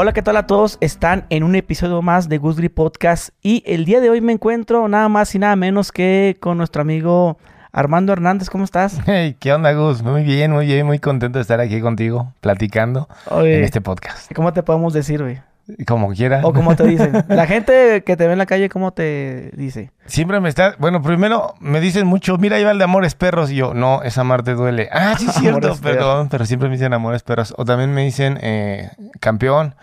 Hola, ¿qué tal a todos? Están en un episodio más de Gusgri Podcast y el día de hoy me encuentro nada más y nada menos que con nuestro amigo Armando Hernández. ¿Cómo estás? Hey, ¿qué onda, Gus? Muy bien, muy bien, muy contento de estar aquí contigo platicando Oye, en este podcast. ¿Cómo te podemos decir, güey? Como quiera. O cómo te dicen. La gente que te ve en la calle, ¿cómo te dice? Siempre me está. Bueno, primero me dicen mucho, mira, ahí va el de Amores Perros. Y yo, no, esa mar te duele. Ah, sí, es cierto, perdón. Pero siempre me dicen Amores Perros. O también me dicen eh, campeón.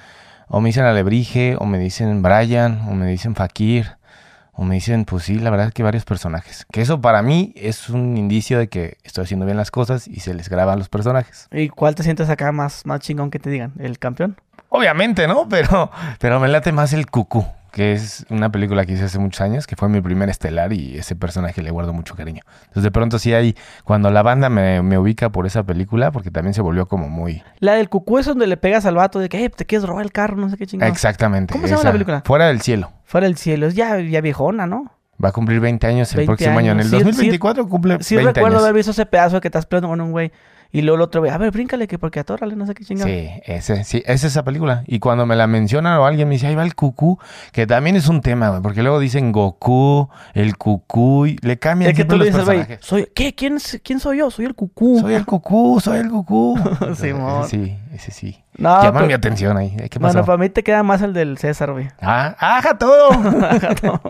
O me dicen Alebrije. O me dicen Brian. O me dicen Fakir. O me dicen, pues sí, la verdad es que varios personajes. Que eso para mí es un indicio de que estoy haciendo bien las cosas y se les graban los personajes. ¿Y cuál te sientes acá más, más chingón que te digan? ¿El campeón? Obviamente, ¿no? Pero, pero me late más el Cucú, que es una película que hice hace muchos años, que fue mi primer estelar y ese personaje le guardo mucho cariño. Entonces de pronto sí hay, cuando la banda me, me ubica por esa película, porque también se volvió como muy... La del cucú es donde le pegas al vato de que, eh, te quieres robar el carro, no sé qué chingón. Exactamente. ¿Cómo se llama la película? Fuera del cielo. Fuera del cielo. Es ya, ya viejona, ¿no? Va a cumplir 20 años el 20 próximo año. En el. Sí, 2024 cumple Sí 20 recuerdo años. haber visto ese pedazo que estás peleando con un güey. Y luego el otro güey, a ver, bríncale que porque atórale, no sé qué chingón. Sí, ese, sí, es esa película. Y cuando me la mencionan o alguien me dice, ahí va el cucú, que también es un tema, güey, porque luego dicen Goku, el cucú, y le cambian Es que tú los dices, güey, personajes. soy, ¿qué? ¿Quién, ¿quién soy yo? Soy el cucú. Soy el cucú, soy el cucú. Simón. sí, ese sí. No, Llama pero- mi atención ahí. ¿Qué pasó? Bueno, para mí te queda más el del César, güey. Ah, ¡Aja todo! No.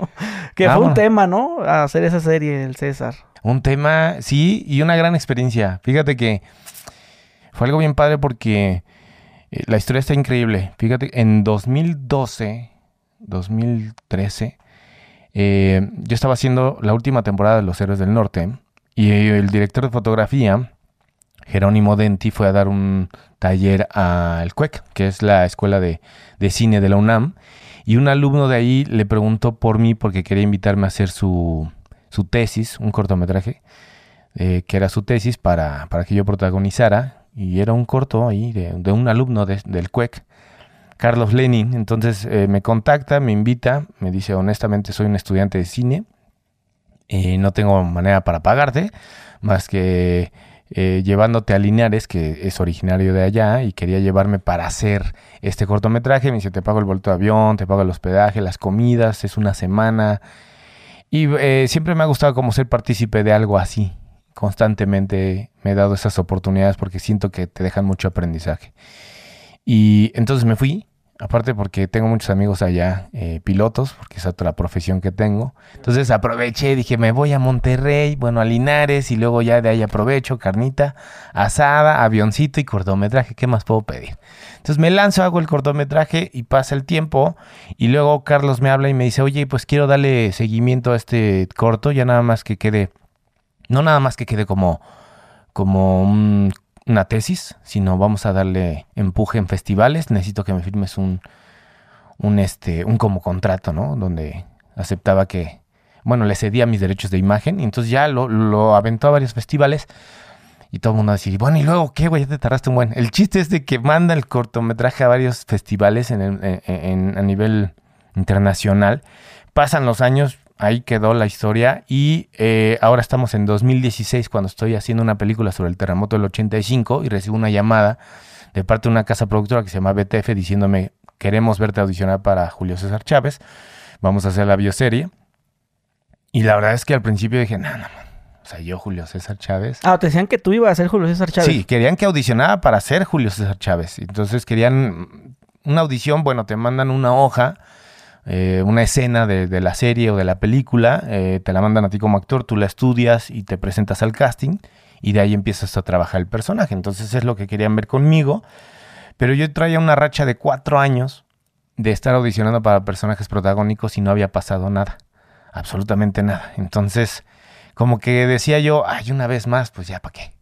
que fue un tema, ¿no? Hacer esa serie, el César. Un tema, sí, y una gran experiencia. Fíjate que fue algo bien padre porque eh, la historia está increíble. Fíjate, en 2012, 2013, eh, yo estaba haciendo la última temporada de Los Héroes del Norte y el director de fotografía, Jerónimo Denti, fue a dar un taller al CUEC, que es la escuela de, de cine de la UNAM. Y un alumno de ahí le preguntó por mí porque quería invitarme a hacer su, su tesis, un cortometraje, eh, que era su tesis para, para que yo protagonizara. Y era un corto ahí de, un alumno de- del CUEC, Carlos Lenin. Entonces eh, me contacta, me invita, me dice, honestamente soy un estudiante de cine, y no tengo manera para pagarte, más que eh, llevándote a Linares, que es originario de allá, y quería llevarme para hacer este cortometraje. Me dice, te pago el boleto de avión, te pago el hospedaje, las comidas, es una semana. Y eh, siempre me ha gustado como ser partícipe de algo así. Constantemente me he dado esas oportunidades porque siento que te dejan mucho aprendizaje. Y entonces me fui, aparte porque tengo muchos amigos allá, eh, pilotos, porque es otra profesión que tengo. Entonces aproveché, dije, me voy a Monterrey, bueno, a Linares, y luego ya de ahí aprovecho, carnita, asada, avioncito y cortometraje, ¿qué más puedo pedir? Entonces me lanzo, hago el cortometraje y pasa el tiempo, y luego Carlos me habla y me dice, oye, pues quiero darle seguimiento a este corto, ya nada más que quede, no nada más que quede como, como un- una tesis, sino vamos a darle empuje en festivales. Necesito que me firmes un, un este, un como contrato, ¿no? Donde aceptaba que, bueno, le cedía mis derechos de imagen. Y entonces ya lo, lo aventó a varios festivales. Y todo el mundo decía, bueno, ¿y luego qué, güey? Ya te tardaste un buen. El chiste es de que manda el cortometraje a varios festivales en el- en- en- a nivel internacional. Pasan los años, ahí quedó la historia. Y eh, ahora estamos en 2016 cuando estoy haciendo una película sobre el terremoto del 85 y recibo una llamada de parte de una casa productora que se llama BTF diciéndome, queremos verte audicionar para Julio César Chávez. Vamos a hacer la bioserie. Y la verdad es que al principio dije, no, no, man. O sea, yo, Julio César Chávez. Ah, te decían que tú ibas a ser Julio César Chávez. Sí, querían que audicionara para ser Julio César Chávez. Entonces querían una audición, bueno, te mandan una hoja, eh, una escena de, de la serie o de la película, eh, te la mandan a ti como actor, tú la estudias y te presentas al casting y de ahí empiezas a trabajar el personaje. Entonces es lo que querían ver conmigo. Pero yo traía una racha de cuatro años de estar audicionando para personajes protagónicos y no había pasado nada. Absolutamente nada. Entonces, como que decía yo, ay, una vez más, pues ya para qué.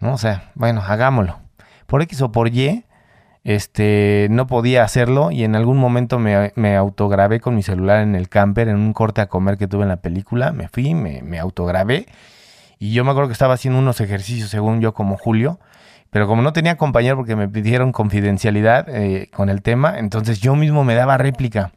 ¿no? O sea, bueno, hagámoslo. Por X o por Y, este, no podía hacerlo y en algún momento me, me autograbé con mi celular en el camper, en un corte a comer que tuve en la película. Me fui, me, me autograbé y yo me acuerdo que estaba haciendo unos ejercicios, según yo, como Julio. Pero como no tenía compañero porque me pidieron confidencialidad eh, con el tema, entonces yo mismo me daba réplica.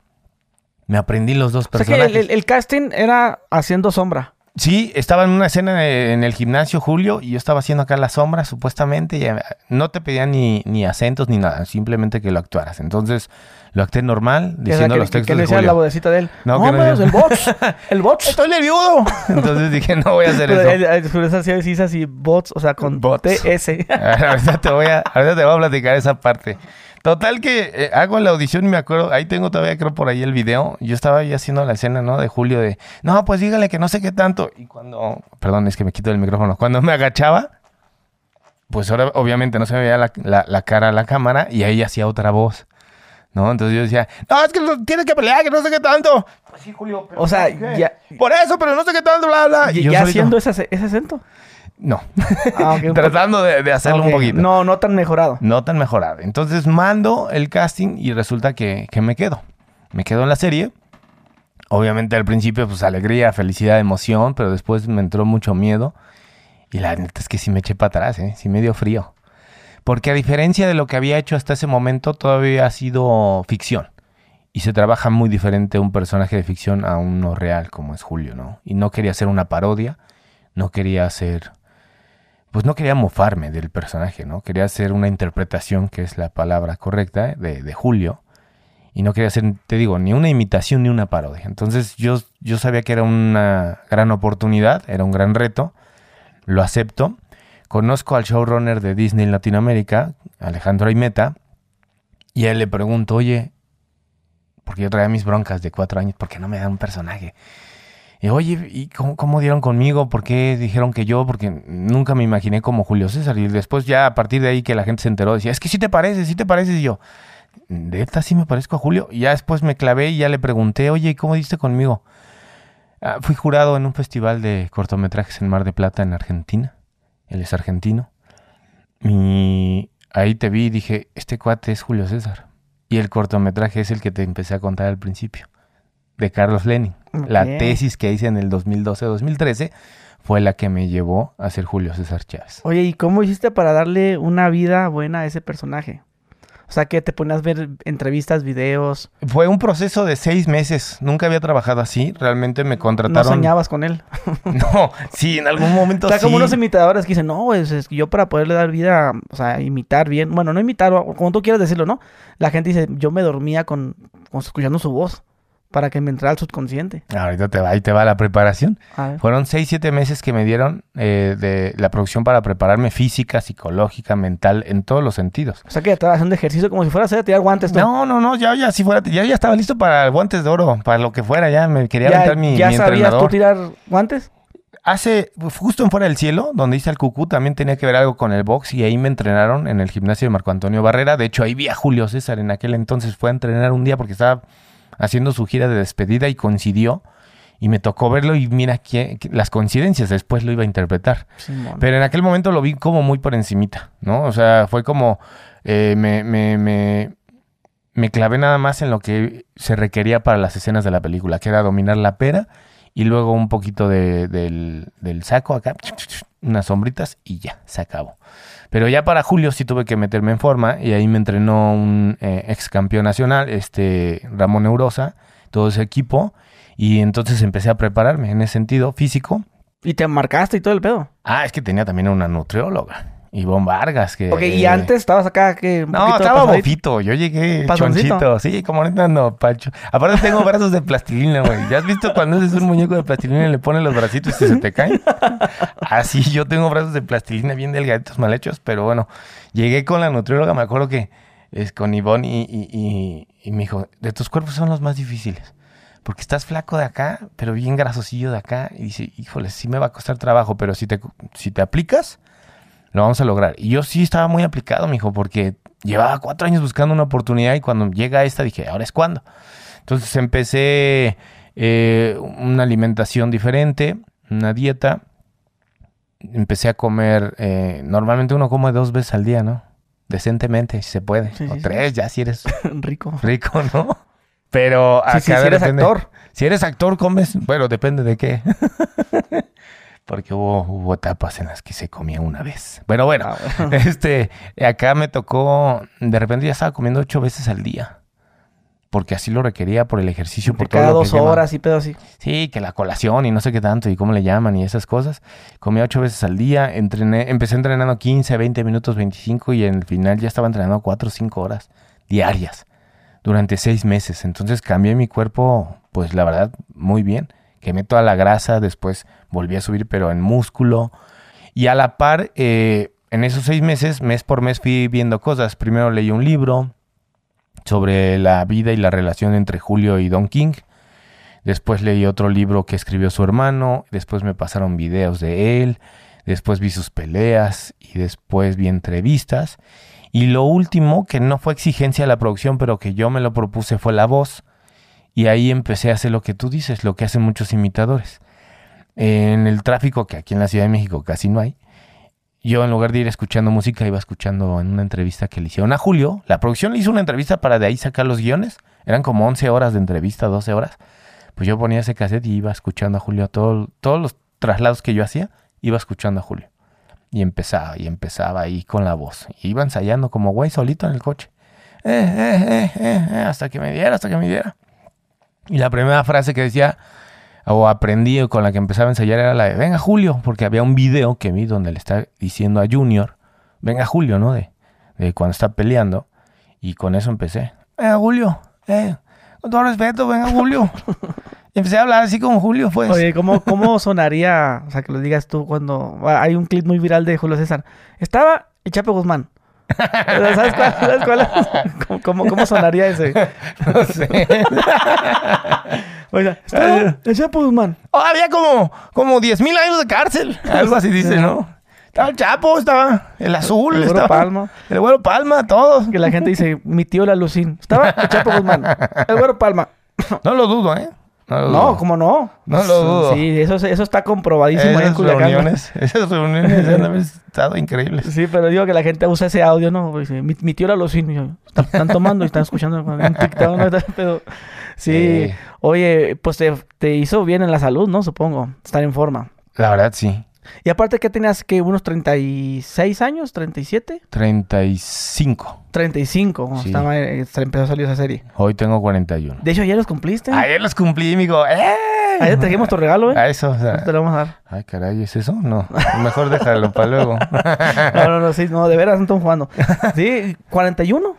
Me aprendí los dos O sea que personajes. el, el- el casting era haciendo sombra. Sí, estaba en una escena en el gimnasio, Julio, y yo estaba haciendo acá la sombra, supuestamente. Y eh, no te pedían ni, ni acentos ni nada, simplemente que lo actuaras. Entonces, lo actué normal, diciendo los textos ¿Qué le de la bodecita de él? No, No, que no decía- el bots. El bots. ¡Estoy nervioso! Entonces dije, no voy a hacer Pero eso. él- él- Julio César sí dice así, bots, o sea, con Bots. TS. ahorita, te voy a, ahorita te voy a platicar esa parte. Total que eh, hago la audición y me acuerdo, ahí tengo todavía creo por ahí el video. Yo estaba ahí haciendo la escena, ¿no? De Julio de, no, pues dígale que no sé qué tanto. Y cuando, perdón, es que me quito el micrófono. Cuando me agachaba, pues ahora obviamente no se me veía la, la- la cara a la cámara y ahí hacía otra voz. ¿No? Entonces yo decía, no, es que tienes que pelear, que no sé qué tanto. Pues sí, Julio, pero O sea, ya- Por eso, pero no sé qué tanto, bla, bla. Y yo ya haciendo ese, ese acento. No. Ah, Tratando de, de hacerlo un poquito. No, no tan mejorado. No tan mejorado. Entonces mando el casting y resulta que, que me quedo. Me quedo en la serie. Obviamente al principio, pues alegría, felicidad, emoción, pero después me entró mucho miedo. Y la neta es que sí me eché para atrás, ¿eh? Sí me dio frío. Porque a diferencia de lo que había hecho hasta ese momento, todavía ha sido ficción. Y se trabaja muy diferente un personaje de ficción a uno real, como es Julio, ¿no? Y no quería hacer una parodia, no quería hacer pues no quería mofarme del personaje, ¿no? Quería hacer una interpretación, que es la palabra correcta, de, de Julio. Y no quería hacer, te digo, ni una imitación ni una parodia. Entonces yo, yo sabía que era una gran oportunidad, era un gran reto. Lo acepto. Conozco al showrunner de Disney Latinoamérica, Alejandro Aimeta, y a él le pregunto, oye, porque yo traía mis broncas de cuatro años, ¿por qué no me dan un personaje? Y oye, ¿y cómo, cómo dieron conmigo? ¿Por qué dijeron que yo? Porque nunca me imaginé como Julio César. Y después ya a partir de ahí que la gente se enteró, decía, es que sí te pareces, sí te pareces. Y yo, ¿de esta sí me parezco a Julio? Y ya después me clavé y ya le pregunté, oye, ¿y cómo diste conmigo? "Ah, fui jurado en un festival de cortometrajes en Mar de Plata en Argentina. Él es argentino. Y ahí te vi y dije, este cuate es Julio César. Y el cortometraje es el que te empecé a contar al principio, de Carlos Lenin. La tesis que hice en el 2012-2013 fue la que me llevó a ser Julio César Chávez. Oye, ¿y cómo hiciste para darle una vida buena a ese personaje? O sea, que te ponías a ver entrevistas, videos. Fue un proceso de seis meses. Nunca había trabajado así. Realmente me No contrataron. soñabas con él. No, sí, en algún momento O sea, sí. como unos imitadores que dicen, no, pues, es yo para poderle dar vida, o sea, imitar bien, bueno, no imitar, como tú quieras decirlo, ¿no? La gente dice, yo me dormía con, con escuchando su voz para que me entrara al subconsciente. Ahorita te va, ahí te va la preparación. Fueron seis, siete meses que me dieron eh, de la producción para prepararme física, psicológica, mental, en todos los sentidos. O sea, que ya estabas haciendo ejercicio como si fueras a tirar guantes. tú. No, no, no, ya, ya, si fuera, ya, ya estaba listo para guantes de oro, para lo que fuera, ya me quería ¿Ya, aventar mi, ya mi sabías tú tirar guantes? Hace, justo en Fuera del Cielo, donde hice el cucú, también tenía que ver algo con el box y ahí me entrenaron en el gimnasio de Marco Antonio Barrera. De hecho, ahí vi a Julio César en aquel entonces, fue a entrenar un día porque estaba haciendo su gira de despedida y coincidió y me tocó verlo y mira que las coincidencias, después lo iba a interpretar. Pero en aquel momento lo vi como muy por encimita, ¿no? O sea, fue como, eh, me, me, me, me clavé nada más en lo que se requería para las escenas de la película, que era dominar la pera y luego un poquito de- del, del saco acá, unas sombritas y ya, se acabó. Pero ya para julio sí tuve que meterme en forma y ahí me entrenó un eh, ex campeón nacional, este Ramón Eurosa, todo ese equipo. Y entonces empecé a prepararme en ese sentido físico. Y te marcaste y todo el pedo. Ah, es que tenía también una nutrióloga, Ivonne Vargas. Que, Ok, y antes estabas acá que... No, estaba bofito. Yo llegué Pasoncito. chonchito. Sí, como ahorita ando pacho. Aparte tengo brazos de plastilina, güey. ¿Ya has visto cuando haces un muñeco de plastilina y le pones los bracitos y se te caen? Así yo tengo brazos de plastilina bien delgaditos, mal hechos. Pero bueno, llegué con la nutrióloga. Me acuerdo que es con Ivonne y, y, y, y me dijo, de tus cuerpos son los más difíciles. Porque estás flaco de acá, pero bien grasosillo de acá. Y dice, híjole, sí me va a costar trabajo, pero si te, si te aplicas, lo vamos a lograr. Y yo sí estaba muy aplicado, mijo, porque llevaba cuatro años buscando una oportunidad y cuando llega esta dije, ahora es cuando. Entonces empecé eh, una alimentación diferente, una dieta. Empecé a comer, eh, normalmente uno come dos veces al día, ¿no? Decentemente, si se puede. Sí, o sí, sí. tres, ya si eres Rico. rico, ¿no? Pero acá si eres actor. Si eres actor, comes. Bueno, depende de qué. Porque hubo, hubo etapas en las que se comía una vez. Pero bueno, Ah, bueno. este, acá me tocó. De repente ya estaba comiendo ocho veces al día. porque así lo requería por el ejercicio, por todo Cada lo que dos horas y pedo así. Sí, que la colación y no sé qué tanto y cómo le llaman y esas cosas. Comía ocho veces al día, entrené, empecé entrenando 15, 20 minutos, 25 y en el final ya estaba entrenando cuatro o cinco horas diarias durante seis meses. Entonces cambié mi cuerpo, pues la verdad, muy bien. Quemé toda la grasa, después volví a subir, pero en músculo. Y a la par, eh, en esos seis meses, mes por mes, fui viendo cosas. Primero leí un libro sobre la vida y la relación entre Julio y Don King. Después leí otro libro que escribió su hermano. Después me pasaron videos de él. Después vi sus peleas y después vi entrevistas. Y lo último, que no fue exigencia de la producción, pero que yo me lo propuse, fue la voz. Y ahí empecé a hacer lo que tú dices, lo que hacen muchos imitadores. En el tráfico, que aquí en la Ciudad de México casi no hay, yo en lugar de ir escuchando música, iba escuchando en una entrevista que le hicieron a Julio. La producción le hizo una entrevista para de ahí sacar los guiones. Eran como 11 horas de entrevista, 12 horas. Pues yo ponía ese cassette y iba escuchando a Julio. Todo, todos los traslados que yo hacía, iba escuchando a Julio. Y empezaba, y empezaba ahí con la voz. Y iba ensayando como güey solito en el coche. Eh, eh, eh, eh, eh, hasta que me diera, hasta que me diera. Y la primera frase que decía, o aprendí o con la que empezaba a ensayar era la de, venga Julio, porque había un video que vi donde le está diciendo a Junior, venga Julio, ¿no? De, de cuando está peleando. Y con eso empecé, venga Julio, eh, con todo respeto, venga Julio. y empecé a hablar así con Julio, pues. Oye, ¿cómo, ¿cómo sonaría, o sea, que lo digas tú cuando... Hay un clip muy viral de Julio César. Estaba el Chapo Guzmán. Pero ¿Sabes cuál? ¿Sabes cuál es? ¿Cómo, cómo, cómo sonaría ese? no sé. Oiga, estaba el Chapo Guzmán. Oh, había como, como 10 mil años de cárcel. Algo así dice, ¿no? Estaba el Chapo, estaba el azul, El Güero estaba Palma. el güero Palma, todos. Que la gente dice, mi tío la Lucín. Estaba el Chapo Guzmán. El Güero Palma. No lo dudo, ¿eh? No, lo No. ¿cómo no? No lo dudo. Sí, eso, eso está comprobadísimo ahí en Esas Culiacán. reuniones, esas reuniones han estado increíbles. Sí, pero digo que la gente usa ese audio, ¿no? Dice, mi, mi tío era. Y yo, están, están tomando y están escuchando un TikTok, ¿no? Pero, sí. Eh, Oye, pues te, te hizo bien en la salud, ¿no? Supongo. Estar en forma. la verdad, sí. Y aparte que tenías que unos 36 años, 37, 35. 35, cuando Sí. estaba, eh, empezó a salir esa serie. Hoy tengo 41. De hecho, ayer los cumpliste. Ayer los cumplí, amigo. ¡Eh! Ayer trajimos tu regalo, ¿eh? A eso, o sea. Te lo vamos a dar. Ay, caray, ¿es eso? No. Mejor déjalo para luego. No, no, no, sí, no, de veras no estamos jugando. Sí, 41,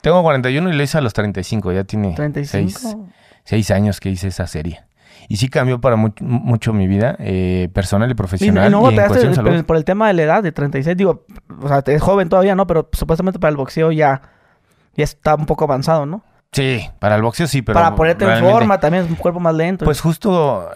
Tengo 41 y lo hice a los 35. Ya tiene 35. seis- seis años que hice esa serie. Y sí cambió para mu- mucho mi vida eh, personal y profesional. y no y en cuestión de por, salud. por el tema de la edad de 36. Digo, o sea, es joven todavía, ¿no? Pero supuestamente para el boxeo ya, ya está un poco avanzado, ¿no? Sí, para el boxeo sí, pero. para ponerte en forma también es un cuerpo más lento. Pues justo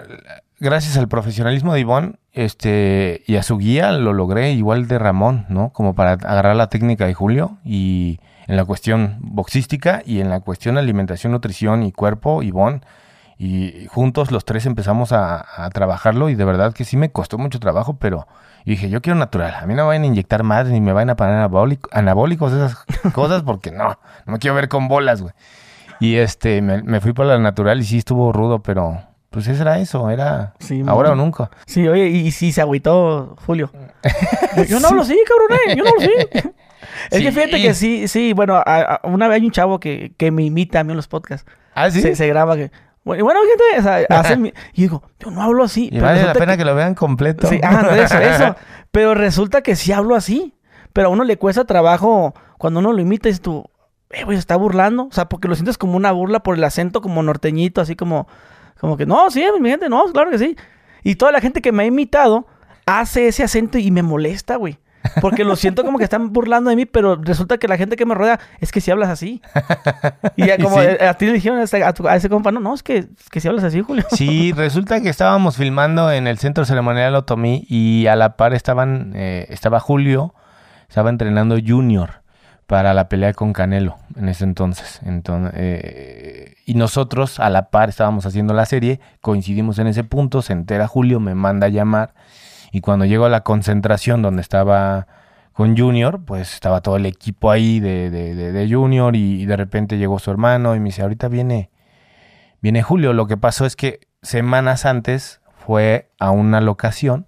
gracias al profesionalismo de Ivonne este, y a su guía lo logré igual de Ramón, ¿no? Como para agarrar la técnica de Julio y en la cuestión boxística y en la cuestión alimentación, nutrición y cuerpo, Ivonne. Y juntos los tres empezamos a, a trabajarlo y de verdad que sí me costó mucho trabajo, pero dije, yo quiero natural. A mí no me vayan a inyectar madres ni me vayan a poner anabólico- anabólicos, esas cosas, porque no, no me quiero ver con bolas, güey. Y este, me, me fui por la natural y sí estuvo rudo, pero pues eso era eso, era Sí, ahora o nunca. Sí, oye, y, sí se agüitó Julio. Yo, no hablo así, cabrón, eh, yo no hablo así. Es que Sí. fíjate que sí, sí, bueno, a- a- una vez hay un chavo que, que me imita a mí en los podcasts. Ah, sí. Se, se graba que... Bueno, y bueno, gente, o sea, hace mi- y digo, yo no hablo así. y vale la pena que... lo vean completo. Sí, ah, eso, eso. Pero resulta que sí hablo así. Pero a uno le cuesta trabajo cuando uno lo imita y dices tú, eh, güey, se está burlando. O sea, porque lo sientes como una burla por el acento como norteñito, así como, como que, no, sí, mi gente, no, claro que sí. Y toda la gente que me ha imitado hace ese acento y me molesta, güey. Porque lo siento como que están burlando de mí, pero resulta que la gente que me rodea es que si hablas así. Y ya como sí. a ti le dijeron tu- a ese compa, no, no, es que, es que si hablas así, Julio. Sí, resulta que estábamos filmando en el centro ceremonial Otomí y a la par estaban, eh, estaba Julio, estaba entrenando Junior para la pelea con Canelo en ese entonces. Entonces, eh, y nosotros a la par estábamos haciendo la serie, coincidimos en ese punto, se entera Julio, me manda a llamar y cuando llego a la concentración donde estaba con Junior, pues estaba todo el equipo ahí de, de- de- de Junior y, de repente llegó su hermano y me dice, ahorita viene, viene Julio. Lo que pasó es que semanas antes fue a una locación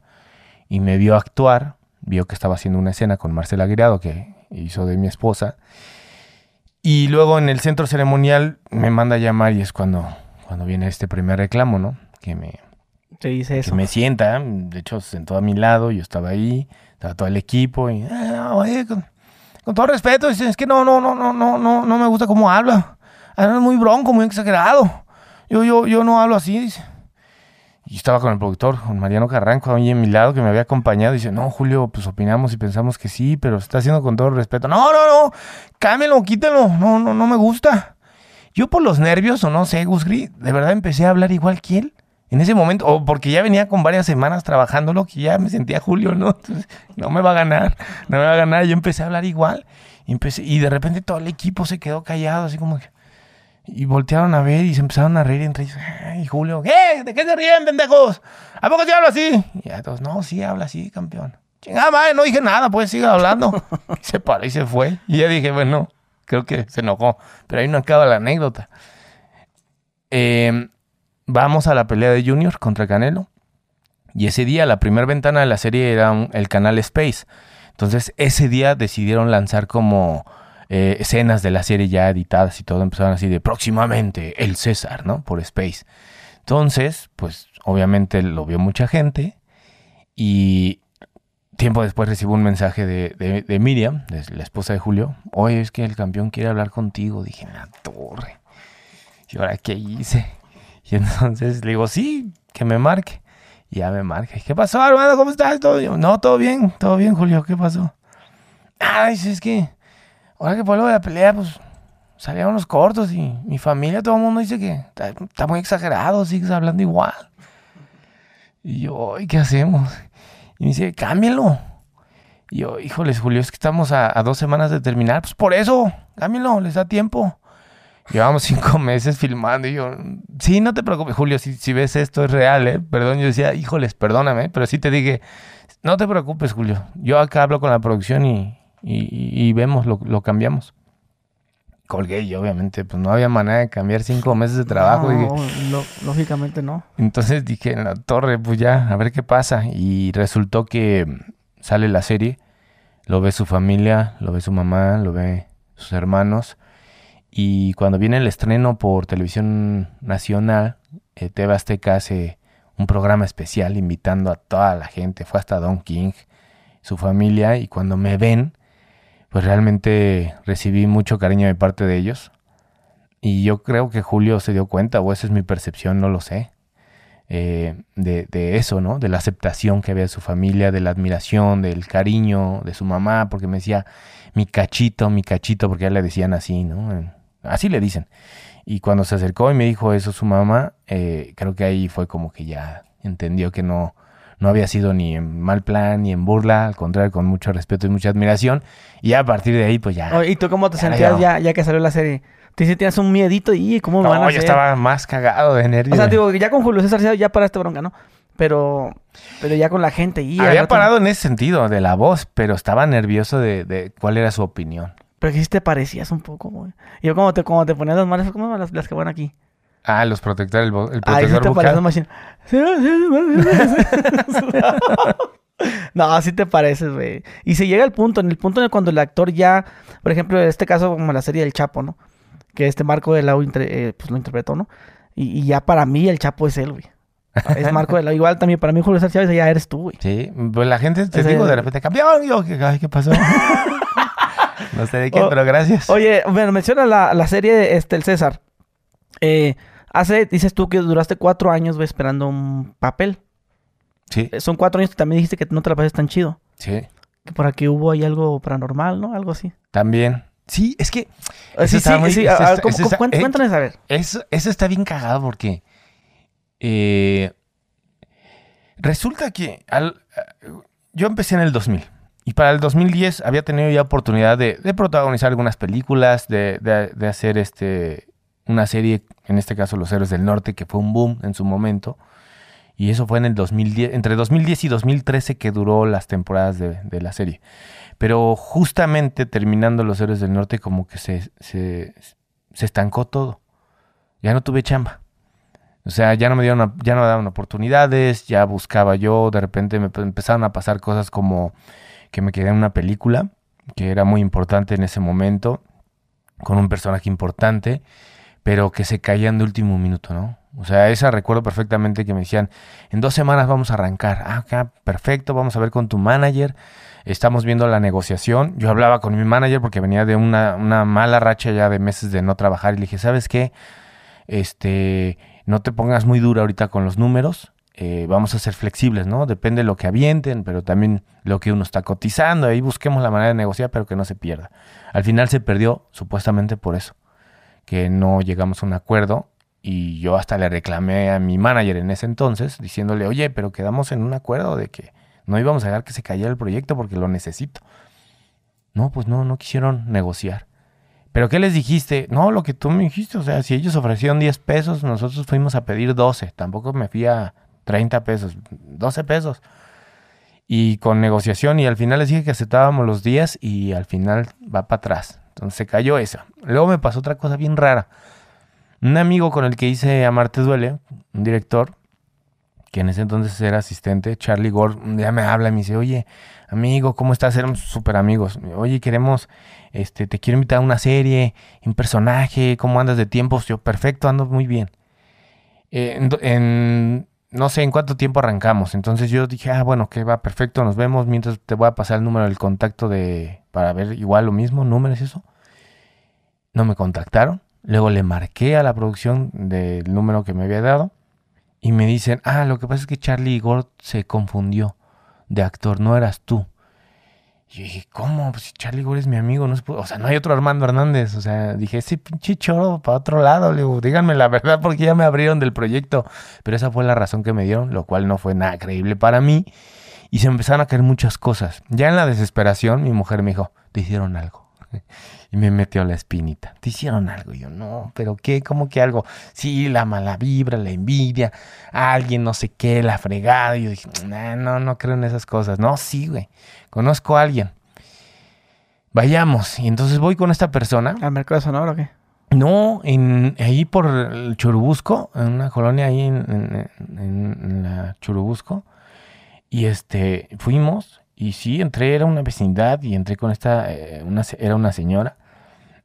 y me vio actuar, vio que estaba haciendo una escena con Marcela Guirado que hizo de mi esposa Y luego en el centro ceremonial me manda a llamar y es cuando, cuando viene este primer reclamo, ¿no? Que me, Te dice que eso. me sienta, de hecho se sentó a mi lado, yo estaba ahí, estaba todo el equipo y, "Ah, oye, con, con todo respeto, dice, es que no, no, no, no, no, no, no me gusta cómo habla. Habla muy bronco, muy exagerado. Yo, yo, yo no hablo así, dice. Y estaba con el productor, con Mariano Carranco, ahí en mi lado, que me había acompañado. Dice, no, Julio, pues opinamos y pensamos que sí, pero se está haciendo con todo el respeto. No, no, no, cámelo, quítalo. No, no, no me gusta. Yo por los nervios, o no sé, Gusgri, de verdad empecé a hablar igual que él. En ese momento, o porque ya venía con varias semanas trabajándolo, que ya me sentía Julio, ¿no? Entonces, no me va a ganar, no me va a ganar. Yo empecé a hablar igual. Y, empecé, y de repente todo el equipo se quedó callado, así como que... Y voltearon a ver y se empezaron a reír entre ellos. Ay, Julio, ¿qué? ¿De qué se ríen, pendejos? ¿A poco se habla así? Y a todos, no, sí habla así, campeón. Chingada madre, no dije nada, pues siga hablando. Y se paró y se fue. Y ya dije, bueno, creo que se enojó. Pero ahí no acaba la anécdota. Eh, vamos a la pelea de Junior contra Canelo. Y ese día, la primera ventana de la serie era el canal Space. Entonces, ese día decidieron lanzar como eh, escenas de la serie ya editadas y todo. Empezaron así de próximamente el César, ¿no? Por Space. Entonces, pues obviamente lo vio mucha gente. Y tiempo después recibo un mensaje de, de- Miriam, la esposa de Julio. Oye, es que el campeón quiere hablar contigo. Dije, la torre. ¿Y ahora qué hice? Y entonces le digo, sí, que me marque. Y ya me marca. ¿Qué pasó, hermano? ¿Cómo estás? ¿Todo bien? No, todo bien, todo bien, Julio. ¿Qué pasó? Ah, dice, es que ahora que por lo de la pelea, pues salieron cortos y mi familia, todo el mundo dice que está, muy exagerado, sigues hablando igual. Y yo, "Ay, ¿qué hacemos? Y me dice, cámbialo. Y yo, híjoles, Julio, es que estamos a, a dos semanas de terminar. Pues por eso, cámbialo, les da tiempo. Llevamos cinco meses filmando y yo, sí, no te preocupes, Julio, si, si ves esto es real, ¿eh? Perdón, yo decía, híjoles, perdóname, pero sí te dije, no te preocupes, Julio. Yo acá hablo con la producción y, y- y vemos, lo, lo cambiamos. Colgué y obviamente, pues no había manera de cambiar cinco meses de trabajo. No, dije, lo- lógicamente no. entonces dije, en la torre, pues ya, a ver qué pasa. Y resultó que sale la serie, lo ve su familia, lo ve su mamá, lo ve sus hermanos. Y cuando viene el estreno por televisión nacional, eh, TV hace un programa especial invitando a toda la gente. Fue hasta Don King, su familia. Y cuando me ven, pues realmente recibí mucho cariño de parte de ellos. Y yo creo que Julio se dio cuenta, o esa es mi percepción, no lo sé eh, de, de eso, ¿no? De la aceptación que había de su familia, de la admiración, del cariño de su mamá, porque me decía mi cachito, mi cachito, porque ya le decían así, ¿no? Así le dicen. Y cuando se acercó y me dijo eso su mamá, eh, creo que ahí fue como que ya entendió que no, no había sido ni en mal plan ni en burla, al contrario, con mucho respeto y mucha admiración. Y ya a partir de ahí, pues ya. ¿Y tú cómo te Ya, sentías ya. ya, que salió la serie? ¿Te sentías un miedito y cómo me van a no, yo hacer? estaba más cagado de nervios. O sea, digo, ya con Julio César ya- ya paraste bronca, ¿no? Pero, pero ya con la gente y Había rato- parado en ese sentido, de la voz, pero estaba nervioso de, de cuál era su opinión. Pero que sí te parecías un poco, güey. Y yo como te, como te ponías las manos, como las, las que van aquí. Ah, los protectores, el, el sí protector te machine. Sí, sí. No, así te pareces, güey. Y se llega al punto, en el punto en el cuando el actor ya, por ejemplo, en este caso como la serie del Chapo, ¿no? Que este Marco de la pues lo interpretó, ¿no? Y, y ya para mí el Chapo es él, güey. Es Marco de la Igual también para mí Julio César Chávez ya eres tú, güey. Sí, pues la gente te Ese- digo de repente, campeón, yo, ¿qué, ay, ¿qué pasó? no sé de qué, pero gracias. Oye, bueno, menciona la, la serie este, El César. Eh, hace, dices tú que duraste cuatro años esperando un papel. Sí, Eh, Son cuatro años que también dijiste que no te la pases tan chido. sí, Que por aquí hubo ahí algo paranormal, ¿no? Algo así. también. Sí, es que Eso sí, sí, muy- sí. a- a- está- ¿cómo- eso cómo- está- cuént- eh, Cuéntanos, a ver. eso, eso está bien cagado porque eh, resulta que al- yo empecé en el 2000 y para el 2010 había tenido ya oportunidad de, protagonizar algunas películas, de, de- hacer este una serie, en este caso Los Héroes del Norte, que fue un boom en su momento. Y eso fue en el 2010, entre 2010 y 2013 que duró las temporadas de, de la serie. Pero justamente terminando Los Héroes del Norte como que se, se, se estancó todo. Ya no tuve chamba. O sea, ya no me dieron, ya no me daban oportunidades, ya buscaba yo, de repente me empezaron a pasar cosas como que me quedé en una película, que era muy importante en ese momento, con un personaje importante, pero que se caían de último minuto, ¿no? O sea, esa recuerdo perfectamente que me decían, en dos semanas vamos a arrancar. Ah, acá, perfecto, vamos a ver con tu manager. Estamos viendo la negociación. Yo hablaba con mi manager porque venía de una, una mala racha ya de meses de no trabajar y le dije, ¿sabes qué? Este, no te pongas muy dura ahorita con los números. Eh, vamos a ser flexibles, ¿no? Depende de lo que avienten, pero también lo que uno está cotizando. Ahí busquemos la manera de negociar, pero que no se pierda. Al final se perdió supuestamente por eso, que no llegamos a un acuerdo y yo hasta le reclamé a mi manager en ese entonces, diciéndole, oye, pero quedamos en un acuerdo de que no íbamos a dejar que se cayera el proyecto porque lo necesito. No, pues no, no quisieron negociar. ¿Pero qué les dijiste? No, lo que tú me dijiste, o sea, si ellos ofrecieron 10 pesos, nosotros fuimos a pedir 12. Tampoco me fui a 30 pesos, 12 pesos. Y con negociación, y al final les dije que aceptábamos los días y al final va para atrás. Entonces se cayó eso. Luego me pasó otra cosa bien rara. Un amigo con el que hice Amarte Duele, un director, que en ese entonces era asistente, Charlie Gore, un día me habla y me dice, oye, amigo, ¿cómo estás? Éramos súper amigos. Oye, queremos, este, te quiero invitar a una serie, un personaje, ¿cómo andas de tiempos? Yo, perfecto, ando muy bien. Eh, en, no sé en cuánto tiempo arrancamos. Entonces yo dije, ah, bueno, que va, perfecto, nos vemos. Mientras te voy a pasar el número del contacto de, para ver igual lo mismo, números y eso. No me contactaron. Luego le marqué a la producción del número que me había dado y me dicen, ah, lo que pasa es que Charlie Igor se confundió de actor, no eras tú. Y dije, ¿cómo? Pues si Charlie Igor es mi amigo, no o sea, no hay otro Armando Hernández. O sea, dije, ese pinche choro para otro lado. Le digo, díganme la verdad porque ya me abrieron del proyecto. Pero esa fue la razón que me dieron, lo cual no fue nada creíble para mí. Y se empezaron a caer muchas cosas. Ya en la desesperación, mi mujer me dijo, te hicieron algo. Y me metió la espinita. ¿Te hicieron algo? Y yo, no, pero ¿qué? ¿Cómo que algo? Sí, la mala vibra, la envidia, alguien no sé qué, la fregada. Y yo dije, no, no creo en esas cosas. No, sí, güey. Conozco a alguien. Vayamos. Y entonces voy con esta persona. ¿Al mercado de Sonora o qué? No, en, ahí por el Churubusco, en una colonia ahí en, en la Churubusco. Y este, fuimos y sí, entré, era una vecindad y entré con esta, eh, una, era una señora.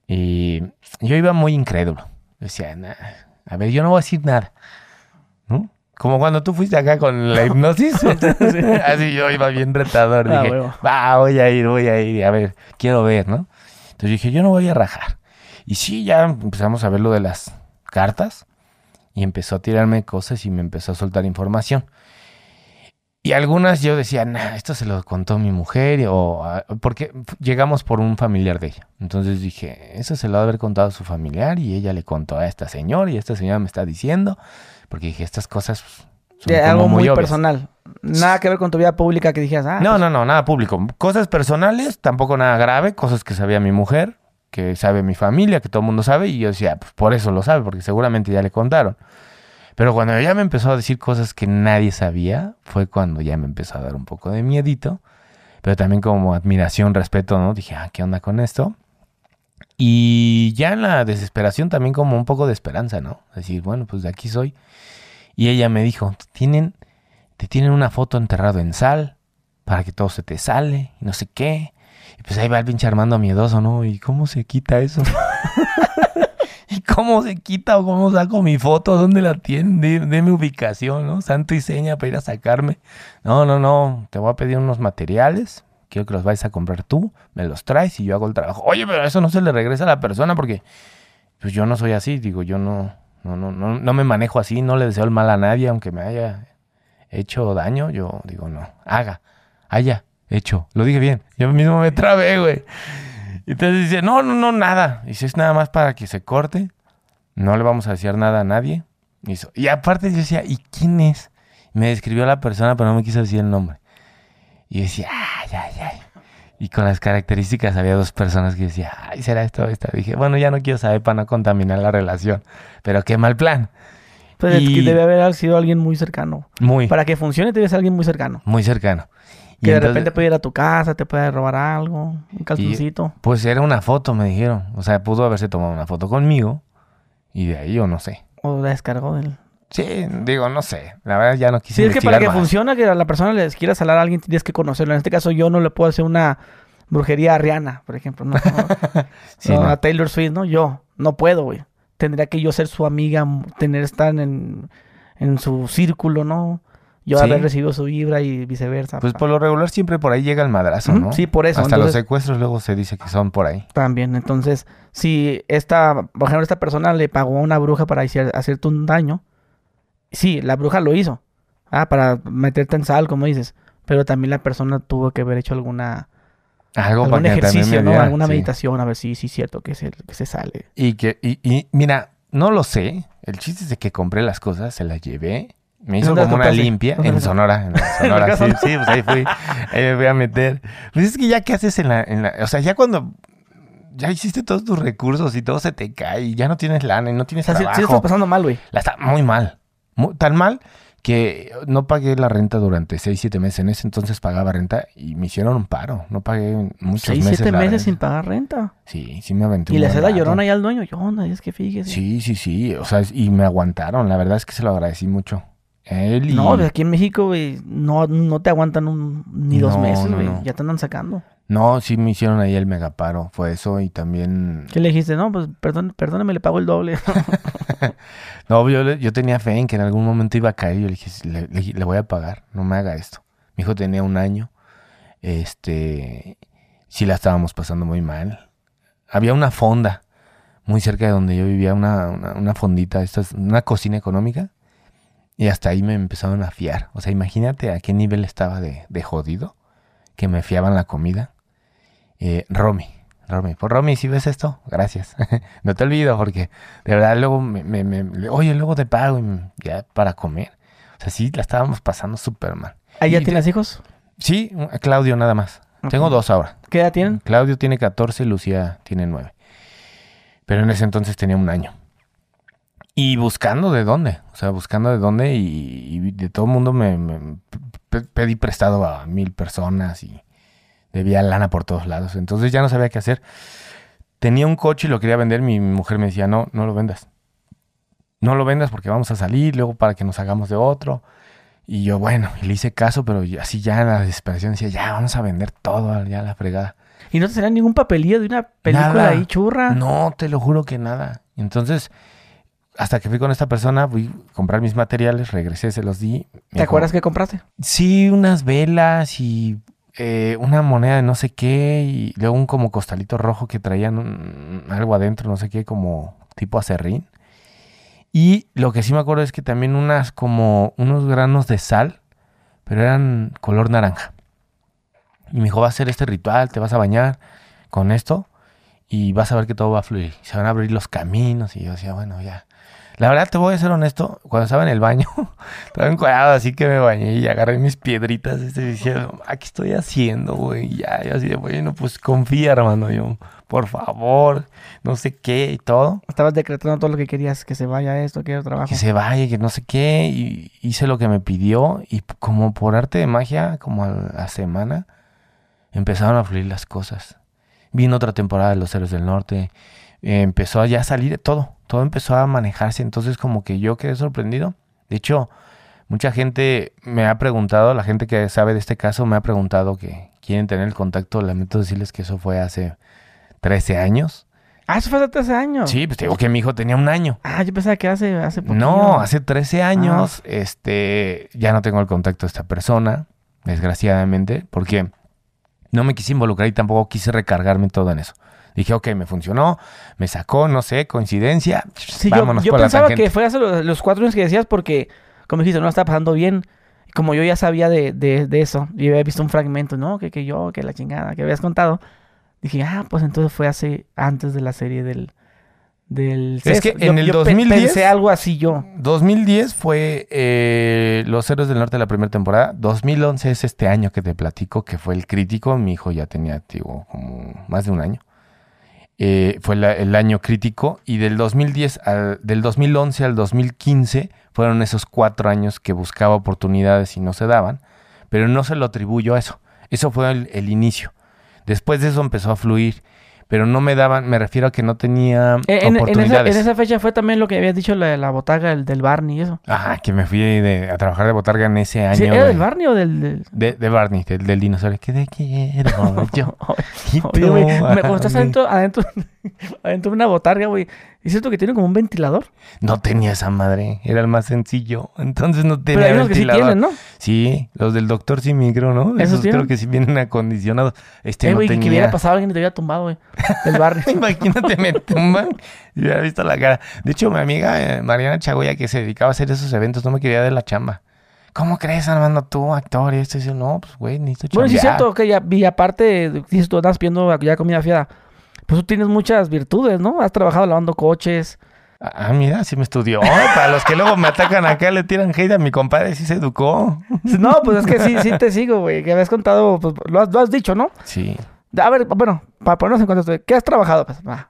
Y yo iba muy incrédulo. Decía, a ver, yo no voy a decir nada. ¿no? Como cuando tú fuiste acá con la hipnosis. Así yo iba bien retador. Ah, dije, va, voy a ir, voy a ir. A ver, quiero ver, ¿no? Entonces dije, yo no voy a rajar. Y sí, ya empezamos a ver lo de las cartas. Y empezó a tirarme cosas y me empezó a soltar información. Y algunas yo decía, nah, esto se lo contó mi mujer, o porque llegamos por un familiar de ella. Entonces dije, eso se lo ha de haber contado a su familiar, y ella le contó a esta señora, y esta señora me está diciendo, porque dije, estas cosas son algo muy, personal. Nada que ver con tu vida pública que dijeras, ah. No, pues no, no, nada público. Cosas personales, tampoco nada grave, cosas que sabía mi mujer, que sabe mi familia, que todo el mundo sabe, y yo decía, pues por eso lo sabe, porque seguramente ya le contaron. Pero cuando ella me empezó a decir cosas que nadie sabía, fue cuando ya me empezó a dar un poco de miedito. Pero también como admiración, respeto, ¿no? Dije, ah, ¿qué onda con esto? Y ya en la desesperación también como un poco de esperanza, ¿no? Decir, bueno, pues de aquí soy. Y ella me dijo, tienen, te tienen una foto enterrado en sal para que todo se te sale y no sé qué. Y pues ahí va el pinche Armando miedoso, ¿no? ¿Y cómo se quita eso? ¿Y cómo se quita o cómo saco mi foto? ¿Dónde la tienen? De, mi ubicación, ¿no? Santo y seña para ir a sacarme. No, no, no. Te voy a pedir unos materiales. Quiero que los vayas a comprar tú. Me los traes y yo hago el trabajo. Oye, pero eso no se le regresa a la persona porque pues yo no soy así. Digo, yo no, no, no, no, no me manejo así. No le deseo el mal a nadie, aunque me haya hecho daño. Yo digo, no. Haga. Haya hecho. Lo dije bien. Yo mismo me trabé, güey. Y entonces dice, no, no, no, nada. Y si es nada más para que se corte, no le vamos a decir nada a nadie. Y, aparte yo decía, ¿y quién es? me describió la persona, pero no me quiso decir el nombre. Y decía, ay, ay, ay. Y con las características había dos personas que decía, ay, será esto esta. Dije, bueno, ya no quiero saber para no contaminar la relación. Pero qué mal plan. Pues que debe haber sido alguien muy cercano. Muy. Para que funcione, debe ser alguien muy cercano. Muy cercano. Que de repente puede ir a tu casa, te puede robar algo, un calzoncito. pues era una foto, me dijeron. O sea, pudo haberse tomado una foto conmigo y de ahí o no sé. O la descargó del... Sí, digo, no sé. La verdad ya no quise Sí, es que para que funcione, que a la persona les quiera salar a alguien, tienes que conocerlo. En este caso yo no le puedo hacer una brujería a Rihanna, por ejemplo, ¿no? Sí, No, no. a Taylor Swift, ¿no? Yo no puedo, güey. Tendría que yo ser su amiga, tener estar en, en su círculo, ¿no? Yo Sí. haber recibido su vibra y viceversa. Pues por lo regular siempre por ahí llega el madrazo, ¿no? Sí, por eso. Hasta los secuestros luego se dice que son por ahí. También, entonces, si esta, por ejemplo, esta persona le pagó a una bruja para hacer- hacerte un daño, sí, la bruja lo hizo, ah, para meterte en sal, como dices, pero también la persona tuvo que haber hecho alguna, Algo algún para ejercicio, ¿no? Alguna sí. meditación, a ver si sí es cierto que se, que se sale. Y que, y, y mira, no lo sé. El chiste es de que compré las cosas, se las llevé. Me hizo ¿Dónde las como una limpia ¿Dónde en Sonora. En Sonora, sí, no? sí, pues ahí fui. Ahí me fui a meter. Pues es que ya que haces en la, en la- O sea, ya cuando ya hiciste todos tus recursos y todo se te cae y ya no tienes lana y no O tienes sea, sí, trabajo. sí estás pasando mal, güey. La está muy mal. Mu- tan mal que no pagué la renta durante 6, 7 meses. En ese entonces pagaba renta y me hicieron un paro. No pagué muchos Seis, meses. siete la meses renta. sin pagar renta. Sí, sí me aventé Y le hace la llorona ahí al dueño. Yo, onda, es que fíjese. Sí, sí, sí. O sea, y me aguantaron. La verdad es que se lo agradecí mucho. A Él y... No, aquí en México, güey, no, no te aguantan un, ni dos No, meses, güey. no. Ya te andan sacando. No, sí me hicieron ahí el megaparo. Fue eso y también... ¿Qué le dijiste? No, pues perdón, perdóname, le pago el doble. No, yo, yo tenía fe en que en algún momento iba a caer. Yo le dije, le, le- le voy a pagar. No me haga esto. Mi hijo tenía un año. Este... Sí la estábamos pasando muy mal. Había una fonda muy cerca de donde yo vivía. Una, una, una fondita. Esta es una cocina económica. Y hasta ahí me empezaron a fiar. O sea, imagínate a qué nivel estaba de, de jodido. Que me fiaban la comida. Eh, Romy. Romy. Por Romy, si ves esto, gracias. no te olvido porque de verdad luego me, me- me- oye, luego te pago ya para comer. O sea, sí, la estábamos pasando súper mal. ¿Ahí ya tienes hijos? Sí, a Claudio nada más. Tengo dos ahora. ¿Qué edad tienen? Claudio tiene 14 y Lucía tiene 9. Pero en ese entonces tenía un año. Y buscando de dónde, o sea, buscando de dónde y, y de todo el mundo me, me pe- pedí prestado a mil personas y debía lana por todos lados. Entonces ya no sabía qué hacer. Tenía un coche y lo quería vender. Mi mujer me decía, no, no lo vendas. No lo vendas porque vamos a salir luego para que nos hagamos de otro. Y yo, bueno, y le hice caso, pero así ya en la desesperación decía, ya vamos a vender todo, ya la fregada. ¿Y no te salía ningún papelillo de una película Nada. ahí churra? No, te lo juro que nada. Entonces, hasta que fui con esta persona, fui a comprar mis materiales, regresé, se los di. ¿Te acuerdas que compraste? Sí, unas velas y eh, una moneda de no sé qué y luego un como costalito rojo que traían un- algo adentro, no sé qué, como tipo acerrín. Y lo que sí me acuerdo es que también unas como unos granos de sal, pero eran color naranja. Y me dijo, va a hacer este ritual, te vas a bañar con esto y vas a ver que todo va a fluir. Se van a abrir los caminos y yo decía, bueno, ya. La verdad, te voy a ser honesto, cuando estaba en el baño, estaba encuadrado, así que me bañé y agarré mis piedritas este, y decía, "Ah, ¿qué estoy haciendo, güey? Y Ya, yo así de, bueno, pues confía, hermano, yo, por favor, no sé qué y todo. Estabas decretando todo lo que querías, que se vaya esto, que trabajo. Que se vaya, que no sé qué, y hice lo que me pidió y como por arte de magia, como a la semana, empezaron a fluir las cosas. Vino otra temporada de Los Héroes del Norte, eh, empezó a ya salir todo, todo empezó a manejarse, entonces como que yo quedé sorprendido. De hecho, mucha gente me ha preguntado, la gente que sabe de este caso me ha preguntado que quieren tener el contacto, lamento decirles que eso fue hace 13 años. Ah, eso fue hace 13 años. Sí, pues te digo que mi hijo tenía un año. Ah, yo pensaba que hace, hace poquito. No, hace 13 años, este, ya no tengo el contacto de esta persona, desgraciadamente, porque no me quise involucrar y tampoco quise recargarme todo en eso. Dije, ok, me funcionó, me sacó, no sé, coincidencia. Sí, yo, vámonos yo por la pensaba que fue hace los, los cuatro años que decías porque, como dijiste, no estaba pasando bien. Como yo ya sabía de, de, de eso y había visto un fragmento, ¿no? Que, que yo, que la chingada, que habías contado. Dije, ah, pues entonces fue hace, antes de la serie del... del Es que. Yo- en el yo pe- 2010 Pensé algo así yo. 2010 fue eh, Los Héroes del Norte de la primera temporada. 2011 es este año que te platico, que fue el crítico. Mi hijo ya tenía, digo, como más de un año. Eh, fue el año crítico. Y del 2010 al, del 2011 al 2015 fueron esos cuatro años que buscaba oportunidades y no se daban. Pero no se lo atribuyo a eso. Eso fue el, el inicio. Después de eso empezó a fluir. Pero no me daban, me refiero a que no tenía Eh, En, en esa, oportunidades. en esa fecha fue también lo que habías dicho, la, la botaga el del Barney y eso. Ah, que me fui de- a trabajar de botarga en ese año. Sí, ¿Era del Barney o del...? del... De, de Barney, del, del dinosaurio. Que te quiero yo. Oye, güey, cuando estás adentro, adentro, adentro de una botarga, güey, ¿es cierto que tiene como un ventilador? No tenía esa madre, era el más sencillo. Entonces no tenía Pero hay unos que sí ventilador. tienen, ¿no? Sí, los del doctor sí micro, ¿no? ¿Esos Esos creo que sí vienen acondicionados. Este eh, no güey, que- tenía. que hubiera pasado alguien y te hubiera tumbado, güey, del Barney. Imagínate, me tumban y hubiera visto la cara. De hecho, mi amiga eh, Mariana Chagoya, que se dedicaba a hacer esos eventos, no me quería de la chamba. ¿Cómo crees, Armando, tú, actor? Y esto y eso? No, pues, güey, necesito Bueno, sí es chambear. cierto, que ya, y aparte, dices tú andas pidiendo ya comida fiada, pues tú tienes muchas virtudes, ¿no? Has trabajado lavando coches. Ah, mira, sí me estudió. Para los que luego me atacan acá, le tiran hate a mi compadre, sí se educó. No, pues es que sí, sí te sigo, güey, que habías contado, pues lo has, lo has dicho, ¿no? Sí. A ver, bueno, para ponernos en contexto, ¿qué has trabajado? Pues, va.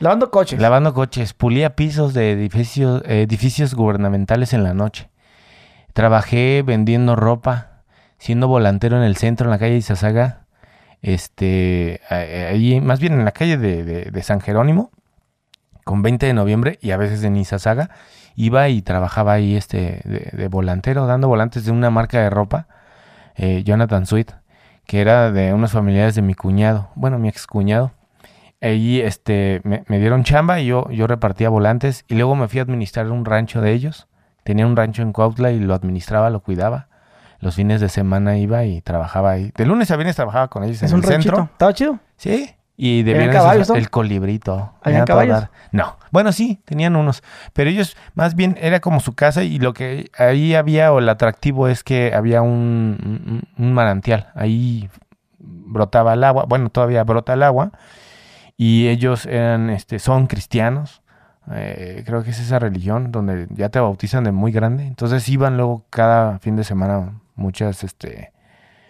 Lavando coches. Lavando coches, pulía pisos de edificios, edificios gubernamentales en la noche. Trabajé vendiendo ropa, siendo volantero en el centro, en la calle Izazaga. Este, eh, ahí, más bien en la calle de, de- San Jerónimo, con 20 de noviembre y a veces en Izazaga. Iba y trabajaba ahí este, de, de volantero, dando volantes de una marca de ropa, eh, Jonathan Sweet, que era de unos familiares de mi cuñado, bueno, mi ex cuñado. Ahí este, me, me dieron chamba y yo, yo repartía volantes y luego me fui a administrar un rancho de ellos. Tenía un rancho en Cuautla y lo administraba, lo cuidaba. Los fines de semana iba y trabajaba ahí. De lunes a viernes trabajaba con ellos en el ranchito. centro. ¿Estaba chido? Sí. Y de ¿Tenían viernes caballos, el colibrito. ¿Habían Era todo caballos? dar. No. Bueno, sí, tenían unos. Pero ellos, más bien, era como su casa y lo que ahí había, o el atractivo es que había un, un- un manantial. Ahí brotaba el agua. Bueno, todavía brota el agua. Y ellos eran, este, son cristianos. Eh, creo que es esa religión donde ya te bautizan de muy grande. Entonces iban luego cada fin de semana muchas, este,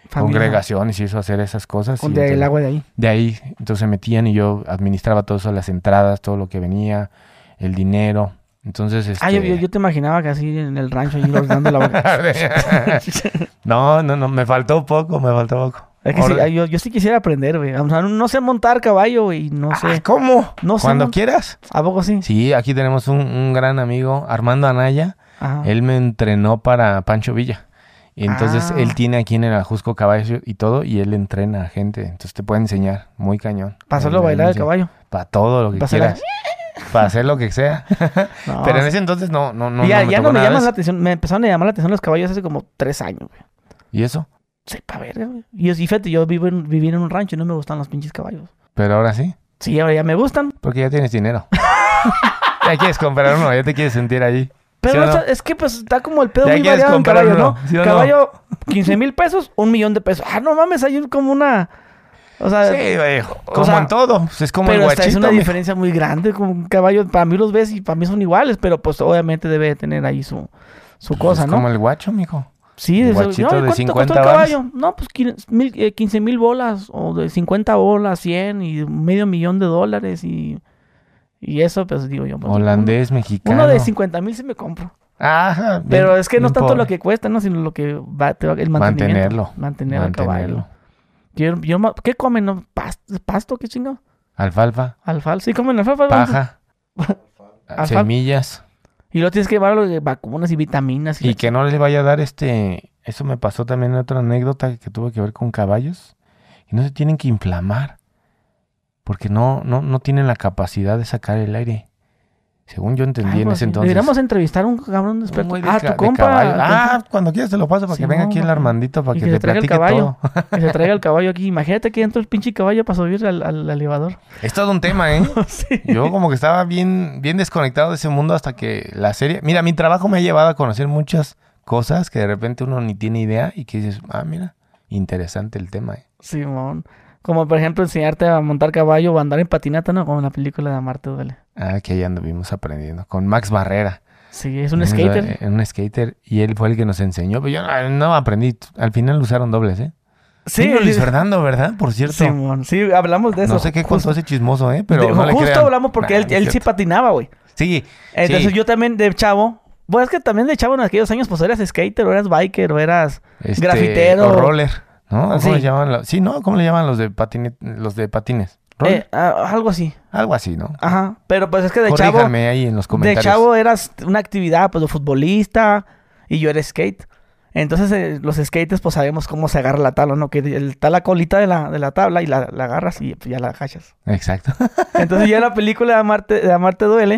Familia. congregaciones y eso hacer esas cosas. De- el agua de ahí. de ahí, entonces se metían y yo administraba todo eso, las entradas, todo lo que venía, el dinero. Entonces, este... Ah, yo, yo- te imaginaba que así en el rancho, allí ordenando la vaca. no, no, no, me faltó poco, me faltó poco. Es que sí, yo, yo sí quisiera aprender, güey. O sea, no sé montar caballo, güey. No Ah, sé. ¿Cómo? No sé, Cuando quieras. ¿A poco sí? Sí, aquí tenemos un, un gran amigo, Armando Anaya. Ajá. Él me entrenó para Pancho Villa. Y entonces Ah. él tiene aquí en el Ajusco caballo y todo, y él entrena a gente. Entonces te puede enseñar, muy cañón. Para hacerlo bailar el caballo. Para todo lo que quieras. Para hacer lo que sea. No, Pero en ese entonces no, no, no. ya no me ya no me llaman la atención. Me empezaron a llamar la atención los caballos hace como tres años, güey. ¿Y eso? Sepa ver, güey. Y, yo- y fíjate, yo vivo en, viví en un rancho y no me gustan los pinches caballos. Pero ahora sí, Sí, ahora ya me gustan. porque ya tienes dinero. ya quieres comprar uno, ya te quieres sentir ahí. Pero es que pues está como el pedo muy variado en caballo, ¿no? ¿sí o no? caballo, 15 mil pesos, un millón de pesos. Ah, no mames, hay como una... O sea, Sí, güey, como sea, en todo. pues es como el esta es guachito. una mijo. diferencia muy grande. Como un caballo, para mí los ves y para mí son iguales, pero pues obviamente debe tener ahí su, su cosa, Es ¿no? como el guacho, mijo. Sí, eso- guachito no, de ¿cuánto 50 costó el caballo? No, pues 15 mil bolas, o de 50 bolas, 100 y medio millón de dólares y, y eso, pues digo yo. pues, Holandés, Uno, mexicano. uno de 50 mil sí me compro. Ajá. bien, Pero es que no bien tanto pobre. lo que cuesta, ¿no? Sino lo que va, te va- el mantenimiento. Mantenerlo. Mantener Mantenerlo. caballo. Yo, yo ¿Qué comen? No? ¿Pasto? ¿Pasto? ¿Qué chingo? Alfalfa, Alfalfa. Sí, comen alfalfa. paja, Alfalfa. semillas. Y luego tienes que llevar lo de vacunas y vitaminas. Y, que no les vaya a dar este... Eso me pasó también en otra anécdota que tuve que ver con caballos. Y no se tienen que inflamar. Porque no, no, no tienen la capacidad de sacar el aire. Según yo entendí en ese entonces. Deberíamos entrevistar a un cabrón de experto. de Ah, tu compa. caballo. Ah, cuando quieras te lo paso para que Sí, venga aquí el Armandito para y que, que te traiga el platique caballo. todo. Que se traiga el caballo aquí. Imagínate que entra el pinche caballo para subir al, al elevador. Es todo un tema, ¿eh? sí. Yo como que estaba bien, bien desconectado de ese mundo hasta que la serie... Mira, mi trabajo me ha llevado a conocer muchas cosas que de repente uno ni tiene idea y que dices, ah, mira, interesante el tema, ¿eh? Simón. Como por ejemplo enseñarte a montar caballo o andar en patinata, ¿no? Como en la película de Amarte Duele. Ah, que ahí anduvimos aprendiendo. Con Max Barrera. Sí, es un skater. Un skater. Y él fue el que nos enseñó. Pero yo no, aprendí. Al final usaron dobles, ¿eh? Sí, Vino Luis Fernando, ¿verdad? Por cierto. Simón. Sí, hablamos de eso. no sé qué contó ese chismoso, ¿eh? Pero de- no le justo crean. hablamos porque Nah, él, no él sí patinaba, güey. Sí, Entonces Sí. yo también de chavo. Bueno, es que también de chavo en aquellos años, pues eras skater, o eras biker, o eras. Grafitero. O roller, ¿no? ¿Cómo Sí. le llaman? los- Sí, ¿no? ¿Cómo le llaman los de patines? Los de patines. Eh, algo así. Algo así, ¿no? Ajá. Pero pues es que de chavo. Corríjanme ahí en los De comentarios. chavo eras una actividad, pues, de futbolista y yo era skate. Entonces, eh, los skaters, pues, sabemos cómo se agarra la tabla, ¿no? Que el- está la colita de la, de la tabla y la, la agarras y pues, ya la cachas. Exacto. Entonces, ya en la película de Amarte, de Amarte Duele,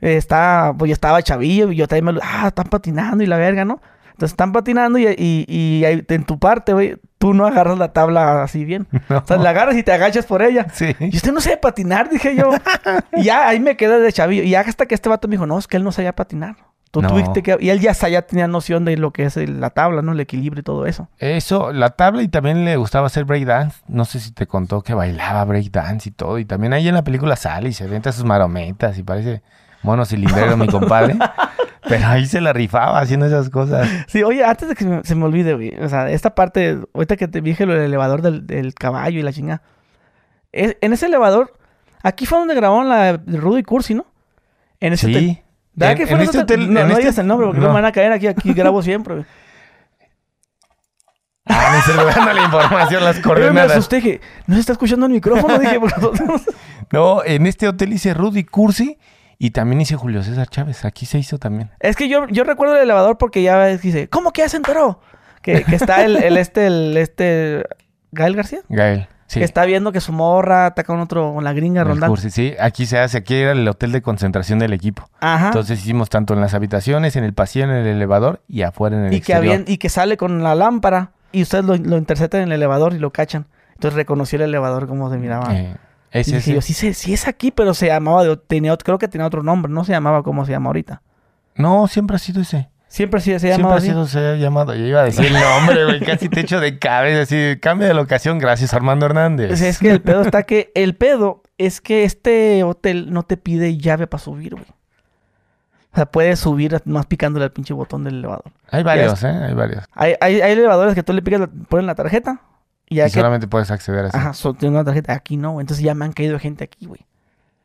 eh, está, pues, yo estaba chavillo y yo también me. Ah, están patinando y la verga, ¿no? Entonces, están patinando y, y, y ahí en tu parte, güey, tú no agarras la tabla así bien. O sea, la agarras y te agachas por ella. Sí. Y usted no sabe patinar, dije yo. y ya ahí me quedé de chavillo. Y hasta que este vato me dijo, no, es que él no sabía patinar. Tú No. tuviste que... Y él ya, ya tenía noción de lo que es la tabla, ¿no? El equilibrio y todo eso. Eso, la tabla y también le gustaba hacer breakdance. No sé si te contó que bailaba breakdance y todo. Y también ahí en la película sale y se venta sus marometas y parece mono cilindrero mi compadre. Pero ahí se la rifaba haciendo esas cosas. Sí, oye, antes de que se me, se me olvide, güey. O sea, esta parte, ahorita que te dije lo del elevador del, del caballo y la chinga. Es- en ese elevador, aquí fue donde grabaron la de Rudy Cursi, ¿no? En ese hotel. Sí. ¿Verdad En- que fue en este hotel? No, no este- digas el nombre porque no. no. me van a caer aquí. Aquí grabo siempre, güey. Ah, me dando la información, las Yo me coordenadas. asusté que no se está escuchando el micrófono. Dije, por nosotros. No, en este hotel hice Rudy Cursi y también hice Julio César Chávez. Aquí se hizo también. Es que yo, yo recuerdo el elevador porque ya dice, ¿cómo que ya se enteró? Que, que está el, el este, el este, Gael García. Gael. Sí. Que está viendo que su morra ataca con otro, con la gringa rondando. Cursi, sí. Aquí se hace, aquí era el hotel de concentración del equipo. Ajá. Entonces hicimos tanto en las habitaciones, en el pasillo, en el elevador y afuera en el y que habían, y que sale con la lámpara y ustedes lo, lo interceptan en el elevador y lo cachan. Entonces reconoció el elevador como se miraba. Eh, y ese, dije ese. yo, sí, sí es aquí, pero se llamaba, de- tenía, creo que tenía otro nombre, no se llamaba como se llama ahorita. No, siempre ha sido ese. Siempre sí se Siempre llamaba ha sido se ha llamado. Yo iba a decir el nombre, güey. Casi te echo de cabeza. Así, cambia de locación. Gracias, Armando Hernández. Es que el pedo está que... El pedo es que este hotel no te pide llave para subir, güey. O sea, puedes subir más picándole al pinche botón del elevador. Hay varios, ¿eh? Hay varios. Hay, hay, hay elevadores que tú le picas, ponen la tarjeta y ya y que... solamente puedes acceder así. Ajá, so- tiene una tarjeta. Aquí no, entonces ya me han caído gente aquí, güey.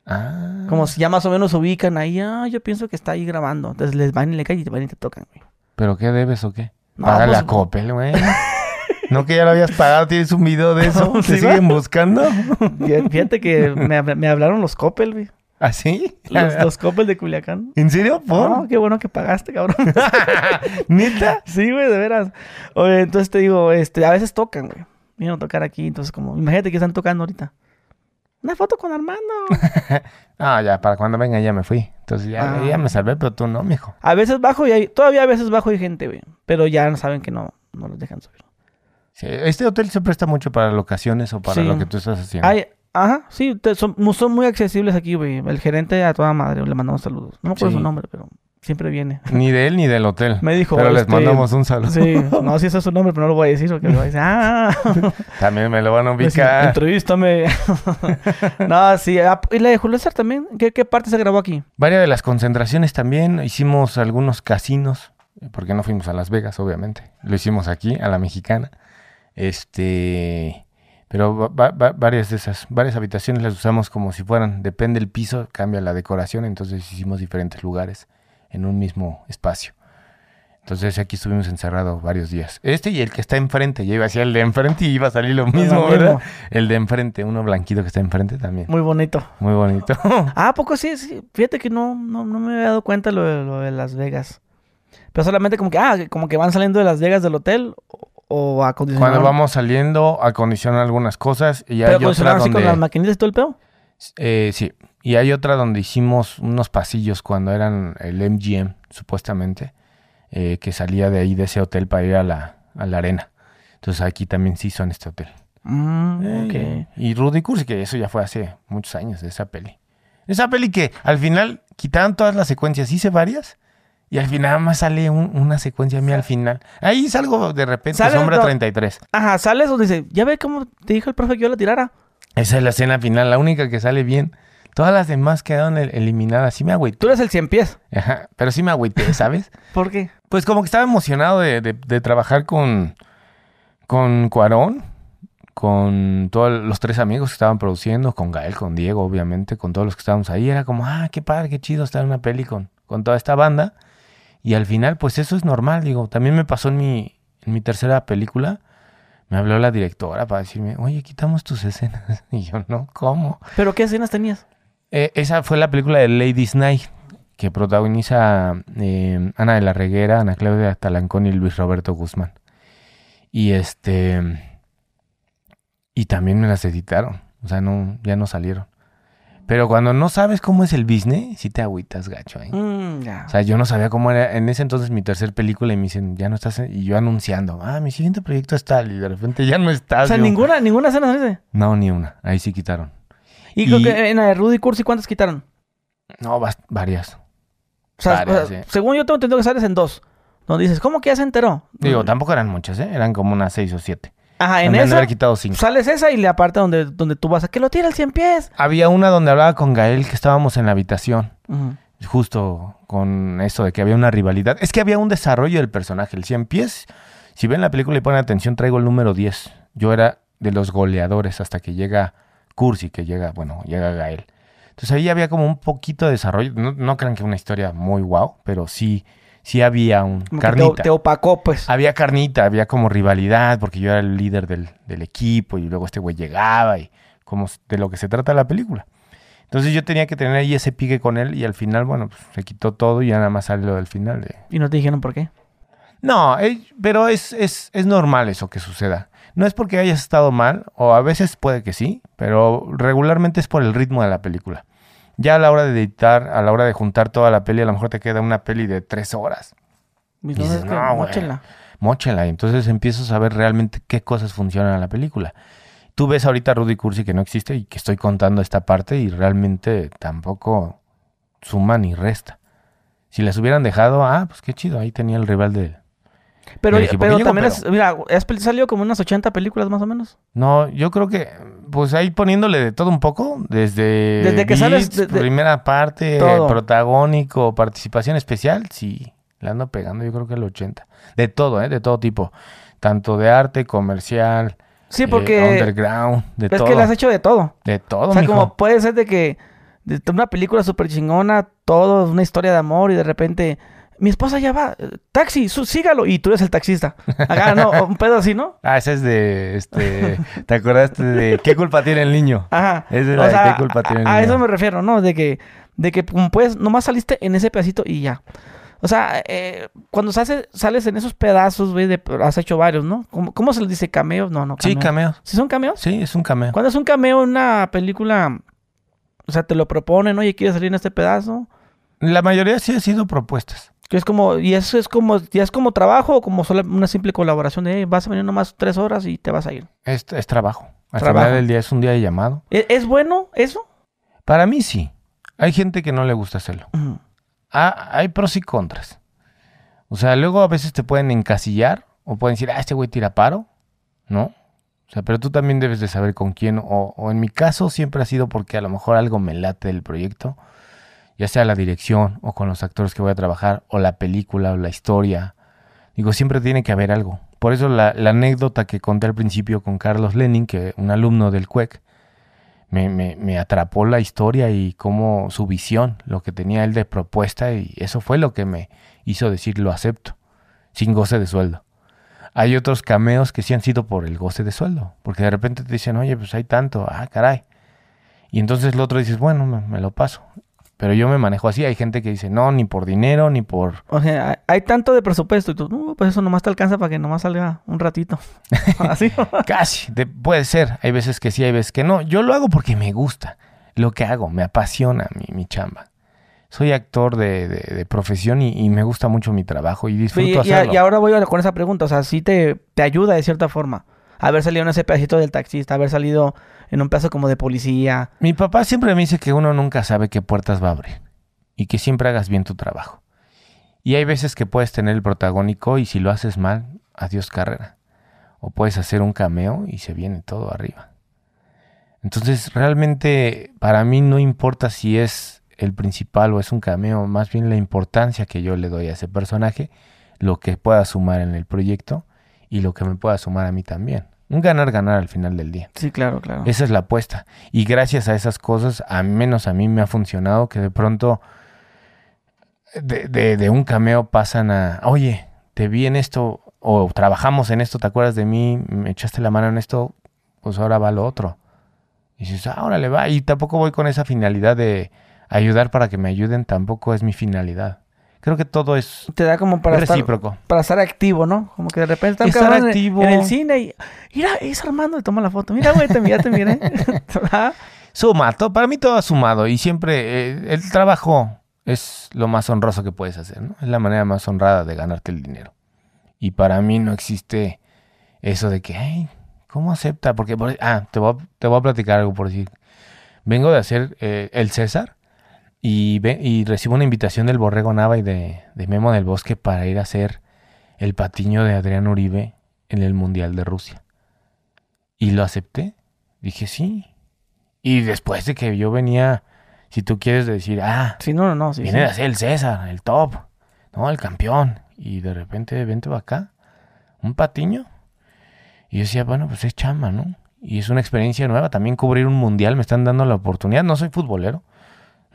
Ah. Como si ya más o menos se ubican ahí. Ah, yo pienso que está ahí grabando. Entonces les van y le caen y te van y te tocan, güey. ¿Pero qué debes o qué? No, Págale pues- a Coppel, güey. ¿No que ya lo habías pagado? ¿Tienes un video de eso? ¿Te Sí, siguen buscando? Fí- Fíjate que me, hab- me hablaron los Coppel, güey. ¿Así? Los, los Coppel de Culiacán. ¿En serio? ¿Por? No, qué bueno que pagaste, cabrón. ¿Neta? Sí, güey, de veras. Oye, entonces te digo, este, a veces tocan, güey. Vienen a tocar aquí, entonces como, imagínate que están tocando ahorita. Una foto con Armando. Ah, ya, para cuando venga ya me fui. Entonces ya, Ah. ya me salvé, pero tú no, mijo. A veces bajo y hay, todavía a veces bajo hay gente, güey. Pero ya saben que no, no los dejan subir. Sí, este hotel se presta mucho para locaciones o para Sí. lo que tú estás haciendo. Hay, ajá, sí, te- son, mu- son muy accesibles aquí, güey. El gerente a toda madre, le mandamos saludos. No me acuerdo Sí. su nombre, pero siempre viene. Ni de él ni del hotel. Me dijo, pero les este, mandamos un saludo. Sí, no, sí, ese es su nombre, pero no lo voy a decir porque me va a decir, ah, También me lo van a decía, ubicar. entrevístame. no, sí, ah, y la de Julio César también. ¿Qué, qué parte se grabó aquí? Varias de las concentraciones también. Hicimos algunos casinos. Porque no fuimos a Las Vegas, obviamente. Lo hicimos aquí, a la mexicana. Este. Pero va- va- va- varias de esas, varias habitaciones las usamos como si fueran, depende del piso, cambia la decoración, entonces hicimos diferentes lugares en un mismo espacio. Entonces aquí estuvimos encerrados varios días. Este y el que está enfrente, yo iba hacia el de enfrente y iba a salir lo mismo, lo ¿verdad? mismo. El de enfrente, uno blanquito que está enfrente también. Muy bonito. Muy bonito. Ah, ¿a poco sí, sí. Fíjate que no, no, no me había dado cuenta lo de, lo de Las Vegas. Pero solamente como que, ah, como que van saliendo de Las Vegas del hotel o, o acondicionaron. Cuando vamos saliendo, acondicionan algunas cosas y Pero hay otra acondicionaron así con las donde... maquinitas y todo el pedo. Eh, sí, y hay otra donde hicimos unos pasillos cuando eran el MGM, supuestamente, eh, que salía de ahí, de ese hotel, para ir a la, a la arena. Entonces aquí también sí son este hotel. Mm. Y Rudy Cursi, que eso ya fue hace muchos años de esa peli. Esa peli que al final quitaron todas las secuencias, hice varias. Y al final nada más sale un- una secuencia mía al final. Ahí salgo de repente, Sale Sombra do- 33. Ajá, sales donde dice, ya ve cómo te dijo el profe que yo la tirara. Esa es la escena final, la única que sale bien. Todas las demás quedaron el- eliminadas. Sí me agüité. Tú eres el cien pies. Ajá, pero sí me agüité, ¿sabes? ¿Por qué? Pues como que estaba emocionado de, de- de trabajar con, con Cuarón, con todos los tres amigos que estaban produciendo, con Gael, con Diego, obviamente, con todos los que estábamos ahí. Era como, ah, qué padre, qué chido estar en una peli con, con toda esta banda. Y al final, pues eso es normal, digo. También me pasó en mi, en mi tercera película, Me habló la directora para decirme, oye, quitamos tus escenas. Y yo, no, ¿cómo? ¿Pero qué escenas tenías? Eh, esa fue la película de Ladies Night, que protagoniza eh, Ana de la Reguera, Ana Claudia Talancón y Luis Roberto Guzmán. Y este. Y también me las editaron. O sea, no, ya no salieron. Pero cuando no sabes cómo es el business, sí te agüitas, gacho. ¿eh? Mm. O sea, yo no sabía cómo era. En ese entonces mi tercer película y me dicen, ya no estás. en-". Y yo anunciando, ah, mi siguiente proyecto es tal. Y de repente ya no O estás. sea, yo, ninguna, ninguna escena. No, ni una. Ahí sí quitaron. Y, Y- creo que en la de Rudy Cursi, ¿cuántas quitaron? No, varias. O sea, Varias, o sea, sí. según yo tengo entendido que sales en dos. Donde dices, ¿cómo que ya se enteró? Digo, tampoco eran muchas, ¿eh? Eran como unas seis o siete. Ajá, en esa haber quitado cinco. sales esa y la parte donde, donde tú vas a que lo tira el 100 pies. Había una donde hablaba con Gael que estábamos en la habitación. Justo con eso de que había una rivalidad. Es que había un desarrollo del personaje. El 100 pies, si ven la película y ponen atención, traigo el número 10. Yo era de los goleadores hasta que llega Cursi, que llega, bueno, llega Gael. Entonces ahí había como un poquito de desarrollo. No, no crean que una historia muy guau, pero sí, sí había un Como carnita. te, te opacó, pues. Había carnita, había como rivalidad, porque yo era el líder del, del equipo y luego este güey llegaba y como de lo que se trata la película. Entonces yo tenía que tener ahí ese pique con él y al final, bueno, pues se quitó todo y ya nada más sale lo del final. de- Y no te dijeron por qué. No, eh, pero es, es, es normal eso que suceda. No es porque hayas estado mal, o a veces puede que sí, pero regularmente es por el ritmo de la película. Ya a la hora de editar, a la hora de juntar toda la peli, a lo mejor te queda una peli de tres horas. Y Dices. "No, güey". Móchela. Móchela. Y entonces empiezas a ver realmente qué cosas funcionan en la película. Tú ves ahorita a Rudy Cursi que no existe y que estoy contando esta parte y realmente tampoco suma ni resta. Si las hubieran dejado, ah, pues qué chido, ahí tenía el rival de... Pero, pero también, pero- es- mira, has pel- salido como unas 80 películas más o menos. No, yo creo que, pues ahí poniéndole de todo un poco, desde... Desde que sales beats, de- de- Primera parte, Todo. protagónico, participación especial, sí, le ando pegando yo creo que el 80. De todo, ¿eh? De todo tipo. Tanto de arte, comercial, Sí, eh, porque underground, de es todo. que le has hecho de todo. De todo, O sea, mijo. como puede ser de que de una película súper chingona, todo, una historia de amor y de repente, mi esposa ya va, taxi, su- sígalo, y tú eres el taxista. Acá, no, un pedo así, ¿no? Ah, ese es de, este, ¿te acordaste de qué culpa tiene el niño? Ajá. Es O de sea, qué culpa tiene el a, a niño. eso me refiero, ¿no? De que, de que como puedes, nomás saliste en ese pedacito y ya. O sea, eh, cuando sales, sales en esos pedazos, güey, de- has hecho varios, ¿no? ¿Cómo, cómo se les dice? ¿Cameos? No, no, Sí, cameos. cameo. ¿Sí son cameos? Sí, es un cameo. Cuando es un cameo en una película, o sea, te lo proponen, oye, ¿quieres salir en este pedazo? La mayoría sí ha sido propuestas. Que es como, y eso es como, ya es como trabajo o como solo una simple colaboración de, "Eh, vas a venir nomás tres horas y te vas a ir. Es, es trabajo. Al Trabajo. final del día es un día de llamado. ¿E- ¿Es, bueno eso? Para mí sí. Hay gente que no le gusta hacerlo. Ah, hay pros y contras. O sea, luego a veces te pueden encasillar o pueden decir, ah, este güey tira paro, ¿no? O sea, pero tú también debes de saber con quién. O, o en mi caso siempre ha sido porque a lo mejor algo me late del proyecto, ya sea la dirección o con los actores que voy a trabajar, o la película o la historia. Digo, siempre tiene que haber algo. Por eso la, anécdota que conté al principio con Carlos Lenin, que un alumno del CUEC, me, me, me atrapó la historia y cómo su visión, lo que tenía él de propuesta, y eso fue lo que me hizo decir lo acepto, sin goce de sueldo. Hay otros cameos que sí han sido por el goce de sueldo, porque de repente te dicen, oye, pues hay tanto, ah, caray. Y entonces el otro dices, bueno, me lo paso. Pero yo me manejo así, hay gente que dice, no, ni por dinero, ni por... O sea, hay- hay tanto de presupuesto y tú, "No, pues eso nomás te alcanza para que nomás salga un ratito. Así. Casi, de- puede ser, hay veces que sí, hay veces que no. Yo lo hago porque me gusta lo que hago, me apasiona mi, mi chamba. Soy actor de, de- de profesión y, y me gusta mucho mi trabajo y y, disfruto y- hacerlo. y ahora voy a- con esa pregunta, o sea, sí te, te ayuda de cierta forma. Haber salido en ese pedacito del taxista, haber salido en un pedazo como de policía. Mi papá siempre me dice que uno nunca sabe qué puertas va a abrir y que siempre hagas bien tu trabajo. Y hay veces que puedes tener el protagónico y si lo haces mal, adiós carrera. O puedes hacer un cameo y se viene todo arriba. Entonces, realmente para mí no importa si es el principal o es un cameo, más bien la importancia que yo le doy a ese personaje, lo que pueda sumar en el proyecto y lo que me pueda sumar a mí también. Un ganar-ganar al final del día. Sí, claro, claro. Esa es la apuesta. Y gracias a esas cosas, a menos a mí me ha funcionado que de pronto de, de- de un cameo pasan a, oye, te vi en esto, o trabajamos en esto, ¿te acuerdas de mí? Me echaste la mano en esto, pues ahora va lo otro. Y dices, ahora le va. Y tampoco voy con esa finalidad de ayudar para que me ayuden, tampoco es mi finalidad. Creo que todo es Te da como para estar, recíproco. para estar activo, ¿no? Como que de repente está Estar en- activo. En, el cine y... Mira, es Armando y toma la foto. Mira, güey, te miré, te miré. Suma, to- para mí todo ha sumado y siempre eh, el trabajo es lo más honroso que puedes hacer, ¿no? Es la manera más honrada de ganarte el dinero. Y para mí no existe eso de que, ay, ¿cómo acepta? Porque, por- ah, te voy, a, te voy a platicar algo por decir. Vengo de hacer eh, el César y, ve- y recibo una invitación del Borrego Nava y de, de Memo del Bosque para ir a hacer el patiño de Adrián Uribe en el Mundial de Rusia. Y lo acepté. Dije, sí. Y después de que yo venía, si tú quieres decir, ah, Sí, no, no, no. Sí, viene sí. de ser el César, el top, no, el campeón. Y de repente, vente para acá, un patiño. Y yo decía, bueno, pues es chamba, ¿no? Y es una experiencia nueva. También cubrir un mundial, me están dando la oportunidad. No soy futbolero,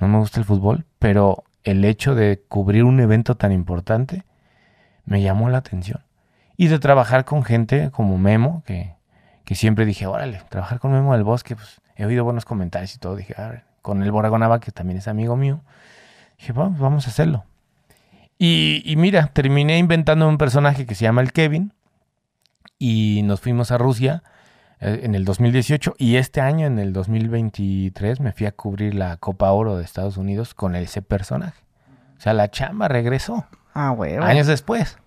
no me gusta el fútbol, pero el hecho de cubrir un evento tan importante me llamó la atención. Y de trabajar con gente como Memo, que, que siempre dije, órale, trabajar con Memo del Bosque, pues he oído buenos comentarios y todo. Dije, a ver, con el Boragonaba, que también es amigo mío. Dije, vamos, vamos a hacerlo. Y, mira, terminé inventando un personaje que se llama el Kevin. Y nos fuimos a Rusia en el 2018. Y este año, en el 2023, me fui a cubrir la Copa Oro de Estados Unidos con ese personaje. O sea, la chamba regresó Ah, güey. años después.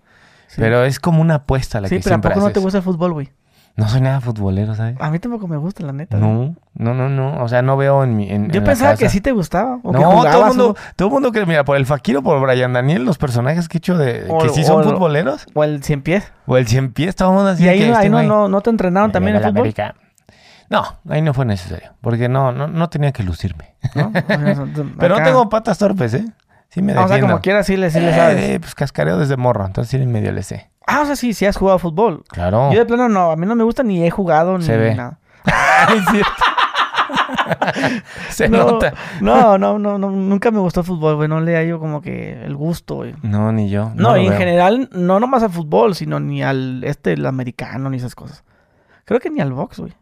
Sí. Pero es como una apuesta la Sí, que pero ¿a siempre poco no te gusta el fútbol, güey? No soy nada futbolero, ¿sabes? A mí tampoco me gusta, la neta. güey. No, no, no, no. O sea, no veo en mi. En, Yo en la pensaba que sí te gustaba. O que No, todo el mundo, fútbol. todo el mundo que, mira, por el Fakir o por Brian Daniel, los personajes que he hecho de O- que sí o son futboleros, O el cien pies. o el cien pies, todo el mundo así Y ahí, que no- este ahí no, no, no te entrenaron también la fútbol. América. No, ahí no fue necesario, porque no, no, no tenía que lucirme. O Pero acá- no tengo patas torpes, ¿eh? Sí me Ah, O sea, defiendo. como quieras, sí le, sí le Eh, sabes. eh, pues cascareo desde morro, entonces sí medio le sé. Ah, o sea, sí, sí has jugado fútbol. Claro. Yo de plano no, a mí no me gusta ni he jugado ni ve. nada. Ay, es cierto. Se no, nota. No, no, no, no, nunca me gustó el fútbol, güey. No le hallo como que el gusto, güey. No, ni yo. No, lo y en veo. general, no nomás al fútbol, sino ni al este, el americano, ni esas cosas. Creo que ni al box, güey.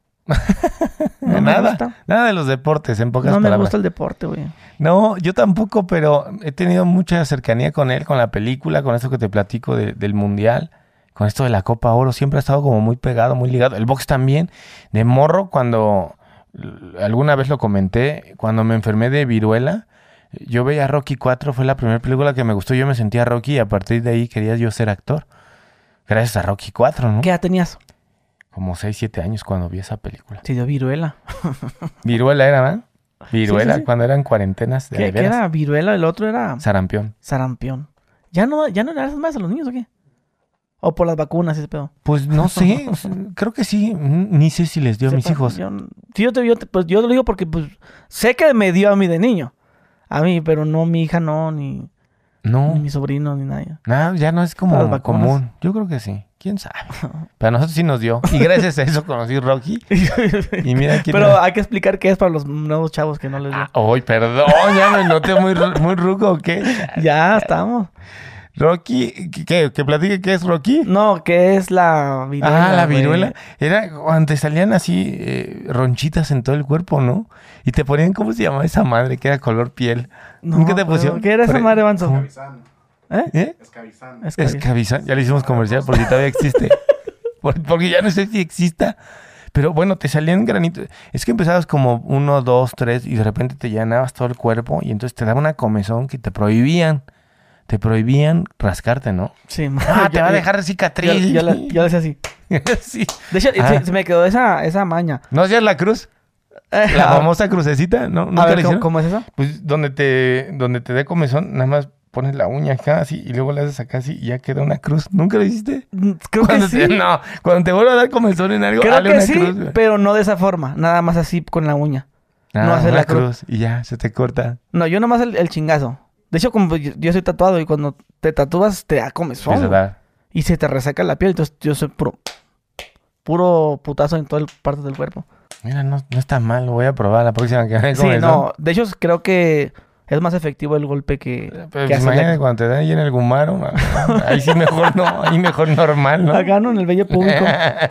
No me nada. gusta. Nada de los deportes, en pocas No me palabras. gusta el deporte, güey. No, yo tampoco, pero he tenido mucha cercanía con él, con la película, con esto que te platico de- del mundial, con esto de la Copa Oro. Siempre ha estado como muy pegado, muy ligado. El box también. De morro, cuando alguna vez lo comenté, cuando me enfermé de viruela, yo veía Rocky 4, fue la primera película que me gustó. Yo me sentía Rocky y a partir de ahí quería yo ser actor. Gracias a Rocky 4, ¿no? ¿Qué edad tenías? Como 6, 7 años cuando vi esa película. Se dio viruela. Viruela era, ¿verdad? Viruela, sí, sí. cuando eran cuarentenas de ¿Qué, qué era viruela? El otro era Sarampión. sarampión. ¿Ya no, ya no le das más a los niños o qué? ¿O por las vacunas ese pedo? Pues no sé, creo que sí, ni sé si les dio a mis Sepa, hijos. Yo, sí, yo, te, yo, te- pues, yo lo digo porque pues, sé que me dio a mí de niño. A mí, pero no mi hija, no, ni, No, ni mi sobrino, ni nadie. nada, ya no es como común. Yo creo que sí, quién sabe. Pero a nosotros sí nos dio. Y gracias a eso conocí Rocky. Y mira quién pero era. hay que explicar qué es para los nuevos chavos que no les dio. Ah, Ay, perdón, ya me noté muy, muy ruco, ¿o ¿qué? ya estamos. Rocky, ¿qué? ¿Que platique qué es Rocky? No, ¿qué es la viruela? Ah, la güey? viruela. Era cuando te salían así eh, ronchitas en todo el cuerpo, ¿no? Y te ponían, ¿cómo se llamaba esa madre que era color piel? No, ¿Nunca te pusieron? ¿Qué era esa madre, Banzo? ¿Eh? ¿Eh? Escabizán. Es que- Escabizán. Ya le hicimos comercial por si todavía existe. Por- porque ya no sé si exista. Pero bueno, te salían granitos. Es que empezabas como uno, dos, tres y de repente te llenabas todo el cuerpo y entonces te daba una comezón que te prohibían. Te prohibían rascarte, ¿no? Sí, Ah, te yo- va a yo- dejar Yo, cicatriz. yo, la- yo le decía así. sí. De hecho, Ah. se, se me quedó esa, esa maña. ¿No hacías la cruz? La famosa crucecita, ¿no? A ¿Nunca ver, la ¿cómo, hicieron? cómo es eso? Pues donde te, donde te dé comezón, nada más pones la uña acá así y luego la haces acá así y ya queda una cruz. ¿Nunca lo hiciste? Mm, Creo que sí. te, no, cuando te vuelva a dar comezón en algo, Creo que una sí, cruz. pero no de esa forma. Nada más así con la uña. Ah, no hacer una la cruz. y ya, se te corta. No, yo nomás el, el chingazo. De hecho, como yo, yo soy tatuado y cuando te tatúas te da comezón. Y se te reseca la piel. Entonces yo soy puro, puro putazo en todas las partes del cuerpo. Mira, no, no está mal, lo voy a probar la próxima que me Sí, comezón. no. De hecho, creo que Es más efectivo el golpe que... Pero que pues, hacerle- imagínate cuando te dan ahí en el gumaro, no, ahí sí mejor no, ahí mejor normal, ¿no? Acá, ¿no? En el bello público.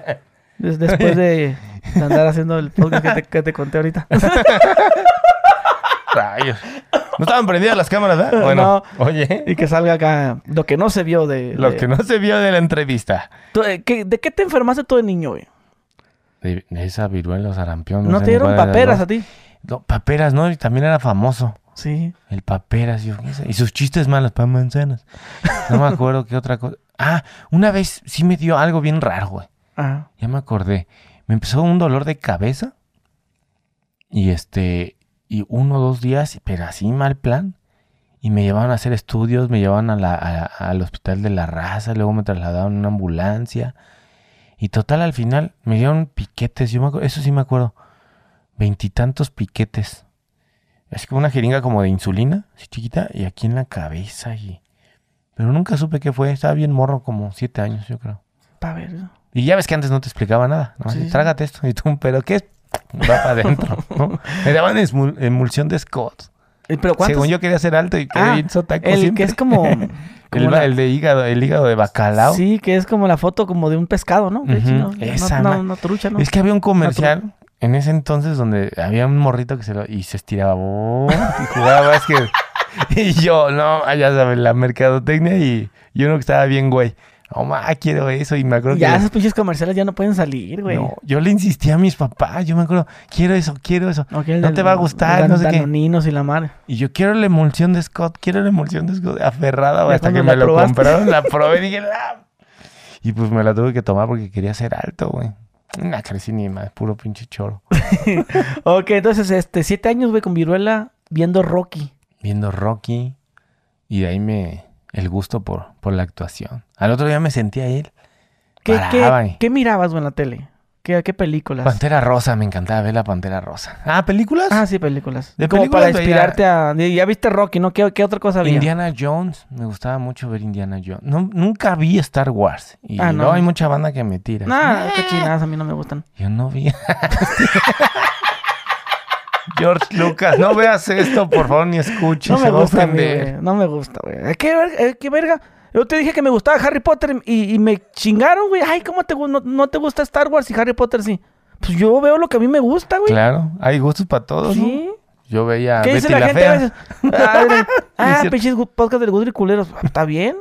Des- después de, andar haciendo el podcast que te, que te conté ahorita. Rayos. No estaban prendidas las cámaras, ¿verdad? Bueno, oye, y que salga acá lo que no se vio de... lo de- que no se vio de la entrevista. Eh, ¿qué- ¿De qué te enfermaste tú de niño, güey? De, esa viruela sarampión. ¿No, sé te dieron paperas a ti? No, paperas, ¿no? Y también era famoso. Sí. El paperas, sé. Y sus chistes malos para manzanas. No me acuerdo qué otra cosa. Ah, una vez sí me dio algo bien raro, güey. Ajá. Ya me acordé. Me empezó un dolor de cabeza. Y este. Y uno o dos días, pero así mal plan. Y me llevaban a hacer estudios, me llevaban a la- a- al hospital de la raza, luego me trasladaron en una ambulancia. Y total, al final me dieron piquetes, yo me acuerdo, eso sí me acuerdo. Veintitantos piquetes. Es como una jeringa como de insulina, así chiquita, y aquí en la cabeza. Y... Pero nunca supe qué fue, estaba bien morro, como siete años, yo creo. Pa' ver. Y ya ves que antes no te explicaba nada. ¿no? Sí. Trágate esto. Y tú, ¿pero qué es? Va para adentro. ¿no? Me daban emulsión de Scott. Eh, ¿Pero? Según yo quería ser alto y quedé Ah, el siempre. que es como... el, como ba- la- el de hígado, el hígado de bacalao. Sí, que es como la foto como de un pescado, ¿no? Hecho, Ujú, no, esa no, no trucha, ¿no? Es que había un comercial en ese entonces donde había un morrito que se lo... Y se estiraba. ¡oh! y jugaba básquet. y yo, no, ya sabes, la mercadotecnia y, y uno que estaba bien güey. No, ma, quiero eso. Y me acuerdo Ya que... esos pinches comerciales ya no pueden salir, güey. No, yo le insistía a mis papás, yo me acuerdo, quiero eso, quiero eso. No del- te va a gustar, no sé qué. y la madre. Y yo quiero la emulsión de Scott, quiero la emulsión de Scott, aferrada, güey, Ya hasta que me lo probaste. compraron, la probé y dije, "La". Y pues me la tuve que tomar porque quería ser alto, güey. Ni más, puro pinche choro. Ok, entonces, este, siete años, güey, con viruela, viendo Rocky. Viendo Rocky y de ahí me... El gusto por, por la actuación. Al otro día me sentía él. ¿Qué, Paraba qué, y- qué mirabas, güey, en la tele? ¿Qué, qué películas? Pantera Rosa, me encantaba ver la Pantera Rosa. Ah, ¿películas? Ah, sí, películas. De Como películas para veía- inspirarte a... Ya viste Rocky, ¿no? ¿Qué, qué otra cosa había? Indiana Jones, me gustaba mucho ver Indiana Jones. No, nunca vi Star Wars. Y Ah, no. luego hay mucha banda que me tira. Nah, qué chinadas, a mí no me gustan. Yo no vi. George Lucas, no veas esto, por favor, ni escuches. No me gusta, güey. No me gusta, güey. ¿Qué, ver- eh, ¿Qué verga? Yo te dije que me gustaba Harry Potter y, y me chingaron, güey. Ay, ¿cómo te, no, no te gusta Star Wars y Harry Potter sí? Pues yo veo lo que a mí me gusta, güey. Claro, hay gustos para todos. ¿no? Sí. Yo veía ¿Qué Betty dice la, la, gente Fea. a veces? Ah, ah, pinches podcast del Gudri culeros. Ah, ¿Está bien?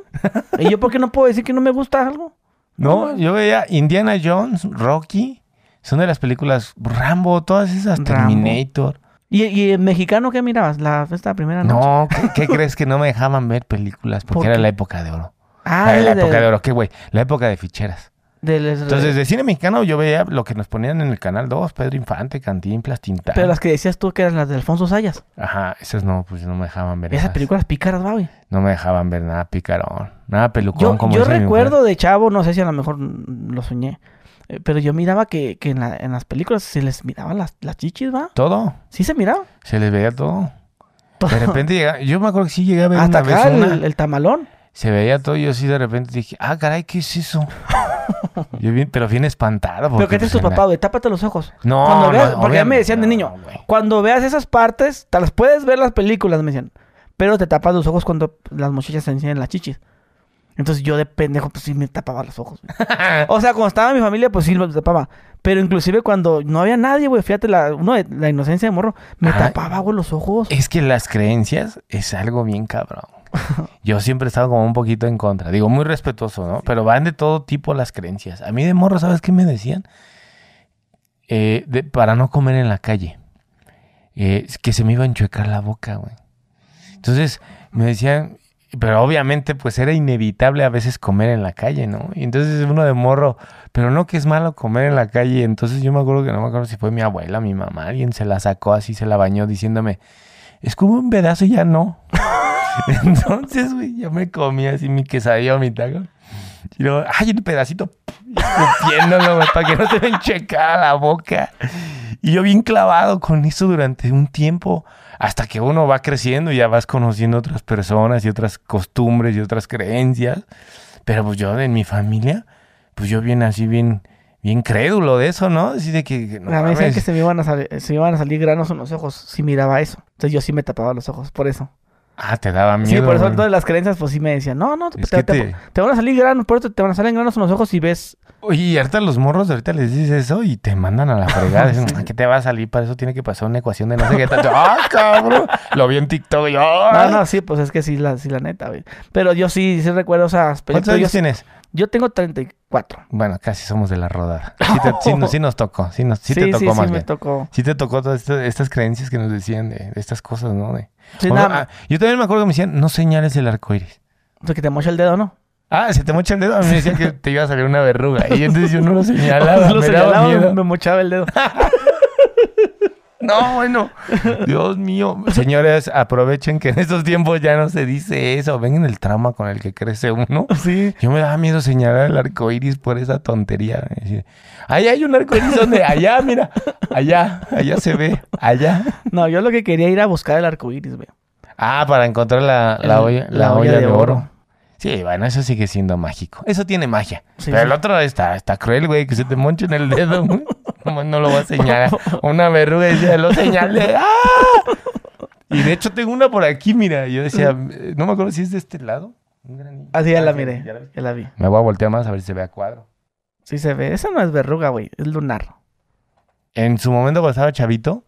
¿Y yo por qué no puedo decir que no me gusta algo? No, yo veía Indiana Jones, Rocky. Son de las películas Rambo, todas esas, Rambo. Terminator. ¿Y, y el mexicano qué mirabas? La, esta primera noche. No, ¿qué, qué crees que no me dejaban ver películas? Porque ¿Por era qué? la época de oro. Ah, Era la de- época de oro, ¿qué güey? La época de ficheras. del- Entonces, de cine mexicano yo veía lo que nos ponían en el canal 2, Pedro Infante, Cantinflas, Tintán. Pero las que decías tú que eran las de Alfonso Sayas. Ajá, esas no, pues no me dejaban ver. Esas esas. películas pícaras, va, güey. No me dejaban ver nada picarón, nada pelucón Yo, como yo recuerdo de chavo, no sé si a lo mejor lo soñé, pero yo miraba que, que en, la- en las películas se les miraban las, las chichis, ¿va? Todo, Sí se miraba. se les veía todo. De repente llegaba, yo me acuerdo que sí llegué a ver Hasta una acá vez el, una, el tamalón. se veía todo y yo sí de repente dije, ah, caray, ¿qué es eso? yo bien, pero bien espantado. Pero porque, ¿qué te pues, tu papá, güey? Tápate los ojos. No, Cuando veas, no, porque ya me decían de niño, no, cuando veas esas partes, te las puedes ver las películas, me decían. Pero te tapas los ojos cuando las muchachas se enseñan las chichis. Entonces yo de pendejo, pues sí me tapaba los ojos. güey. o sea, cuando estaba mi familia, pues sí me tapaba. Pero inclusive cuando no había nadie, güey, fíjate, la, uno de la inocencia de morro, me tapaba, güey, los ojos. Es que las creencias es algo bien cabrón. Yo siempre he estado como un poquito en contra. Digo, muy respetuoso, ¿no? Pero van de todo tipo las creencias. A mí de morro, ¿sabes qué me decían? Eh, de- para no comer en la calle. Eh, que se me iba a enchuecar la boca, güey. Entonces me decían, pero obviamente pues era inevitable a veces comer en la calle, ¿no? Y entonces uno de morro, pero no que es malo comer en la calle. Entonces yo me acuerdo que no me acuerdo si fue mi abuela, mi mamá, alguien se la sacó así, se la bañó diciéndome, es como un pedazo y ya no. Entonces, güey, yo me comía así mi quesadilla mi taco. Y luego, ay, un pedacito, escupiéndolo, para que no se me enchecara la boca. Y yo bien clavado con eso durante un tiempo, hasta que uno va creciendo y ya vas conociendo otras personas y otras costumbres y otras creencias. Pero pues yo en mi familia, pues yo bien así, bien, bien crédulo de eso, ¿no? Así de que, no a mí me decían mames. que se me, iban a salir, se me iban a salir granos en los ojos si miraba eso. Entonces yo sí me tapaba los ojos, por eso. Ah, te daba miedo. Sí, por eso todas las creencias, pues sí me decían, no, no, te- te- te van a salir granos, por eso te van a salir granos en los ojos si ves. Oye, y ahorita los morros ahorita les dices eso y te mandan a la fregada. Dicen, Sí. "Ah, ¿qué te va a salir? Para eso tiene que pasar una ecuación de no sé qué tanto. ¡Ah, cabrón! Lo vi en TikTok y No, no, sí, pues es que sí, la, sí, la neta, güey. Pero yo sí, sí recuerdo esas ¿Cuántos películas. Yo, años tienes? yo tengo 34. Bueno, casi somos de la rodada. Sí, te- sí nos, sí nos tocó. Sí, nos, sí, Sí, te sí, tocó sí, más me bien. tocó. Sí te tocó todas estas, estas creencias que nos decían de, de estas cosas, ¿no? De, o- nada, ah, yo también me acuerdo que me decían, no señales el arco iris. o sea, que te mocha el dedo, ¿no? Ah, se te mocha el dedo. A mí me decían que te iba a salir una verruga. Y entonces yo no lo señalaba. Lo me daba señalaba, miedo. me mochaba el dedo. No, bueno. Dios mío. Señores, aprovechen que en estos tiempos ya no se dice eso. Ven en el trauma con el que crece uno. Sí. Yo me daba miedo señalar el arco iris por esa tontería. Ahí hay un arco iris donde, allá, mira, allá, allá se ve, allá. No, yo lo que quería era buscar el arco iris, güey. Ah, para encontrar la, la El- olla, la olla de, oro. Sí, bueno, eso sigue siendo mágico. Eso tiene magia. Sí, Pero sí. el otro está, está cruel, güey, que se te monche en el dedo. güey. No, no lo va a señalar. Una verruga y decía, lo señalé. ¡Ah! Y de hecho tengo una por aquí, mira. Yo decía, eh, no me acuerdo si es de este lado. Granito. Así ya Ah, la sí, miré. ya la vi. Ya la vi. Me voy a voltear más a ver si se ve a cuadro. Sí se ve. Esa no es verruga, güey. Es lunar. En su momento cuando estaba chavito,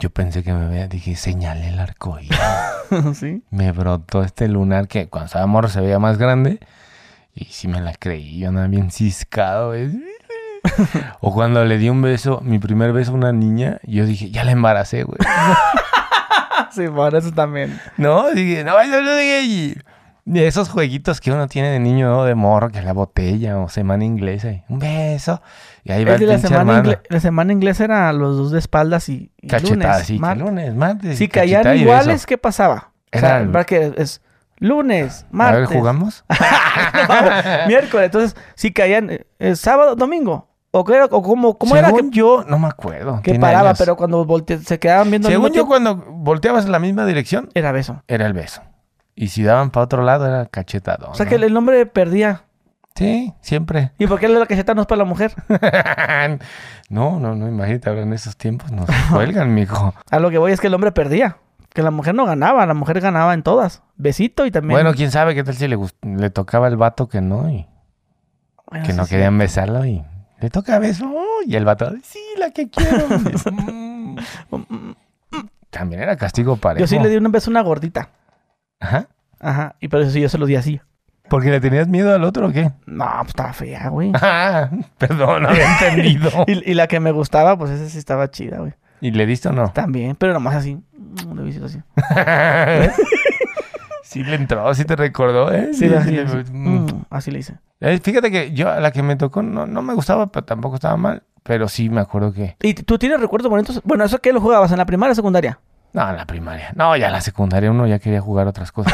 yo pensé que me veía, dije, señalé el arco iris. Sí. me brotó este lunar que cuando estaba morro se veía más grande. Y sí me la creí, yo andaba bien ciscado. o cuando le di un beso, mi primer beso a una niña, yo dije, ya la embaracé, güey. sí, por eso también. no, dije, no, yo no dije. Y esos jueguitos que uno tiene de niño, ¿no? de morro, que la botella o semana inglesa, y un beso. Y ahí va El el de la semana, ingle- la semana inglesa era los dos de espaldas y, y lunes. sí, que lunes, martes. Si caían iguales. ¿qué pasaba? O Era sea, el- ¿verdad que es lunes, A martes, ver, ¿jugamos? miércoles? Entonces, si caían eh, eh, sábado, domingo. ¿O, qué era, o cómo, cómo era que, Según yo, no me acuerdo. que paraba? años. Pero cuando volte- se quedaban viendo Según yo, tiempo, cuando volteabas en la misma dirección, era beso. era el beso. Y si daban para otro lado, era cachetado. O sea ¿no? que el, hombre perdía. Sí, siempre. ¿Y por qué la cacheta no es para la mujer? no, no, no, imagínate, ahora en esos tiempos nos cuelgan, mijo. A lo que voy es que el hombre perdía. Que la mujer no ganaba, la mujer ganaba en todas. Besito y también. Bueno, quién sabe qué tal si le, le tocaba el vato que no y Bueno, que sí, no sí. querían besarlo y le toca beso. Y el vato, sí, la que quiero. Mm. También era castigo parejo. Yo sí le di un beso a una gordita. Ajá. Ajá. Y por eso sí, yo se lo di así. ¿Porque le tenías miedo al otro o qué? No, pues estaba fea, güey. Ah, perdón, no había entendido. Y, y la que me gustaba, pues esa sí estaba chida, güey. ¿Y le diste o no? También, pero nomás así. Mm, Le hice así. sí le entró, sí te recordó, ¿eh? Sí, así, le- así. mm. Mm, así le hice. Eh, Fíjate que yo a la que me tocó no, no me gustaba, pero tampoco estaba mal. Pero sí me acuerdo que... ¿Y tú tienes recuerdos bonitos? Bueno, ¿eso qué lo jugabas? ¿En la primaria o secundaria? No, en la primaria. No, ya en la secundaria uno ya quería jugar otras cosas.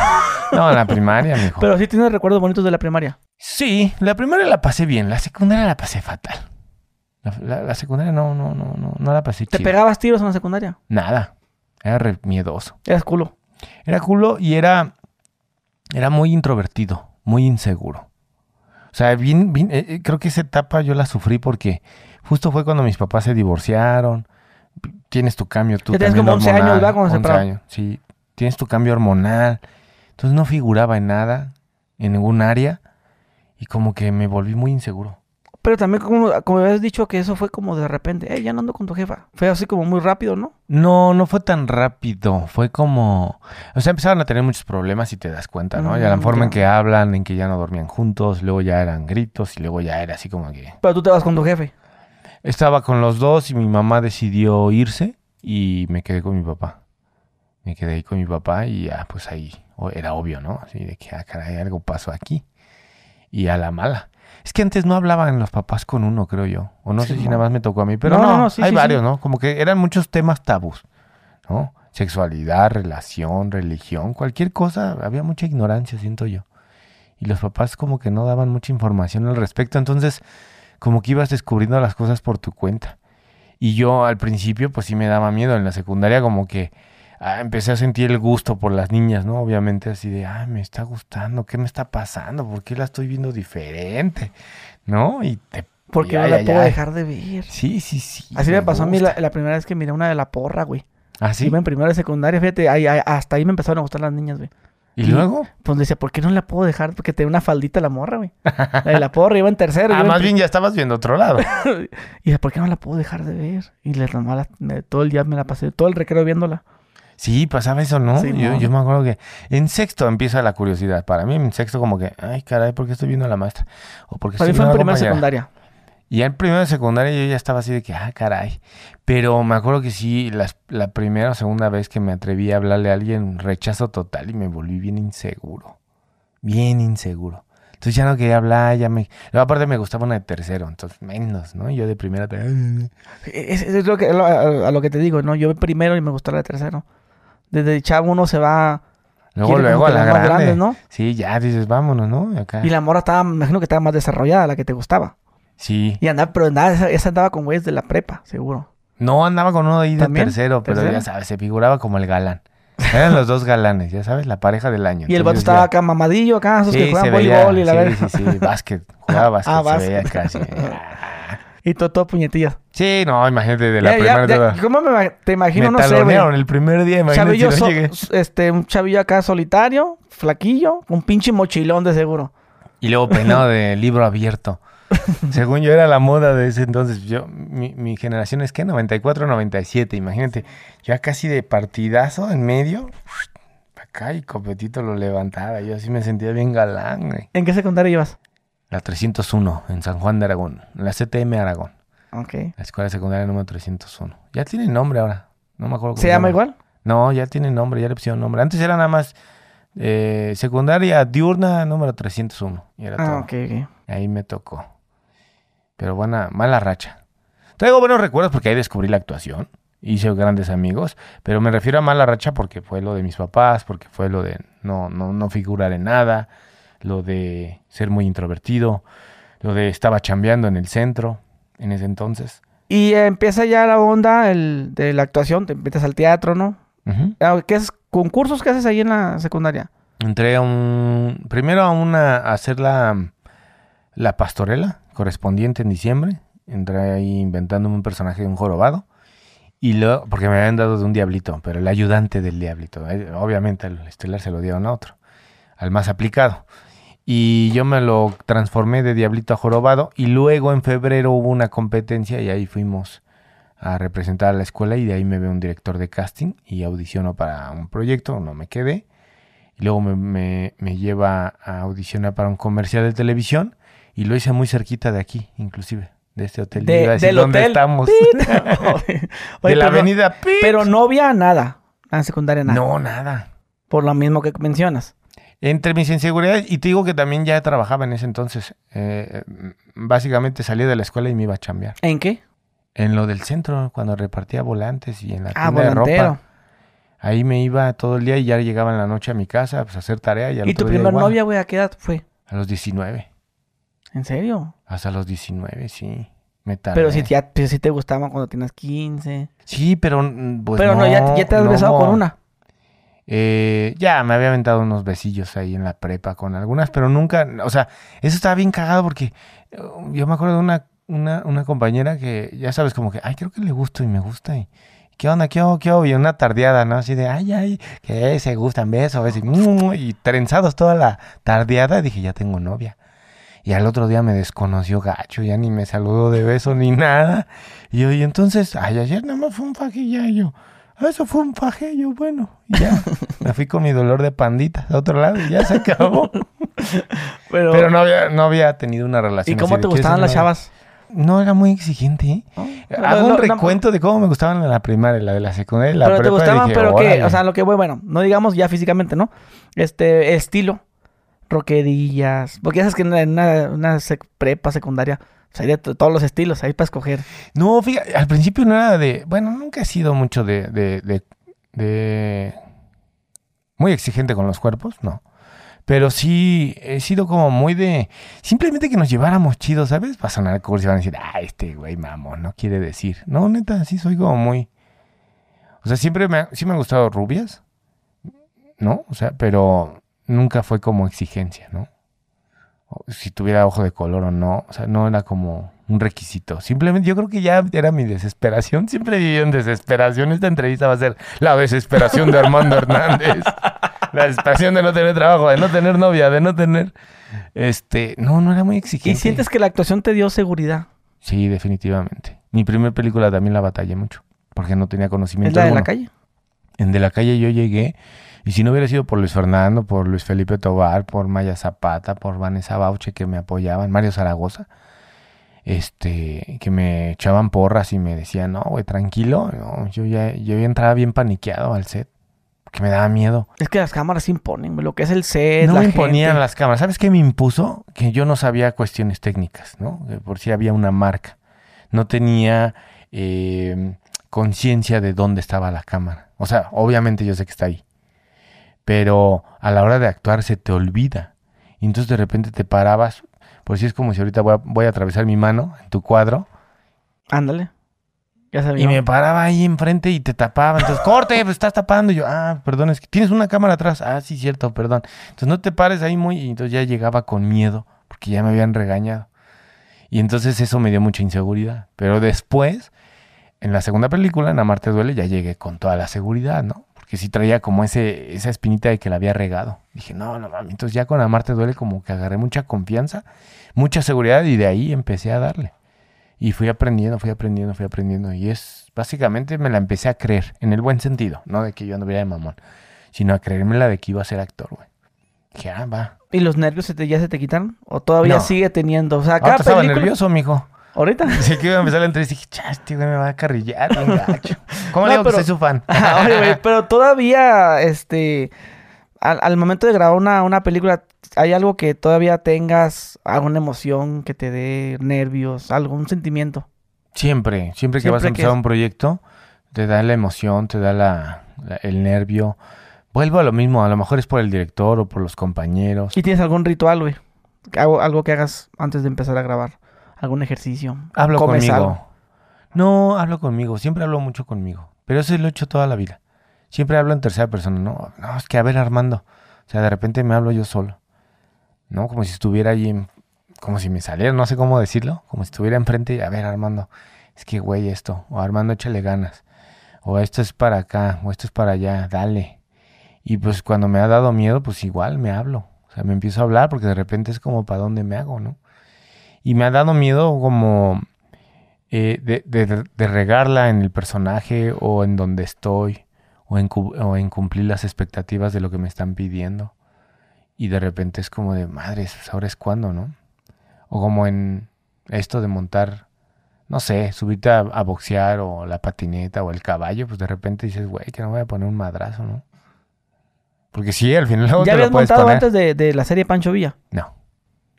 No, en la primaria, mijo. Pero sí tienes recuerdos bonitos de la primaria. Sí, la primaria la pasé bien, la secundaria la pasé fatal. La, la- la secundaria no, no, no, no, no la pasé ¿Te pegabas tiros en la secundaria? Nada. Era re miedoso. Eras culo. Era culo y era, era muy introvertido, muy inseguro. O sea, bien, bien, eh, eh, creo que esa etapa yo la sufrí porque justo fue cuando mis papás se divorciaron. Tienes tu cambio tú también como 11 años, hormonal, ¿verdad? Cuando se 11 separaron. años, sí. Tienes tu cambio hormonal. Entonces no figuraba en nada, en ningún área. Y como que me volví muy inseguro. Pero también, como, como habías dicho, que eso fue como de repente. Eh, ya no ando con tu jefa. Fue así como muy rápido, ¿no? No, no fue tan rápido. Fue como. O sea, empezaron a tener muchos problemas y te das cuenta, ¿no? ya la Mm, forma en que hablan, en que ya no dormían juntos, luego ya eran gritos y luego ya era así como que. Pero tú te vas con tu jefe. Estaba con los dos y mi mamá decidió irse y me quedé con mi papá. Me quedé ahí con mi papá y ya, pues ahí era obvio, ¿no? Así de que, ah, caray, algo pasó aquí. Y a la mala. Es que antes no hablaban los papás con uno, creo yo. O no Sí, sé si nada más me tocó a mí, pero No, no, no, no, sí, hay sí, varios. ¿no? Como que eran muchos temas tabús, ¿no? Sexualidad, relación, religión, cualquier cosa, había mucha ignorancia, siento yo. Y los papás como que no daban mucha información al respecto, entonces como que ibas descubriendo las cosas por tu cuenta. Y yo al principio pues sí me daba miedo, en la secundaria como que ah, empecé a sentir el gusto por las niñas, ¿no? Obviamente así de, ah, me está gustando, ¿qué me está pasando? ¿Por qué la estoy viendo diferente? ¿No? Y te Porque no la puedo dejar de ver. Sí, sí, sí. Así me pasó a mí la, la primera vez que miré una de la porra, güey. ¿Ah, sí? Iba en primero de secundaria, fíjate, ahí- ahí- hasta ahí me empezaron a gustar las niñas, güey. ¿Y y- luego? Pues decía, ¿por qué no la puedo dejar? Porque tenía una faldita la morra, güey. La la porra iba en tercero. Ah, en más bien ya estabas viendo otro lado. Y dije, ¿por qué no la puedo dejar de ver? Y le me- todo el día me la pasé, todo el recreo viéndola. Sí, pasaba eso, ¿no? Sí, yo, yo me acuerdo que en sexto empieza la curiosidad. Para mí en sexto como que, ay, caray, ¿por qué estoy viendo a la maestra? O porque Para mí fue en primera secundaria. Y ya en primero de secundaria yo ya estaba así de que, ah, caray. Pero me acuerdo que sí, las- la primera o segunda vez que me atreví a hablarle a alguien, rechazo total y me volví bien inseguro. Bien inseguro. Entonces ya no quería hablar, ya me... Luego aparte me gustaba una de tercero, entonces menos, ¿no? Yo de primera... Es, es lo que, lo- a, a lo que te digo, ¿no? Yo primero y me gustó la de tercero. Desde chavo uno se va... Luego, luego a la grande. grandes, ¿no? Sí, ya dices, vámonos, ¿no? Acá. Y la morra estaba, me imagino que estaba más desarrollada, la que te gustaba. Sí. Y andaba, pero andaba, esa, andaba con güeyes de la prepa, seguro. No, andaba con uno ahí de ¿También? tercero, pero ¿Tercero? ya sabes, se figuraba como el galán. Eran los dos galanes, ya sabes, la pareja del año. Y el vato estaba ya- acá mamadillo, acá, esos que Sí, juegan se veía, voleibol y la sí, verga. sí, sí, básquet, jugaba básquet, Ah, se veía casi. Y todo, todo puñetillas. Sí, no, imagínate de la Ya, primera ya, ¿Cómo me, te imagino? Me No sé, güey. el primer día, imagínate Chavillo, si no so- llegué. este, un chavillo acá solitario, flaquillo, un pinche mochilón de seguro. Y luego peinado de libro abierto. Según yo era la moda de ese entonces. Yo, mi, mi generación es que 94, 97, imagínate. Ya casi de partidazo en medio. Acá y copetito lo levantaba. Yo así me sentía bien galán, güey. ¿En qué secundaria llevas? La 301 en San Juan de Aragón. en La CTM Aragón. Ok. La escuela secundaria número 301. Ya tiene nombre ahora. No me acuerdo cómo ¿Se llama igual? No, ya tiene nombre, ya le pusieron nombre. Antes era nada más eh, secundaria diurna número 301. Y era todo. Ah, ok, ok. Ahí me tocó. Pero buena, mala racha. Traigo buenos recuerdos porque ahí descubrí la actuación. Hice grandes amigos. Pero me refiero a mala racha porque fue lo de mis papás, porque fue lo de no, no, no figurar en nada, lo de ser muy introvertido, lo de estaba chambeando en el centro en ese entonces. Y empieza ya la onda el, de la actuación, te metes al teatro, ¿no? Ah, ¿Qué es concursos que haces ahí en la secundaria? Entré a un. Primero a una. a hacer la. La pastorela correspondiente en diciembre. Entré ahí inventándome un personaje de un jorobado. Y luego. Porque me habían dado de un diablito, pero el ayudante del diablito. Eh, Obviamente al estelar se lo dieron a otro. Al más aplicado. Y yo me lo transformé de diablito a jorobado. Y luego en febrero hubo una competencia y ahí fuimos a representar a la escuela. Y de ahí me ve un director de casting y audiciono para un proyecto. No me quedé. Y luego me, me- me lleva a audicionar para un comercial de televisión. Y lo hice muy cerquita de aquí, inclusive. De este hotel. De- Iba a decir del dónde hotel. estamos. Oye, de la pero- avenida Pit. Pero no había nada. En secundaria nada. No, nada. Por lo mismo que mencionas. Entre mis inseguridades, y te digo que también ya trabajaba en ese entonces. eh, básicamente salía de la escuela y me iba a chambear. ¿En qué? En lo del centro, cuando repartía volantes y en la Ah, tienda de volantero. ropa. Ahí me iba todo el día y ya llegaba en la noche a mi casa pues, a hacer tarea. Y, al ¿Y tu día primer igual. novia, güey, a qué edad fue? A los 19. ¿En serio? Hasta los 19, sí. Me tardé. Pero si, ya, si te gustaban cuando tienes 15. Sí, pero pues pero no, ya, ya te has no. besado con una. Eh, ya, me había aventado unos besillos ahí en la prepa con algunas, pero nunca, o sea, eso estaba bien cagado porque eh, yo me acuerdo de una, una, una compañera que, ya sabes, como que, ay, creo que le gusto y me gusta y, ¿qué onda? ¿Qué hago? ¿Qué hago? Y una tardeada, ¿no? Así de, ay, ay, que se gustan besos, besos, y, y trenzados toda la tardeada, dije, ya tengo novia. Y al otro día me desconoció gacho, ya ni me saludó de beso ni nada. Y yo, y entonces, ay, ayer nada más fue un fajilla. Y yo, "Ah, eso fue un fajillo, bueno. Y ya, me fui con mi dolor de pandita a otro lado y ya se acabó. Pero, Pero no había, no había tenido una ¿Y relación. cómo así te de, ¿quieres gustaban las chavas? No, era muy exigente, ¿eh? ¿No? Hago No, un no, no, recuento de cómo me gustaban en la primaria, la de la secundaria y la pero te prepa, y gustaban, dije, pero que, o sea, lo que voy, bueno, no digamos ya físicamente, ¿no? Este, estilo, roquerillas, porque ya sabes que en una, una, prepa secundaria, pues hay de to- todos los estilos, ahí para escoger. No, fíjate, al principio no era de. Bueno, nunca he sido mucho de. de, de, de- muy exigente con los cuerpos, no. Pero sí he sido como muy de. Simplemente que nos lleváramos chidos, ¿sabes? Va a sonar y van a decir, ah, este güey mamón, no quiere decir. No, neta, sí soy como muy. O sea, siempre me, sí me han gustado rubias, ¿no? O sea, pero nunca fue como exigencia, ¿no? si tuviera ojo de color o no. O sea, no era como un requisito. Simplemente yo creo que ya era mi desesperación. Siempre viví en desesperación. Esta entrevista va a ser la desesperación de Armando Hernández. La desesperación de no tener trabajo, de no tener novia, de no tener... Este, no, no era muy exigente. ¿Y sientes que la actuación te dio seguridad? Sí, definitivamente. Mi primera película también la batallé mucho, porque no tenía ¿Es conocimiento. la de la calle? En De la Calle yo llegué, y si no hubiera sido por Luis Fernando, por Luis Felipe Tobar, por Maya Zapata, por Vanessa Bauche que me apoyaban, Mario Zaragoza, este, que me echaban porras y me decían, no, güey, tranquilo, no, yo ya, yo ya entraba bien paniqueado al set, que me daba miedo. Es que las cámaras imponen, lo que es el set, no la me imponían gente. las cámaras. ¿Sabes qué me impuso? Que yo no sabía cuestiones técnicas, ¿no? Que por si había una marca. No tenía eh, conciencia de dónde estaba la cámara. O sea, obviamente yo sé que está ahí. Pero a la hora de actuar se te olvida. Y entonces de repente te parabas. Por si es como si ahorita voy a, voy a atravesar mi mano en tu cuadro. Ándale. Ya sabía. Y me paraba ahí enfrente y te tapaba. Entonces, corte, pues estás tapando. Y yo, ah, perdón, es que tienes una cámara atrás. Ah, sí, cierto, perdón. Entonces no te pares ahí muy. Y entonces ya llegaba con miedo, porque ya me habían regañado. Y entonces eso me dio mucha inseguridad. Pero después, en la segunda película, en Amarte Duele, ya llegué con toda la seguridad, ¿no? Porque sí traía como ese, esa espinita de que la había regado. Dije, no, no mami. Entonces ya con Amarte Duele, como que agarré mucha confianza, mucha seguridad, y de ahí empecé a darle. Y fui aprendiendo, fui aprendiendo, fui aprendiendo. Y es, básicamente me la empecé a creer, en el buen sentido, no de que yo anduviera de mamón, sino a creérmela de que iba a ser actor, güey. Dije, ah, va. ¿Y los nervios se te, ya se te quitaron? ¿O todavía No. sigue teniendo? O sea, cada estaba película... nervioso, mijo. ¿Ahorita? Sí que iba a empezar la entrevista y dije, chas, este güey me va a carrillar, bien gacho. ¿Cómo No, le digo pero- que soy su fan? Oye, güey, pero todavía, este... Al, al momento de grabar una, una película, ¿hay algo que todavía tengas, alguna emoción que te dé nervios, algún sentimiento? Siempre, siempre que vas a que empezar es- un proyecto, te da la emoción, te da la, la- el nervio. Vuelvo a lo mismo, a lo mejor es por el director o por los compañeros. ¿Y tienes algún ritual, güey? Algo, algo que hagas antes de empezar a grabar. ¿Algún ejercicio? Hablo ¿Comes conmigo. algo? No, hablo conmigo, siempre hablo mucho conmigo. Pero eso lo he hecho toda la vida. Siempre hablo en tercera persona, no, no, es que a ver Armando. O sea, de repente me hablo yo solo. ¿No? Como si estuviera ahí, en- como si me saliera, no sé cómo decirlo, como si estuviera enfrente y a ver Armando, es que güey esto, o Armando échale ganas, o esto es para acá, o esto es para allá, dale. Y pues cuando me ha dado miedo, pues igual me hablo. O sea, me empiezo a hablar porque de repente es como para dónde me hago, ¿no? Y me ha dado miedo como eh, de, de- de regarla en el personaje o en donde estoy o en, o en cumplir las expectativas de lo que me están pidiendo. Y de repente es como de, madres, ahora es cuando, ¿no? O como en esto de montar, no sé, subirte a, a boxear o la patineta o el caballo, pues de repente dices, güey, que no voy a poner un madrazo, ¿no? Porque sí, al final luego ¿Ya te lo puedes montado poner. antes de, de la serie Pancho Villa? No.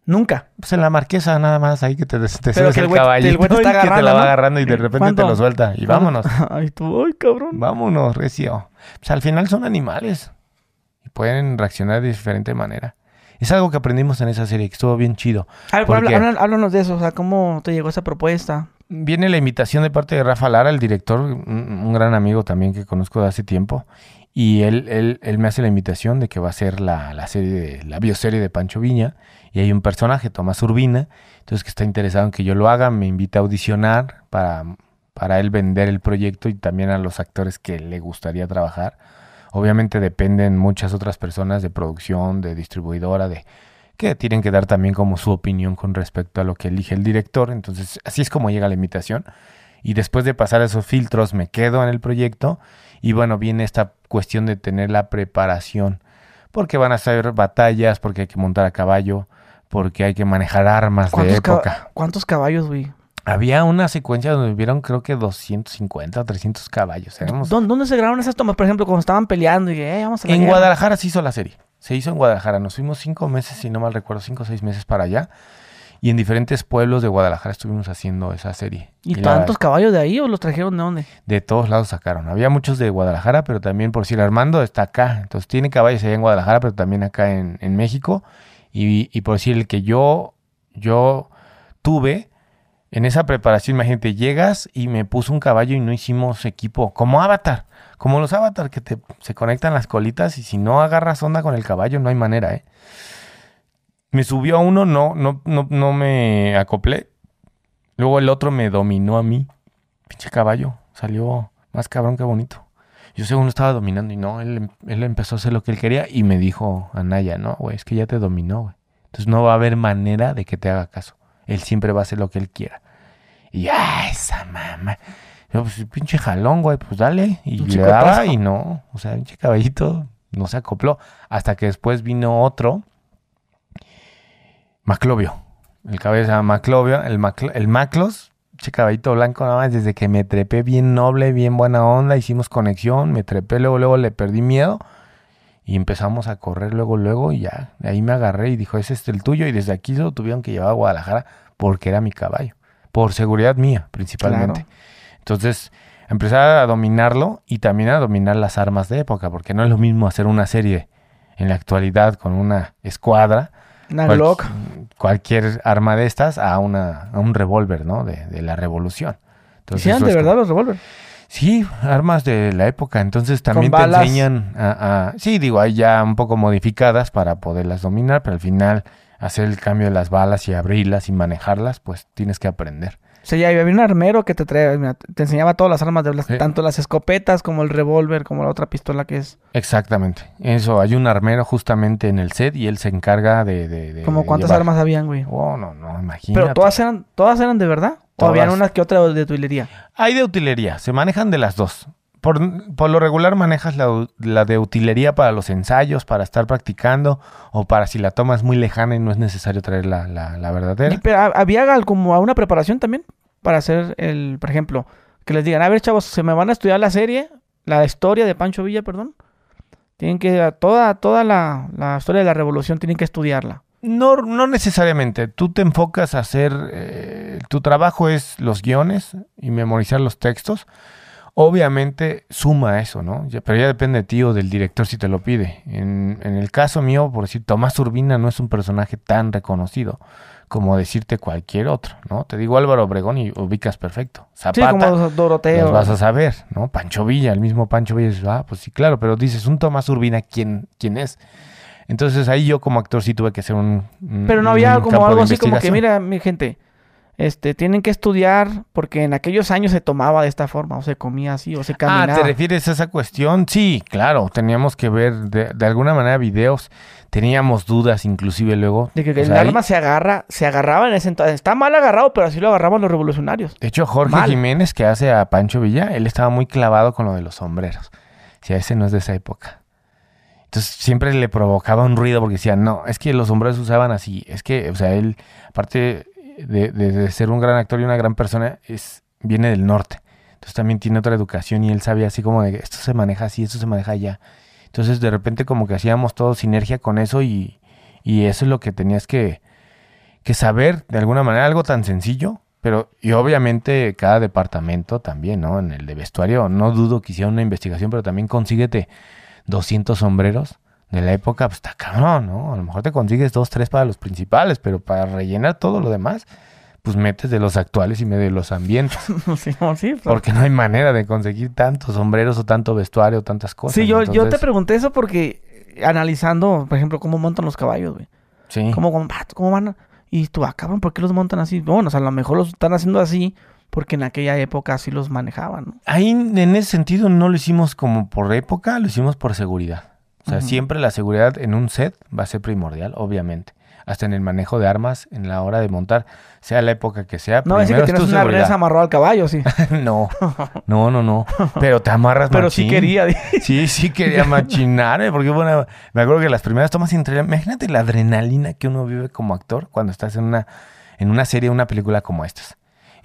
Nunca. Pues en la marquesa nada más, ahí que te, des- te subes que el el güey- caballito el güey te está que te la va ¿no? agarrando y de repente ¿Cuándo? te lo suelta. Y vámonos. Ay, tú, ay, cabrón. Vámonos, recio. Pues al final son animales. Y pueden reaccionar de diferente manera. Es algo que aprendimos en esa serie, que estuvo bien chido. A ver, ¿Por habla- qué? habla- háblanos de eso, o sea, ¿cómo te llegó esa propuesta? Viene la invitación de parte de Rafa Lara, el director, un, un gran amigo también que conozco de hace tiempo. Y él, él, él me hace la invitación de que va a ser la, la serie, de, la bioserie de Pancho Viña. Y hay un personaje, Tomás Urbina, entonces que está interesado en que yo lo haga, me invita a audicionar para, para él vender el proyecto y también a los actores que le gustaría trabajar. Obviamente dependen muchas otras personas de producción, de distribuidora, de que tienen que dar también como su opinión con respecto a lo que elige el director. Entonces, así es como llega la invitación. Y después de pasar esos filtros, me quedo en el proyecto. Y bueno, viene esta cuestión de tener la preparación. Porque van a ser batallas, porque hay que montar a caballo, porque hay que manejar armas de ¿Cuántos, ca- época. ¿Cuántos caballos, güey? Había una secuencia donde vieron creo que 250 o 300 caballos. Éramos- ¿Dónde, dónde se grabaron esas tomas? Por ejemplo, cuando estaban peleando y, eh, vamos a la En guerra. Guadalajara se hizo la serie. Se hizo en Guadalajara. Nos fuimos cinco meses, si no mal recuerdo, cinco o seis meses para allá. Y en diferentes pueblos de Guadalajara estuvimos haciendo esa serie. ¿Y, la- tantos caballos de ahí o los trajeron de dónde? de todos lados sacaron. Había muchos de Guadalajara, pero también por si el Armando está acá. Entonces tiene caballos allá en Guadalajara, pero también acá en, en México. Y, por decir el que yo, yo tuve en esa preparación, imagínate, llegas y me puso un caballo y no hicimos equipo. Como Avatar. Como los Avatar que te, se conectan las colitas y si no agarras onda con el caballo, no hay manera, ¿eh? Me subió a uno, no, no, no, no me acoplé. Luego el otro me dominó a mí. Pinche caballo. Salió más cabrón que bonito. Yo según lo estaba dominando y no, él, él empezó a hacer lo que él quería y me dijo a Naya, no, güey, es que ya te dominó, güey. Entonces no va a haber manera de que te haga caso. Él siempre va a hacer lo que él quiera. Y ¡ay, esa mamá! Yo, pues pinche jalón, güey, pues dale. Y le daba y no. O sea, pinche caballito no se acopló. Hasta que después vino otro. Maclovio. El llama Maclovio. El, Maclo- el Maclos, pinche caballito blanco nada más. Desde que me trepé bien noble, bien buena onda, hicimos conexión. Me trepé, luego, luego le perdí miedo. Y empezamos a correr luego, luego, y ya. De ahí me agarré y dijo, ese es el tuyo. Y desde aquí lo tuvieron que llevar a Guadalajara porque era mi caballo. Por seguridad mía, principalmente. Claro. Entonces, empecé a dominarlo y también a dominar las armas de época, porque no es lo mismo hacer una serie en la actualidad con una escuadra, Una cual- Glock. cualquier arma de estas, a, una, a un revólver, ¿no? De, de la revolución. Entonces, Sí, de verdad como- los revólver. Sí, armas de la época. Entonces también te enseñan a, a- Sí, digo, hay ya un poco modificadas para poderlas dominar, pero al final hacer el cambio de las balas y abrirlas y manejarlas, pues tienes que aprender. O sea, ya había un armero que te traía, te enseñaba todas las armas de las, Sí. tanto las escopetas como el revólver, como la otra pistola que es. Exactamente. Eso, hay un armero justamente en el set y él se encarga de... de, de- Como cuántas llevar. armas habían, güey. Oh, no, no, imagínate. Pero todas eran, todas eran de verdad. O Todas. habían unas que otras de utilería. Hay de utilería, se manejan de las dos. Por, por lo regular manejas la, la de utilería para los ensayos, para estar practicando, o para si la tomas muy lejana y no es necesario traer la, la, la verdadera. Pero, ¿ha- había como a una preparación también para hacer el, por ejemplo, que les digan, a ver, chavos, se me van a estudiar la serie, la historia de Pancho Villa, perdón. Tienen que, toda, toda la, la historia de la revolución tienen que estudiarla. No, no necesariamente. Tú te enfocas a hacer. eh, tu trabajo es los guiones y memorizar los textos. Obviamente suma eso, ¿no? Pero ya depende de ti o del director si te lo pide. En, en el caso mío, por decir, Tomás Urbina no es un personaje tan reconocido como decirte cualquier otro, ¿no? Te digo Álvaro Obregón y ubicas perfecto. Sí, Zapata, como Doroteo. los vas a saber, ¿no? Pancho Villa, el mismo Pancho Villa, dices, ah, pues sí, claro, pero dices, un Tomás Urbina, ¿quién, quién es? Entonces ahí yo como actor sí tuve que hacer un... un- Pero no había como algo así como que, mira, mi gente, este, tienen que estudiar porque en aquellos años se tomaba de esta forma, o se comía así, o se Ah, caminaba. ¿te refieres a esa cuestión? Sí, claro, teníamos que ver de, de alguna manera videos, teníamos dudas inclusive luego. De que O el sea, ahí- arma se agarra, se agarraba en ese entonces. Está mal agarrado, pero así lo agarraban los revolucionarios. De hecho, Jorge Mal. Jiménez, que hace a Pancho Villa, él estaba muy clavado con lo de los sombreros. O sea, ese no es de esa época. Entonces siempre le provocaba un ruido porque decía, no, es que los sombreros se usaban así. Es que, o sea, él, aparte de, de- ser un gran actor y una gran persona, es, viene del norte. Entonces también tiene otra educación y él sabía así como de esto se maneja así, esto se maneja allá. Entonces de repente como que hacíamos todo sinergia con eso y, y eso es lo que tenías que, que saber de alguna manera, algo tan sencillo, pero y obviamente cada departamento también, ¿no? En el de vestuario, no dudo que hiciera una investigación, pero también consíguete 200 sombreros de la época, pues está cabrón, ¿no? A lo mejor te consigues dos, tres para los principales, pero para rellenar todo lo demás, pues metes de los actuales y medio de los ambientes, sí, no, sí, pero- porque no hay manera de conseguir tantos sombreros o tanto vestuario o tantas cosas. Sí, yo, yo te pregunté eso porque eh, analizando, por ejemplo, cómo montan los caballos, güey. Sí. ¿Cómo, cómo, vato, cómo van? a- Y tú, ah, cabrón, ¿por qué los montan así? Bueno, o sea, a lo mejor los están haciendo así porque en aquella época así los manejaban, ¿no? Ahí en ese sentido no lo hicimos como por época, lo hicimos por seguridad. O sea, siempre la seguridad en un set va a ser primordial, obviamente. Hasta en el manejo de armas, en la hora de montar, sea la época que sea. No, es que tienes una seguridad. amarrado al caballo, sí. no, no, no, no. Pero te amarras Pero sí machín. quería. di- Sí, sí quería machinarme, porque bueno, me acuerdo que las primeras tomas entre imagínate la adrenalina que uno vive como actor cuando estás en una en una serie, una película como estas,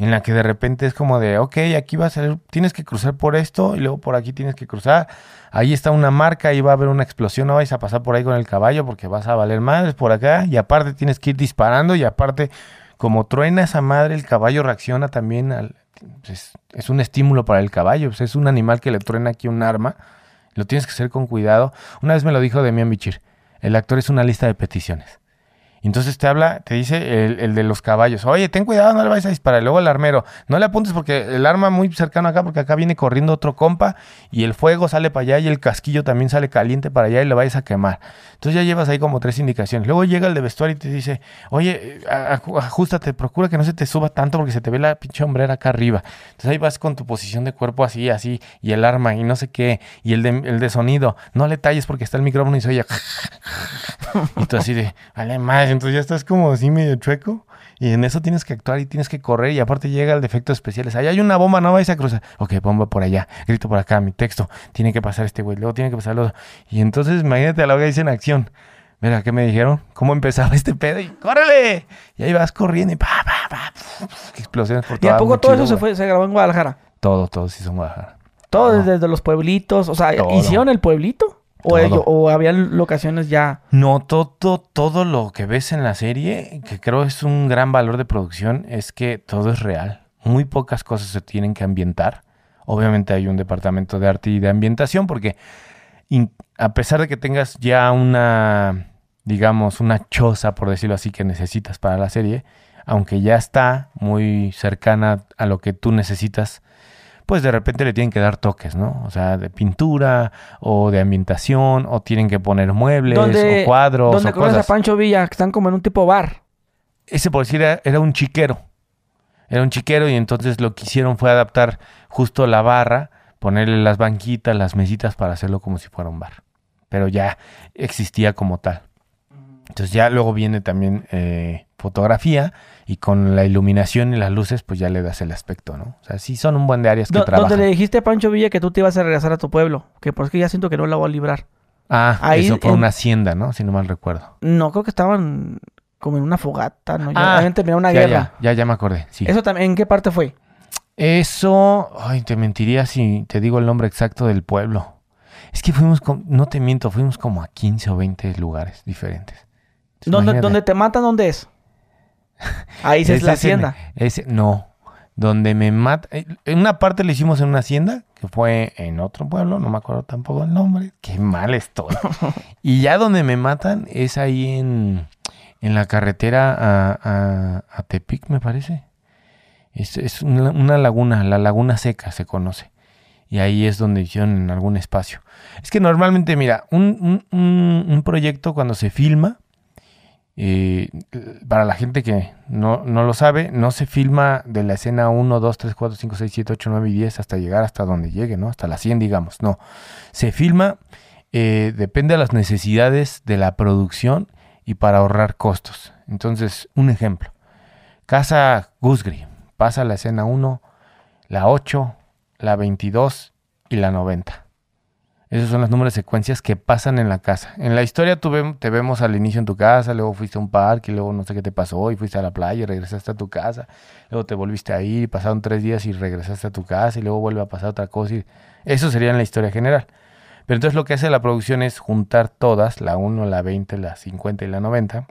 en la que de repente es como de, ok, aquí va a ser, tienes que cruzar por esto y luego por aquí tienes que cruzar, ahí está una marca, ahí va a haber una explosión, no vais a pasar por ahí con el caballo porque vas a valer madres por acá y aparte tienes que ir disparando y aparte como truena esa madre, el caballo reacciona también al, es, es un estímulo para el caballo, pues es un animal que le truena aquí un arma, lo tienes que hacer con cuidado. Una vez me lo dijo Demian Bichir, el actor es una lista de peticiones. Entonces te habla, te dice el, el de los caballos, oye, ten cuidado, no le vayas a disparar. Luego el armero, no le apuntes porque el arma muy cercano acá, porque acá viene corriendo otro compa y el fuego sale para allá y el casquillo también sale caliente para allá y le vayas a quemar. Entonces ya llevas ahí como tres indicaciones. Luego llega el de vestuario y te dice, oye, a- ajustate, procura que no se te suba tanto porque se te ve la pinche hombrera acá arriba. Entonces ahí vas con tu posición de cuerpo así, así, y el arma y no sé qué, y el de, el de sonido, no le talles porque está el micrófono y se oye. y tú así de, vale más, entonces ya estás como así medio chueco. Y en eso tienes que actuar y tienes que correr. Y aparte llega el de efectos especiales. Allá hay una bomba, no vais a cruzar. Ok, bomba por allá. Grito por acá, mi texto. Tiene que pasar este güey. Luego tiene que pasar lo otro. Y entonces imagínate a la hora dice en acción. Mira, ¿qué me dijeron? ¿Cómo empezaba este pedo? Y ¡córrele! Y ahí vas corriendo y pa, pa, pa. Explosiones por ¿Y a poco todo eso se, fue, se grabó en Guadalajara? Todo, todo sí son Guadalajara. Todo Todo. desde, desde los pueblitos. O sea, Todo. ¿hicieron el pueblito? ¿O, Todo. ello- o habían locaciones ya? No, todo, todo lo que ves en la serie, que creo es un gran valor de producción, es que todo es real. Muy pocas cosas se tienen que ambientar. Obviamente hay un departamento de arte y de ambientación, porque a pesar de que tengas ya una, digamos, una choza, por decirlo así, que necesitas para la serie, aunque ya está muy cercana a lo que tú necesitas, pues de repente le tienen que dar toques, ¿no? O sea, de pintura o de ambientación, o tienen que poner muebles ¿Dónde- o cuadros ¿Dónde o conoces cosas. a Pancho Villa? Que están como en un tipo bar. Ese por decir era, era un chiquero. Era un chiquero y entonces lo que hicieron fue adaptar justo la barra, ponerle las banquitas, las mesitas para hacerlo como si fuera un bar. Pero ya existía como tal. Entonces ya luego viene también eh, fotografía y con la iluminación y las luces pues ya le das el aspecto, ¿no? O sea, sí son un buen de áreas que Do- trabajan. donde le dijiste a Pancho Villa que tú te ibas a regresar a tu pueblo. Que por es que ya siento que no la voy a librar. Ah, Ahí eso fue en- una hacienda, ¿no? Si no mal recuerdo. No, creo que estaban como en una fogata, ¿no? Ya Ah, habían terminado una ya, guerra. Ya, ya, ya me acordé, sí. ¿Eso también en qué parte fue? Eso, ay, te mentiría si te digo el nombre exacto del pueblo. Es que fuimos, con- no te miento, fuimos como a 15 o 20 lugares diferentes. ¿Dónde, donde te matan, ¿dónde es? Ahí sí es la en- hacienda. ese- no, donde me mata. En una parte lo hicimos en una hacienda, que fue en otro pueblo, no me acuerdo tampoco el nombre. Qué mal estoy. y ya donde me matan es ahí en, en la carretera a, a- a Tepic, me parece. Es, es una, una laguna, la laguna seca se conoce. Y ahí es donde hicieron en algún espacio. Es que normalmente, mira, un, un- un- un proyecto cuando se filma, eh, para la gente que no, no lo sabe, no se filma de la escena 1, 2, 3, 4, 5, 6, 7, 8, 9 y 10 hasta llegar hasta donde llegue, ¿no? Hasta la 100, digamos. No. Se filma, eh, depende de las necesidades de la producción y para ahorrar costos. Entonces, un ejemplo. Casa Gusgri. Pasa la escena 1, la 8, la 22 y la 90. Esos son los números de secuencias que pasan en la casa. En la historia tú te vemos al inicio en tu casa, luego fuiste a un parque, luego no sé qué te pasó, y fuiste a la playa y regresaste a tu casa, luego te volviste a ir, pasaron tres días y regresaste a tu casa, y luego vuelve a pasar otra cosa. Eso sería en la historia general. Pero entonces lo que hace la producción es juntar todas, la 1, la 20, la 50 y la 90,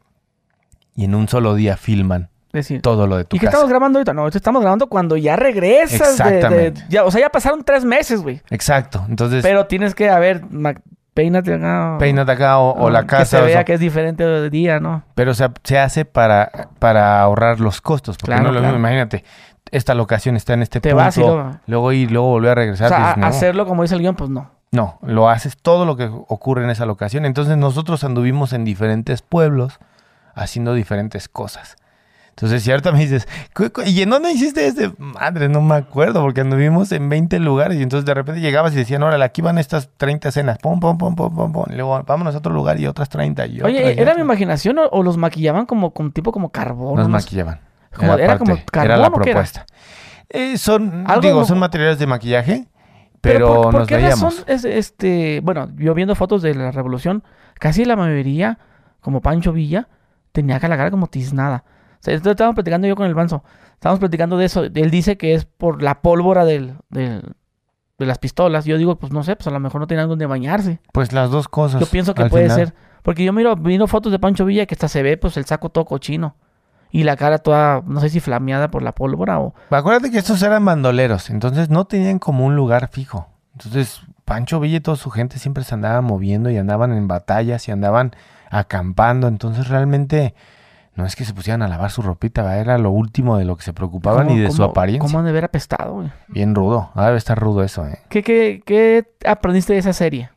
y en un solo día filman decir, todo lo de tu ¿y qué casa. estamos grabando ahorita? No, estamos grabando cuando ya regresas. de- de- Exactamente. ya, o sea, ya pasaron tres meses, güey. Exacto. Entonces, Pero tienes que, a ver, peínate acá. peínate acá o, o la Que casa. se o vea que es diferente de día, ¿no? Pero o sea, se hace para, para ahorrar los costos. Porque Claro, no es lo claro. mismo, imagínate, esta locación está en este Te punto, vas y luego- luego ir, luego volver a O regresar. sea, dices, a- no, hacerlo como dice el guion, pues no. no, lo haces todo lo que ocurre en esa locación. Entonces nosotros anduvimos en diferentes pueblos haciendo diferentes cosas. Entonces, si ahorita me dices, "Cu- cu- ¿y en dónde hiciste este? Madre, no me acuerdo, porque anduvimos en 20 lugares y entonces de repente llegabas y decían, órale, aquí van estas 30 escenas, pum, pum, pum, pum, pum, pum, y luego vámonos a otro lugar y otras 30 y Oye, otras ¿era mi otras. imaginación o, o los maquillaban como con tipo como carbón? Sé? maquillaban. Como- era como era carbón, la ¿o qué era? propuesta. Eh, son, digo, mo- son materiales de maquillaje, pero, ¿por, por nos qué veíamos. razón es este, bueno, yo viendo fotos de la revolución, casi la mayoría, como Pancho Villa, tenía la cara como tiznada. Sea, esto estábamos platicando yo con el Banzo. Estábamos platicando de eso. Él dice que es por la pólvora del, del- de las pistolas. Yo digo, pues no sé, pues a lo mejor no tiene donde bañarse. Pues las dos cosas. Yo pienso que puede final. ser. Porque yo miro, viendo fotos de Pancho Villa que hasta se ve pues el saco todo cochino. Y la cara toda, no sé si flameada por la pólvora o... Acuérdate que estos eran bandoleros, entonces no tenían como un lugar fijo. Entonces, Pancho Villa y toda su gente siempre se andaban moviendo y andaban en batallas y andaban acampando. Entonces, realmente, no es que se pusieran a lavar su ropita, ¿verdad? era lo último de lo que se preocupaban ¿Cómo- y de su apariencia. ¿Cómo han de ver apestado, güey? Bien rudo, ah, debe estar rudo eso, ¿eh? ¿Qué, qué, qué aprendiste de esa serie?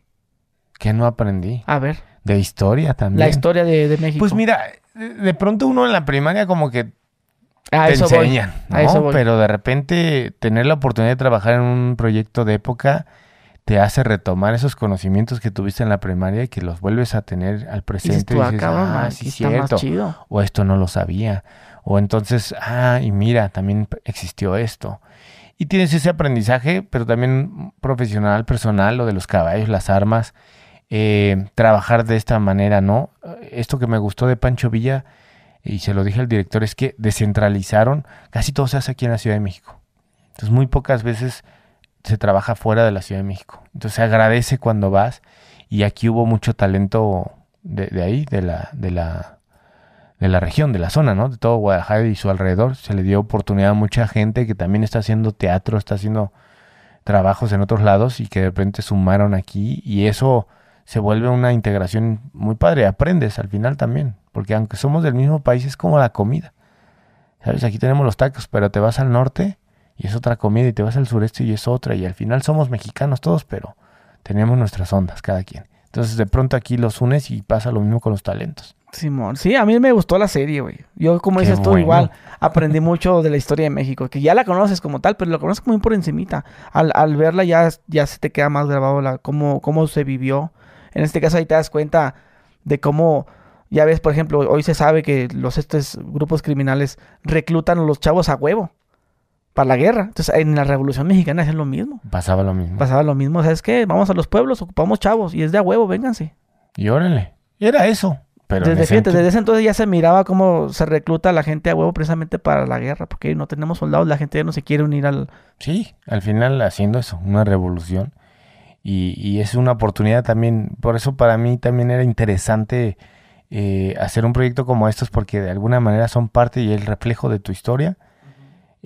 Que no aprendí. A ver, De historia también. la historia de, de México. Pues mira, de pronto uno en la primaria como que a te eso voy. enseñan, a eso ¿no? voy. Pero de repente tener la oportunidad de trabajar en un proyecto de época te hace retomar esos conocimientos que tuviste en la primaria y que los vuelves a tener al presente y dices, ah, sí, cierto. chido. O esto no lo sabía. O entonces, ah, y mira, también existió esto. Y tienes ese aprendizaje, pero también profesional, personal, lo de los caballos, las armas, eh, trabajar de esta manera, ¿no? Esto que me gustó de Pancho Villa, y se lo dije al director, es que descentralizaron, casi todo se hace aquí en la Ciudad de México. Entonces, muy pocas veces se trabaja fuera de la Ciudad de México. Entonces, se agradece cuando vas, y aquí hubo mucho talento de, de ahí, de la, de la, de la región, de la zona, ¿no? De todo Guadalajara y su alrededor. Se le dio oportunidad a mucha gente que también está haciendo teatro, está haciendo trabajos en otros lados y que de repente sumaron aquí y eso se vuelve una integración muy padre. Aprendes al final también, porque aunque somos del mismo país es como la comida. ¿Sabes? Aquí tenemos los tacos, pero te vas al norte y es otra comida y te vas al sureste y es otra y al final somos mexicanos todos, pero tenemos nuestras ondas cada quien. Entonces de pronto aquí los unes y pasa lo mismo con los talentos. Simón, sí, a mí me gustó la serie, güey. Yo, como Qué dices tú, bueno. igual aprendí mucho de la historia de México, que ya la conoces como tal, pero la conoces muy por encimita. Al, al verla ya, ya se te queda más grabado la, cómo, cómo se vivió. En este caso ahí te das cuenta de cómo, ya ves, por ejemplo, hoy se sabe que los estos grupos criminales reclutan a los chavos a huevo para la guerra. Entonces en la Revolución Mexicana es lo mismo. Pasaba lo mismo. Pasaba lo mismo, ¿sabes qué? Vamos a los pueblos, ocupamos chavos y es de a huevo, vénganse. Y órale. Y era eso. Pero Desde, ese desde ese entonces ya se miraba cómo se recluta a la gente a huevo precisamente para la guerra, porque no tenemos soldados, la gente ya no se quiere unir al... Sí, al final haciendo eso, una revolución. Y, y es una oportunidad también, por eso para mí también era interesante eh, hacer un proyecto como estos, porque de alguna manera son parte y el reflejo de tu historia.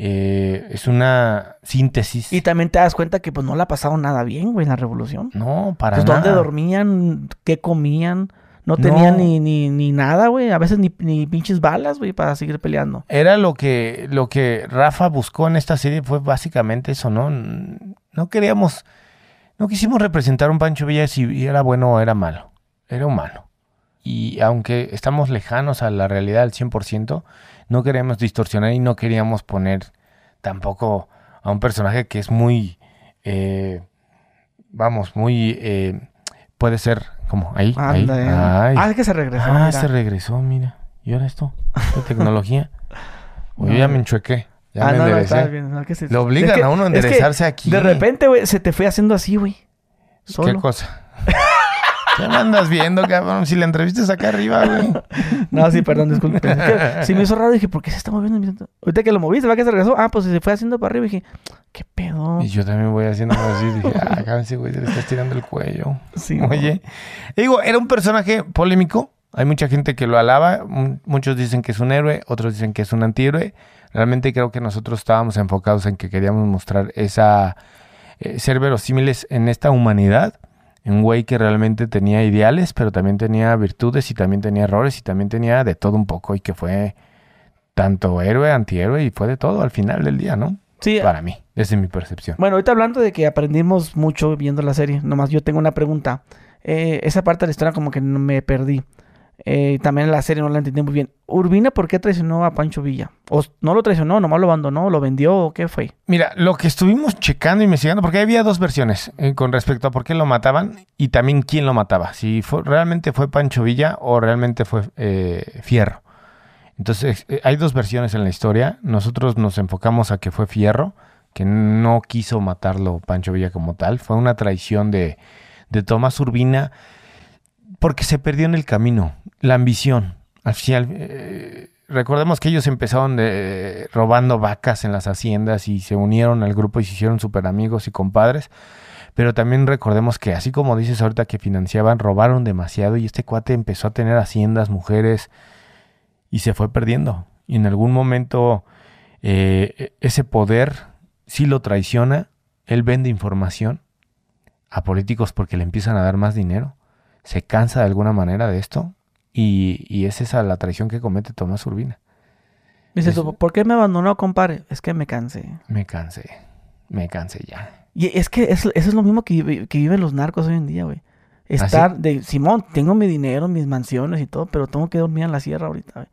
Eh, es una síntesis. Y también te das cuenta que pues no la ha pasado nada bien, güey, en la revolución. no, para Pues nada. dónde dormían, qué comían, no tenían No. ni, ni, ni nada, güey, a veces ni, ni pinches balas, güey, para seguir peleando. Era lo que, lo que Rafa buscó en esta serie, fue básicamente eso, ¿no? No queríamos, no quisimos representar un Pancho Villa si era bueno o era malo, era humano. Y aunque estamos lejanos a la realidad al 100%, no queríamos distorsionar y no queríamos poner tampoco a un personaje que es muy, eh, vamos, muy, eh, puede ser como ahí, eh. ay. Ah, es que se regresó. Ah, mira. se regresó, mira. ¿Y ahora esto? ¿Esta tecnología? O yo No. ya me enchuequé. Ya Ah, me no, no, enderecé. bien, no, que se- Lo obligan es que- a uno a es que enderezarse aquí. De repente, güey, se te fue haciendo así, güey. ¿Qué cosa? ¿Qué me andas viendo, cabrón? Si la entrevista es acá arriba, güey. No, sí, perdón, disculpe. Es que sí me hizo raro. Dije, ¿por qué se está moviendo? Ahorita que lo moviste, va que se regresó. Ah, pues se fue haciendo para arriba. Dije, ¿qué pedo? Y yo también voy haciendo así. Dije, ah, cállate, güey, se le está estirando el cuello. Sí, no. Oye, digo, era un personaje polémico. Hay mucha gente que lo alaba. Muchos dicen que es un héroe, otros dicen que es un antihéroe. Realmente creo que nosotros estábamos enfocados en que queríamos mostrar esa... eh, ser verosímiles en esta humanidad. Un güey que realmente tenía ideales, pero también tenía virtudes y también tenía errores y también tenía de todo un poco y que fue tanto héroe, antihéroe y fue de todo al final del día, ¿no? Sí, Para mí, desde mi percepción. bueno, ahorita hablando de que aprendimos mucho viendo la serie, nomás yo tengo una pregunta. Eh, esa parte de la historia como que no me perdí. Eh, también la serie no la entendí muy bien. Urbina, ¿por qué traicionó a Pancho Villa? ¿O no lo traicionó, nomás lo abandonó, lo vendió o qué fue? Mira, lo que estuvimos checando, investigando, porque había dos versiones eh, con respecto a por qué lo mataban y también quién lo mataba. Si realmente fue Pancho Villa o realmente fue eh, Fierro. Entonces, eh, hay dos versiones en la historia. Nosotros nos enfocamos a que fue Fierro, que no quiso matarlo Pancho Villa como tal. Fue una traición de, de Tomás Urbina porque se perdió en el camino. La ambición. Al final, eh, recordemos que ellos empezaron de, robando vacas en las haciendas y se unieron al grupo y se hicieron súper amigos y compadres. Pero también recordemos que, así como dices ahorita que financiaban, robaron demasiado y este cuate empezó a tener haciendas, mujeres y se fue perdiendo. Y en algún momento eh, ese poder sí lo traiciona. Él vende información a políticos porque le empiezan a dar más dinero. Se cansa de alguna manera de esto Y, y es esa la traición que comete Tomás Urbina. Es- tú, ¿por qué me abandonó, compadre? Es que me cansé. Me cansé. Me cansé ya. Y es que eso, eso es lo mismo que, que viven los narcos hoy en día, güey. ¿Ah, Estar de, Simón, tengo mi dinero, mis mansiones y todo, pero tengo que dormir en la sierra ahorita, güey.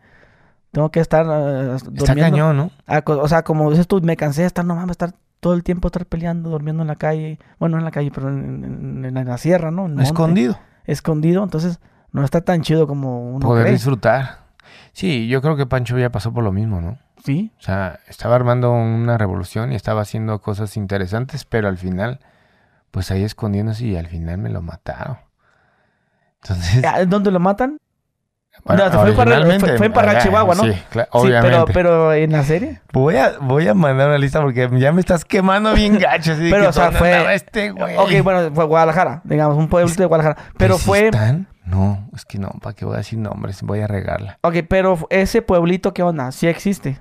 Tengo que estar ah, Está cañón, ¿no? O sea, como dices tú, me cansé de estar, no mames, estar todo el tiempo estar peleando, durmiendo en la calle. Bueno, no en la calle, pero en, en- en la sierra, ¿no? En monte. Escondido. Entonces no está tan chido como uno Poder cree. disfrutar. Sí, yo creo que Pancho ya pasó por lo mismo, ¿no? Sí, O sea, estaba armando una revolución y estaba haciendo cosas interesantes, pero al final, pues ahí escondiéndose y al final me lo mataron. Entonces, Ah, ¿Dónde lo matan? Bueno, no, fue para- fue- fue para ah, Chihuahua, ¿no? Sí, claro, Sí, obviamente. pero, pero en la serie. Voy a, voy a mandar una lista porque ya me estás quemando bien gacho. Así Pero, que o sea, ¿dónde fue- este güey. Ok, bueno, fue Guadalajara, digamos, un pueblito de Guadalajara. Pero ¿Que sí fue. están? No, es que no, ¿para qué voy a decir nombres? Voy a regarla. Ok, pero ese pueblito, ¿qué onda? ¿Sí existe?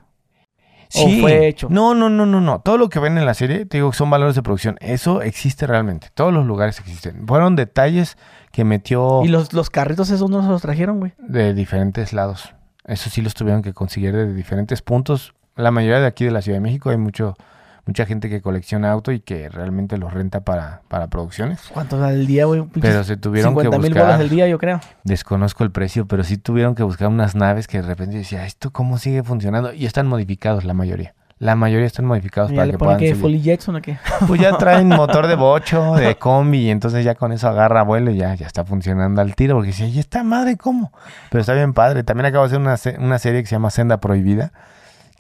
¿O Sí. fue hecho? No, no, no, no, no. Todo lo que ven en la serie, te digo, son valores de producción. Eso existe realmente. Todos los lugares existen. Fueron detalles que metió ¿Y los, los carritos esos no se los trajeron, güey? de diferentes lados. Eso sí los tuvieron que conseguir de diferentes puntos. La mayoría de aquí de la Ciudad de México hay mucho, mucha gente que colecciona auto y que realmente los renta para, para producciones. ¿Cuántos al día, güey? Pero se tuvieron que 50 mil buscar. bolas al día, yo creo. Desconozco el precio, pero sí tuvieron que buscar unas naves que de repente decía, ¿esto cómo sigue funcionando? Y están modificados la mayoría. La mayoría están modificados ¿Ya para le que puedan seguir. Foley Jackson o qué? Pues ya traen motor de bocho, de combi, y entonces ya con eso agarra vuelo y ya, ya está funcionando al tiro. Porque dice, ¿y esta madre cómo? Pero está bien padre. También acabo de hacer una, una serie que se llama Senda Prohibida,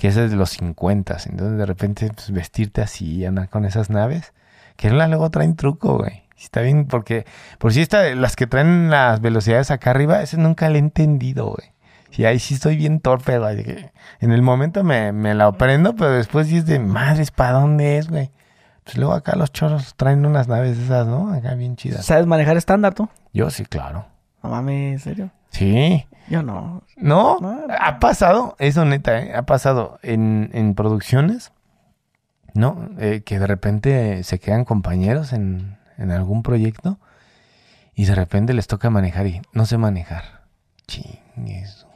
que es de los 50. Entonces de repente pues, vestirte así y andar con esas naves, que luego traen truco, güey. Está bien, porque por si está, las que traen las velocidades acá arriba, ese nunca le he entendido, güey. Y ahí sí estoy bien torpe, güey. En el momento me, me la aprendo, pero después sí es de madres, ¿para dónde es, güey? Pues luego acá los choros traen unas naves esas, ¿no? Acá bien chidas. ¿Sabes manejar estándar tú? Yo sí, claro. No mames, ¿en serio? Sí. Yo no. ¿No? No. Ha pasado, eso neta, ¿eh? Ha pasado en, en producciones, ¿no? Eh, que de repente se quedan compañeros en, en algún proyecto y de repente les toca manejar y no sé manejar. Chingues.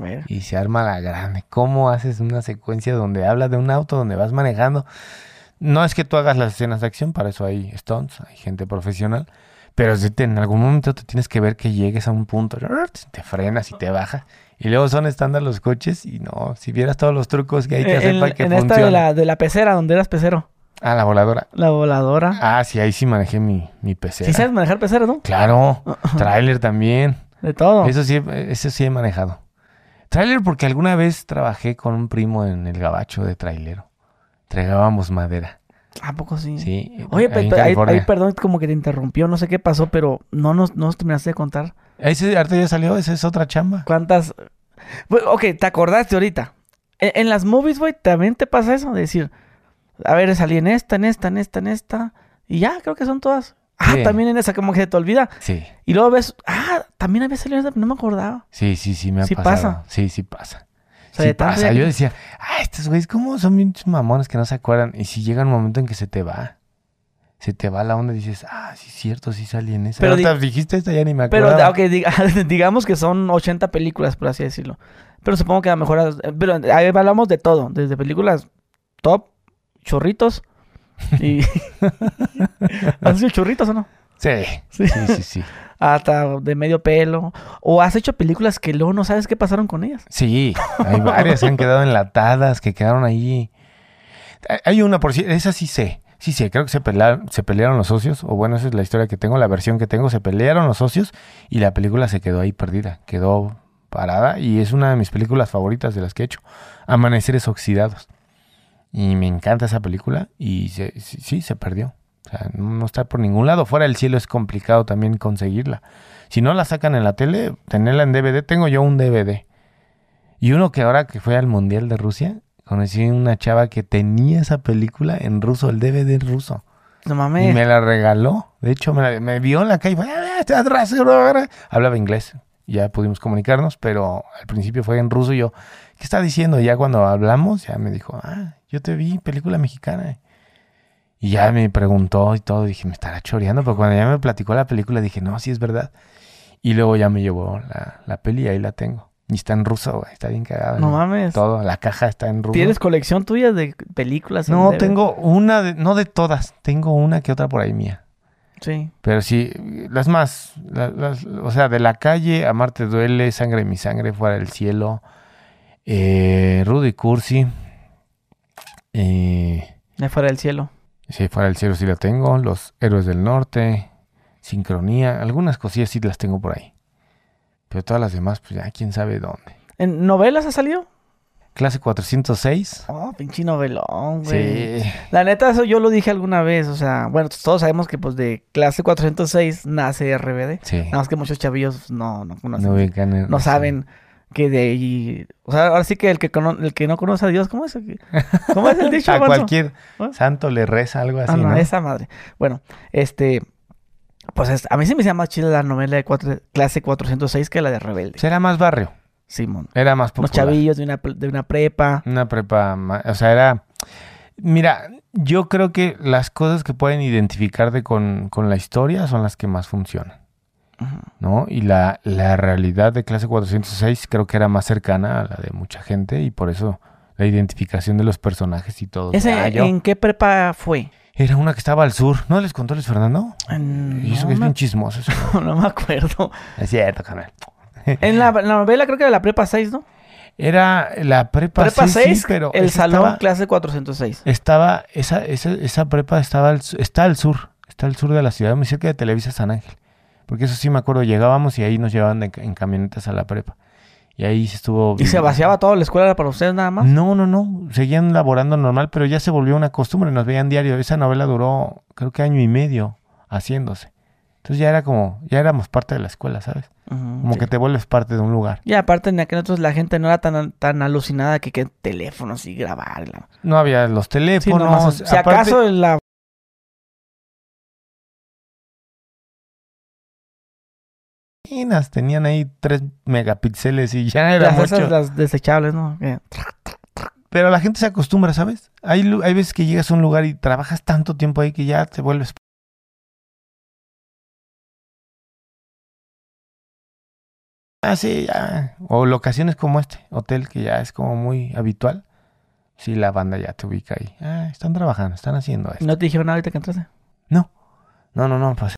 A ver. Y se arma la grande. ¿Cómo haces una secuencia donde hablas de un auto, donde vas manejando? No es que tú hagas las escenas de acción, para eso hay stunts, hay gente profesional. Pero si te- en algún momento te tienes que ver que llegues a un punto, te frenas y te bajas. Y luego son estándar los coches y no, si vieras todos los trucos que hay que hacer en para que en esta de la, de la pecera, donde eras pecero. Ah, la voladora. La voladora. Ah, sí, ahí sí manejé mi, mi PC. ¿Sí sabes manejar pecera, no? Claro, tráiler también. De todo. Eso sí, eso sí he manejado. Tráiler porque alguna vez trabajé con un primo en el gabacho de trailero. Entregábamos madera. ¿A poco sí? Sí. Oye, ahí ahí, perdón, como que te interrumpió, no sé qué pasó, pero no nos, no nos terminaste de contar Ese arte ya salió, esa es otra chamba. cuántas... Güey, ok, te acordaste ahorita. En, en las movies, güey, también te pasa eso, de decir, a ver, salí en esta, en esta, en esta, en esta, y ya, creo que son todas. Ah, Sí. también en esa, como que se te olvida. Sí, Y luego ves, ah, también había salido en esa, no me acordaba. sí, sí, sí, me ha Sí pasado. pasa. Sí, sí pasa. Sea, sí de tanto pasa. Yo decía, ah, estos güeyes, ¿cómo son bien mamones que no se acuerdan? Y si llega un momento en que se te va, se te va la onda y dices, ah, sí, cierto, sí salí en esa. Pero Pero di- dijiste esta, ya ni me Pero, acuerdo. ok, diga- digamos que son 80 películas, por así decirlo. Pero supongo que a lo mejor... Pero ahí hablamos de todo. Desde películas top, chorritos y... ¿Has hecho chorritos o no? Sí, Sí. sí, sí, sí. Hasta de medio pelo. O has hecho películas que luego no sabes qué pasaron con ellas. Sí, hay varias que han quedado enlatadas, que quedaron ahí. Hay- una, por si, esa sí sé. Sí, sí, creo que se, pelea- se pelearon los socios, o bueno, esa es la historia que tengo, la versión que tengo, se pelearon los socios y la película se quedó ahí perdida, quedó parada y es una de mis películas favoritas de las que he hecho, Amaneceres Oxidados. Y me encanta esa película y se- sí, sí, se perdió. O sea, no, está por ningún lado. Fuera del cielo es complicado también conseguirla. Si no la sacan en la tele, tenerla en DVD, tengo yo un DVD. Y uno que ahora que fue al Mundial de Rusia, conocí una chava que tenía esa película en ruso, el DVD en ruso. No Y mames. me la regaló. De hecho, me, la- me vio en la calle. fue, "Ah, está atrás, ahora". Hablaba inglés. Ya pudimos comunicarnos, pero al principio fue en ruso. Y yo, ¿qué está diciendo? Ya cuando hablamos, ya me dijo, ah, yo te vi, película mexicana. Y ya me preguntó y todo. Dije, me estará choreando. Pero cuando ya me platicó la película, dije, no, sí es verdad. Y luego ya me llevó la, la peli y ahí la tengo. Y está en ruso, güey. Está bien cagada. No ¿no? mames. Todo, la caja está en ruso. ¿Tienes colección tuya de películas? No, tengo una, de- no de todas. Tengo una que otra por ahí mía. Sí. Pero sí, las más, la- las- o sea, de la calle, Amarte duele, Sangre mi sangre, Fuera del cielo, eh, Rudy Cursi, eh, De fuera del cielo. Sí, Fuera del cielo sí la tengo, Los Héroes del Norte, Sincronía, algunas cosillas sí las tengo por ahí. Pero todas las demás, pues ya quién sabe dónde. ¿En novelas ha salido? Clase 406. Oh, pinche novelón, güey. Sí. La neta, eso yo lo dije alguna vez. O sea, bueno, todos sabemos que pues de clase 406 nace RBD. Sí. Nada más que muchos chavillos no, no conocen. No, No, el- saben que de ahí. O sea, ahora sí que el que, cono- el que no conoce a Dios, ¿cómo es? ¿Cómo es el dicho? A cualquier ¿Ah? santo le reza algo así, Ah, no, ¿no? esa madre. Bueno, este. Pues es- a mí se me hacía más chida la novela de cuatro- clase 406 que la de Rebelde. Será más barrio, Simón. era más popular. chavillos de una, de una prepa. Una prepa, o sea, era... Mira, yo creo que las cosas que pueden identificarte con, con la historia son las que más funcionan. ¿No? Y la, la realidad de clase 406 creo que era más cercana a la de mucha gente y por eso la identificación de los personajes y todo. ¿Ese Ah, en qué prepa fue? Era una que estaba al sur, ¿no les contó Luis Fernando? En- y eso que es me, bien chismoso. eso. no me acuerdo. es cierto, canal. En la, la novela creo que era la prepa 6, ¿no? Era la prepa, Prepa sí, 6, sí, pero el salón estaba- clase 406. Estaba, esa, esa, esa prepa estaba al, está al sur, está al sur de la ciudad, muy cerca de Televisa San Ángel. Porque eso sí me acuerdo, llegábamos y ahí nos llevaban en camionetas a la prepa. Y ahí se estuvo... ¿Y se vaciaba toda la escuela para ustedes nada más? No, no, no, seguían laborando normal, pero ya se volvió una costumbre, nos veían diario. Esa novela duró, creo que año y medio haciéndose. Entonces ya era como, ya éramos parte de la escuela, ¿sabes? Como sí. que te vuelves parte de un lugar. Y aparte en aquel entonces la gente no era tan, tan alucinada que, que teléfonos y grabar. No había los Sí, teléfonos. si aparte- acaso en la... Tenían ahí 3 megapíxeles y ya era Las, esas, mucho. las desechables, ¿no? Pero la gente se acostumbra, ¿sabes? Hay, hay veces que llegas a un lugar y trabajas tanto tiempo ahí que ya te vuelves... Ah, sí, ya. O locaciones como este, hotel que ya es como muy habitual. Sí, la banda ya te ubica ahí. Ah, están trabajando, están haciendo esto. ¿No te dijeron nada ahorita que entraste? No, no, no, no, pues.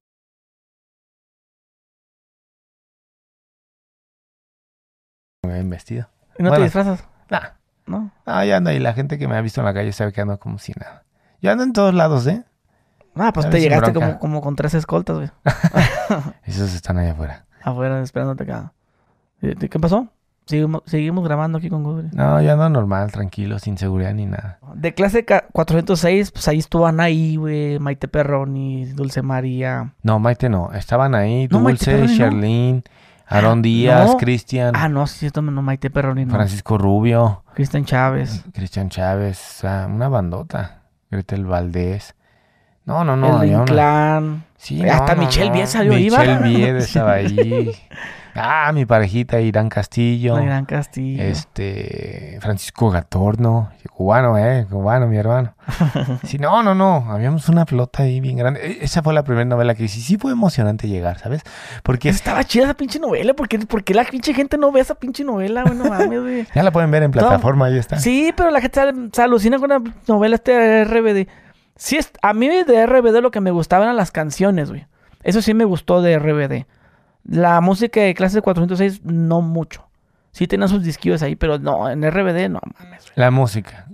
Bien vestido. ¿Y no Bueno. te disfrazas? Nah, ¿No? ah, ya anda y la gente que me ha visto en la calle sabe que ando como si nada. Yo ando en todos lados, ¿eh? Ah, pues te llegaste como, como con tres escoltas, güey. Esos están allá afuera. Afuera esperándote acá. ¿Y- ¿Qué pasó? Seguimos, seguimos grabando aquí con Google. No, yo ando normal, tranquilo, sin seguridad ni nada. De clase ca- 406, pues ahí estuvo Anaí, güey, Maite Perroni, Dulce María. No, Maite no. Estaban ahí No, Dulce, Perroni no. Aarón Ah, Díaz, no. Cristian, Ah, no, sí, esto no, Maite Perroni, no. Francisco Rubio, Cristian Chávez. Cristian Chávez, o sea, una bandota. Gretel Valdés. No, no, no. el una- Inclán. Sí, Hasta no, Michelle no. Salió ¿va? Michelle Viet estaba ahí. Ah, mi parejita Irán Castillo. Gran Castillo. Este, Francisco Gatorno, cubano, eh, cubano, mi hermano. Sí, no, no, no, habíamos una flota ahí bien grande. E- Esa fue la primera novela que sí, sí fue emocionante llegar, ¿sabes? Porque Estaba chida esa pinche novela. ¿Por qué, por qué la pinche gente no ve esa pinche novela, güey? No mames, güey. ya la pueden ver en plataforma, ahí está. Sí, pero la gente se, alucina con la novela este de RBD. Sí, a mí de RBD lo que me gustaban eran las canciones, güey. Eso sí me gustó de RBD. La música de clase 406, no mucho. Sí tenía sus disquillos ahí, pero no, en RBD no mames, güey. La música.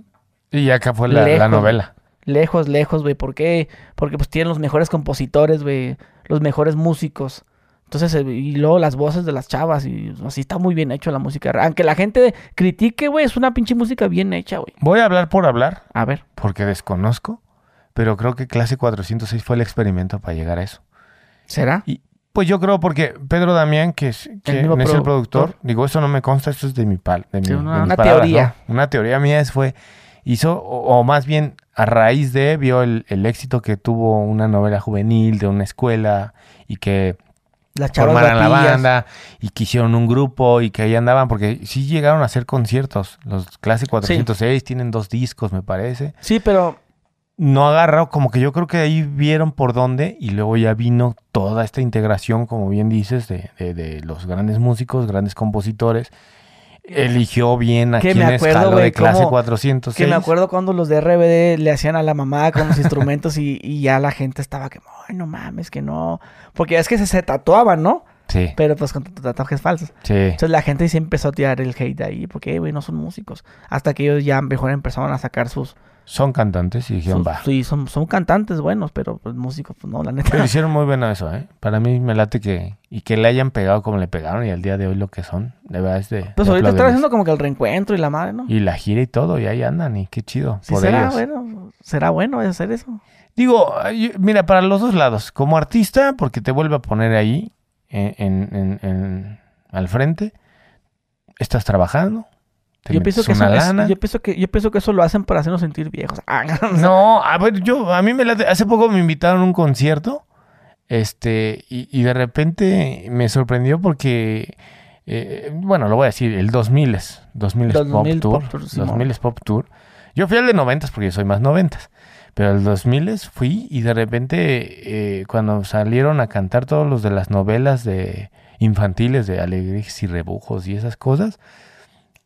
Y acá fue la, la novela. Lejos, lejos, güey. ¿Por qué? Porque pues tienen los mejores compositores, güey. Los mejores músicos. Entonces, eh, y luego las voces de las chavas. Y así está muy bien hecho la música. Aunque la gente critique, güey, es una pinche música bien hecha, güey. Voy a hablar por hablar, A ver. porque desconozco, pero creo que clase 406 fue el experimento para llegar a eso. ¿Será? Pues yo creo porque Pedro Damián, que es, que mismo es el productor. digo, eso no me consta, eso es de mi pal, de, mi, Sí, de una- mis una palabras, teoría. ¿no? Una teoría mía es fue, hizo, o, o más bien a raíz de, vio el, el éxito que tuvo una novela juvenil de una escuela y que Las formaran la banda y que hicieron un grupo y que ahí andaban, porque sí llegaron a hacer conciertos. Los Clase 406 tienen dos discos, me parece. Sí, pero no agarró, como que yo creo que ahí vieron por dónde y luego ya vino toda esta integración, como bien dices, de, de, de los grandes músicos, grandes compositores. Eligió bien a quien me es acuerdo, Jalo güey, de clase 406. Que me acuerdo cuando los de RBD le hacían a la mamá con los instrumentos y, y ya la gente estaba que, ay, no mames, que no. Porque es que se, se tatuaban, ¿no? Sí, Pero pues con tatuajes falsos. sí. Entonces la gente sí empezó a tirar el hate ahí, porque, "Eh, güey, no son músicos. Hasta que ellos ya mejor empezaron a sacar sus... Son cantantes y dijeron, va. sí, son, son cantantes buenos, pero pues músicos, pues no, la neta. Pero hicieron muy bueno eso, ¿eh? Para mí me late que... Y que le hayan pegado como le pegaron y al día de hoy lo que son. De verdad es de... Pues de ahorita están haciendo como que el reencuentro y la madre, ¿no? Y la gira y todo, y ahí andan, y qué chido. Sí por será ellos. bueno, será bueno hacer eso. Digo, mira, para los dos lados. Como artista, porque te vuelve a poner ahí, en, en- en- en- al frente. Estás trabajando. Yo pienso, que eso, es- yo, pienso que, yo pienso que eso lo hacen para hacernos sentir viejos. Ah, No, a ver, yo, a mí me late- Hace poco me invitaron a un concierto. Este, y, y de repente me sorprendió porque. eh, bueno, lo voy a decir, el 2000 es 2000 es Pop 2000 Tour. Pop Tour, Simón. 2000 es Pop Tour. Yo fui al de 90 porque yo soy más 90 Pero el 2000 fui y de repente, eh, cuando salieron a cantar todos los de las novelas de infantiles de alegrías y rebujos y esas cosas,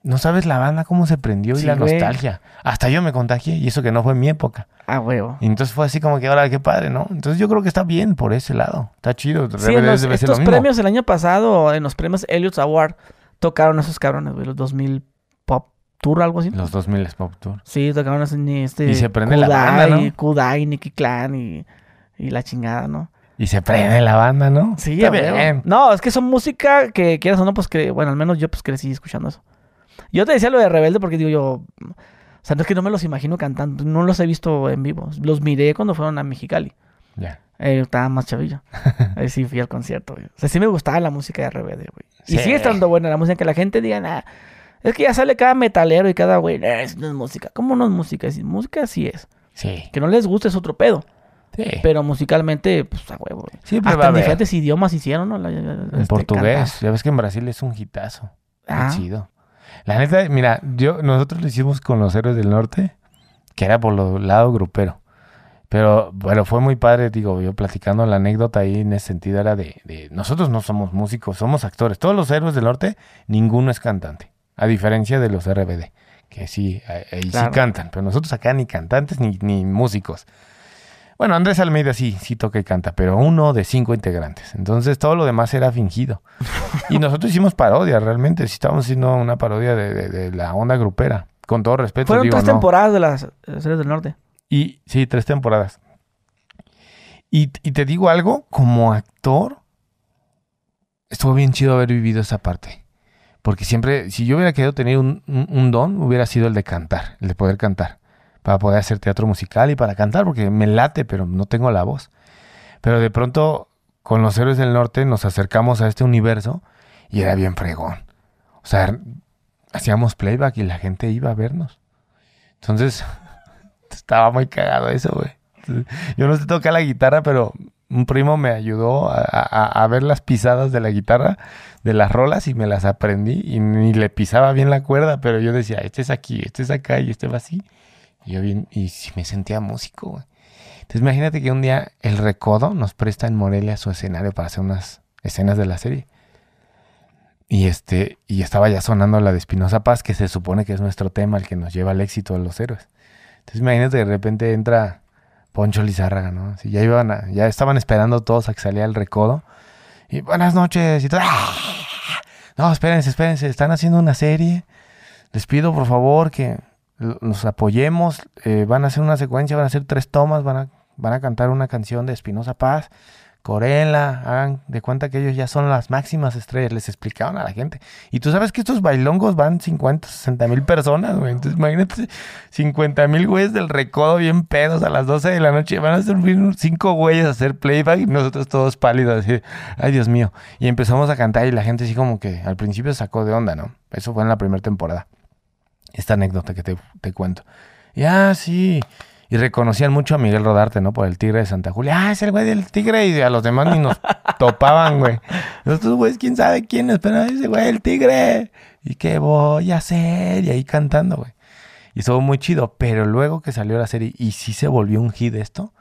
no sabes la banda cómo se prendió y la güey. nostalgia. Hasta yo me contagié y eso que no fue en mi época. Ah, huevo. Y entonces fue así como que, ahora qué padre, ¿no? Entonces yo creo que está bien por ese lado. Está chido. Sí, en los- lo estos premios el año pasado, en los premios Elliot Award, tocaron esos cabrones, güey, los 2000 Pop Tour, algo así. Los 2000 es Pop Tour. Sí, tocaron ni este Y se prende la banda, ¿no? Kudai, Nicky Clan y, y la chingada, ¿no? Y se prende la banda, ¿no? Sí, está a bien. No, es que son música que quieras o no, pues que, bueno, al menos yo pues crecí escuchando eso. Yo te decía lo de Rebelde porque digo yo, o sea, no es que no me los imagino cantando, no los he visto en vivo. Los miré cuando fueron a Mexicali. Ya. Eh, yo estaba más chavilla. Ahí sí fui al concierto, güey. O sea, sí me gustaba la música de RBD, güey. Y Sí. sigue estando buena la música, que la gente diga, nah, es que ya sale cada metalero y cada güey, "Nah, eso no es música. ¿Cómo no es música? Sí, música sí es. Sí. Que no les guste es otro pedo. Sí. Pero musicalmente, pues a huevo, güey. Siempre va Hasta en diferentes idiomas hicieron, ¿no? La- la- En este, portugués. cantar. Ya ves que en Brasil es un hitazo. Qué Ah. chido. La neta, mira, yo, nosotros lo hicimos con los héroes del norte, que era por lo lado grupero. Pero bueno, fue muy padre, digo, yo platicando la anécdota ahí en ese sentido era de, de- nosotros no somos músicos, somos actores. Todos los héroes del norte, ninguno es cantante. A diferencia de los RBD, que sí, ahí ahí sí Claro. cantan. Pero nosotros acá ni cantantes ni, ni músicos. Bueno, Andrés Almeida sí, sí toca y canta, pero uno de cinco integrantes. Entonces todo lo demás era fingido. Y nosotros hicimos parodia, realmente. Sí estábamos haciendo una parodia de, de- de la onda grupera. Con todo respeto, Fueron digo, tres no. temporadas de las series del norte. Y sí, tres temporadas. Y, y te digo algo, como actor, estuvo bien chido haber vivido esa parte. Porque siempre, si yo hubiera querido tener un, un- un don, hubiera sido el de cantar, el de poder cantar. Para poder hacer teatro musical y para cantar, porque me late, pero no tengo la voz. Pero de pronto, con los héroes del norte, nos acercamos a este universo y era bien fregón. O sea, hacíamos playback y la gente iba a vernos. Entonces, estaba muy cagado eso, güey. Yo no sé tocar la guitarra, pero un primo me ayudó a, a- a ver las pisadas de la guitarra, de las rolas, y me las aprendí. Y ni le pisaba bien la cuerda, pero yo decía, este es aquí, este es acá, y este va así. Y yo bien, y sí me sentía músico, güey. Entonces imagínate que un día el Recodo nos presta en Morelia su escenario para hacer unas escenas de la serie. Y este, y estaba ya sonando la de Espinosa Paz, que se supone que es nuestro tema, el que nos lleva al éxito de los héroes. Entonces imagínate de repente entra Poncho Lizárraga, ¿no? Así, ya iban a- ya estaban esperando todos a que saliera el recodo. Y buenas noches y todo. ¡Ah! No, espérense, espérense, están haciendo una serie. Les pido por favor que l- nos apoyemos. eh, van a hacer una secuencia, van a hacer tres tomas, van a, van a cantar una canción de Espinosa Paz. Corenla, hagan de cuenta que ellos ya son las máximas estrellas, les explicaban a la gente. Y tú sabes que estos bailongos van 50, 60 mil personas, güey. Entonces imagínate 50 mil güeyes del recodo bien pedos a las 12 de la noche. Van a subir cinco güeyes a hacer playback y nosotros todos pálidos, así, ay Dios mío. Y empezamos a cantar y la gente así como que al principio sacó de onda, ¿no? Eso fue en la primera temporada. Esta anécdota que te, te cuento. Y ah, sí. Y reconocían mucho a Miguel Rodarte, ¿no? Por el tigre de Santa Julia. Ah, es el güey del tigre. Y a los demás ni nos topaban, güey. Nosotros, güey, quién sabe quién es, pero ese güey, el tigre. ¿Y qué voy a hacer? Y ahí cantando, güey. Y estuvo muy chido. Pero luego que salió la serie y sí se volvió un hit esto,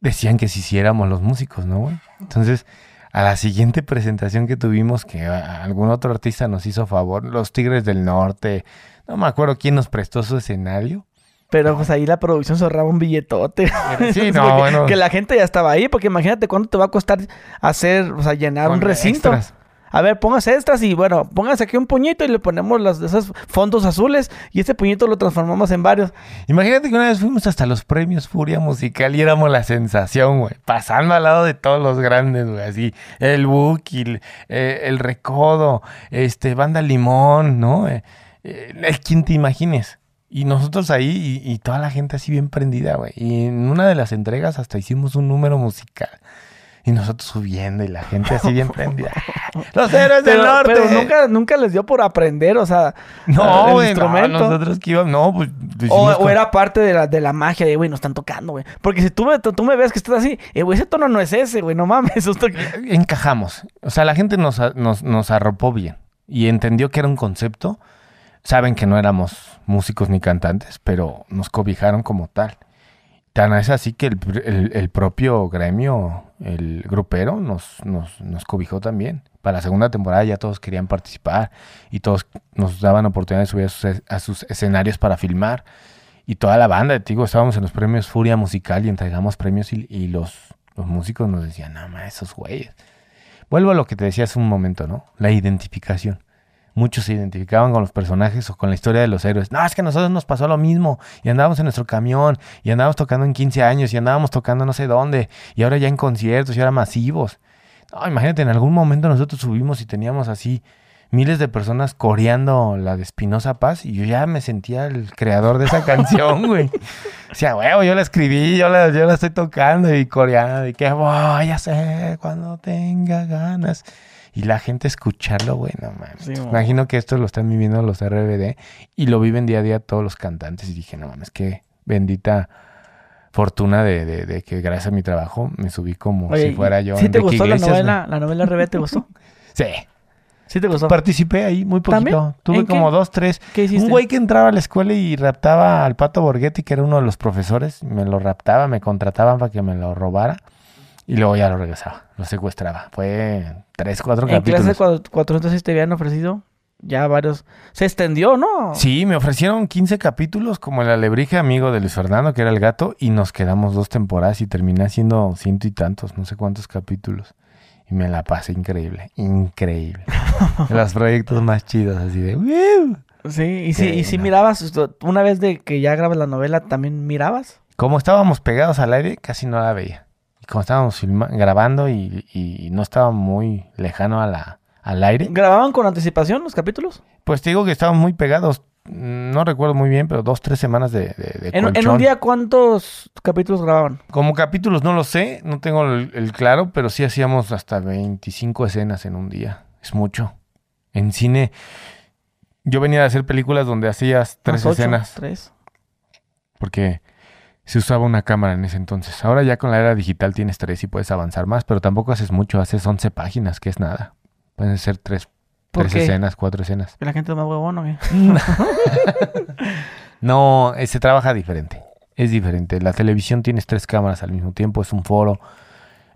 decían que si hiciéramos los músicos, ¿no, güey? Entonces, a la siguiente presentación que tuvimos, que algún otro artista nos hizo favor, los Tigres del Norte, no me acuerdo quién nos prestó su escenario. Pero pues ahí la producción se ahorraba un billetote. Sí, no, bueno. Que la gente ya estaba ahí, porque imagínate cuánto te va a costar hacer, o sea, llenar un recinto. extras. A ver, póngase extras y bueno, póngase aquí un puñito y le ponemos las esos fondos azules y ese puñito lo transformamos en varios. Imagínate que una vez fuimos hasta los premios Furia Musical y éramos la sensación, güey. Pasando al lado de todos los grandes, güey. Así, el Buki, el, eh, el Recodo, este, Banda Limón, ¿no? Eh, eh, quien te imagines. Y nosotros ahí y, y toda la gente así bien prendida, güey. Y en una de las entregas hasta hicimos un número musical. Y nosotros subiendo y la gente así bien prendida. ¡Los héroes del Pero, norte! pero nunca, nunca les dio por aprender, o sea, No, el no, nosotros que íbamos, no, pues lo O, era parte de la, de la magia de, güey, nos están tocando, güey. Porque si tú me, tú, me ves que estás así, eh, güey, ese tono no es ese, güey, no mames. esto- encajamos. O sea, la gente nos, nos, nos arropó bien y entendió que era un concepto. Saben que no éramos músicos ni cantantes, pero nos cobijaron como tal. Tan es así que el, el- propio gremio, el grupero, nos, nos, nos cobijó también. Para la segunda temporada ya todos querían participar y todos nos daban oportunidad de subir a sus, escenarios para filmar. Y toda la banda, te digo, estábamos en los premios Furia Musical y entregamos premios y, los, los músicos nos decían, nada más esos güeyes. Vuelvo a lo que te decía hace un momento, ¿no? La identificación. Muchos se identificaban con los personajes o con la historia de los héroes. No, es que a nosotros nos pasó lo mismo. Y andábamos en nuestro camión. Y andábamos tocando en 15 años. Y andábamos tocando no sé dónde. Y ahora ya en conciertos. Y ahora masivos. No, imagínate, en algún momento nosotros subimos y teníamos así miles de personas coreando la de Espinosa Paz. Y yo ya me sentía el creador de esa canción, güey. O sea, huevo, yo la escribí, yo la, yo la estoy tocando y coreando. Y que voy a hacer cuando tenga ganas. Y la gente escucharlo, güey, no mames. Sí. Imagino que esto lo están viviendo los RBD y lo viven día a día todos los cantantes. Y dije, no mames, qué bendita fortuna de, de- de que gracias a mi trabajo me subí como Oye, si fuera yo. ¿Sí te gustó la novela? ¿La novela RB te gustó? Sí. ¿Sí te gustó? Participé ahí muy ¿También? poquito. Tuve como dos, tres. ¿Qué hiciste? Un güey que entraba a la escuela y raptaba al Pato Borghetti, que era uno de los profesores. Me lo raptaba, me contrataban para que me lo robara. Y luego ya lo regresaba, secuestraba. Fue tres, cuatro En clase capítulos. de 406 te habían ofrecido ya varios... Se extendió, ¿no? Sí, me ofrecieron 15 capítulos como el alebrije amigo de Luis Fernando, que era el gato, y nos quedamos dos temporadas y terminé haciendo ciento y tantos, no sé cuántos capítulos. Y me la pasé increíble, increíble. De los proyectos más chidos, así de... "Wiu". Sí, y Sí, y no. mirabas, una vez de que ya grabas la novela, ¿también mirabas? Como estábamos pegados al aire, casi no la veía. Y como estábamos grabando y, y no estaba muy lejano a la, al aire, ¿Grababan con anticipación los capítulos? pues te digo que estábamos muy pegados. No recuerdo muy bien, pero dos, tres semanas de, de, de En, un día, ¿cuántos capítulos grababan? Como capítulos no lo sé, no tengo el, el claro, pero sí hacíamos hasta 25 escenas en un día. Es mucho. En cine, yo venía de hacer películas donde hacías tres ¿Más ocho? escenas, ¿Tres? porque se usaba una cámara en ese entonces. Ahora ya con la era digital tienes tres y puedes avanzar más, pero tampoco haces mucho, haces 11 páginas, que es nada. Pueden ser tres, ¿Por tres qué? escenas, cuatro escenas. ¿Que la gente es más huevón o qué? No, eh, se trabaja diferente. Es diferente. La televisión tienes tres cámaras al mismo tiempo, es un foro,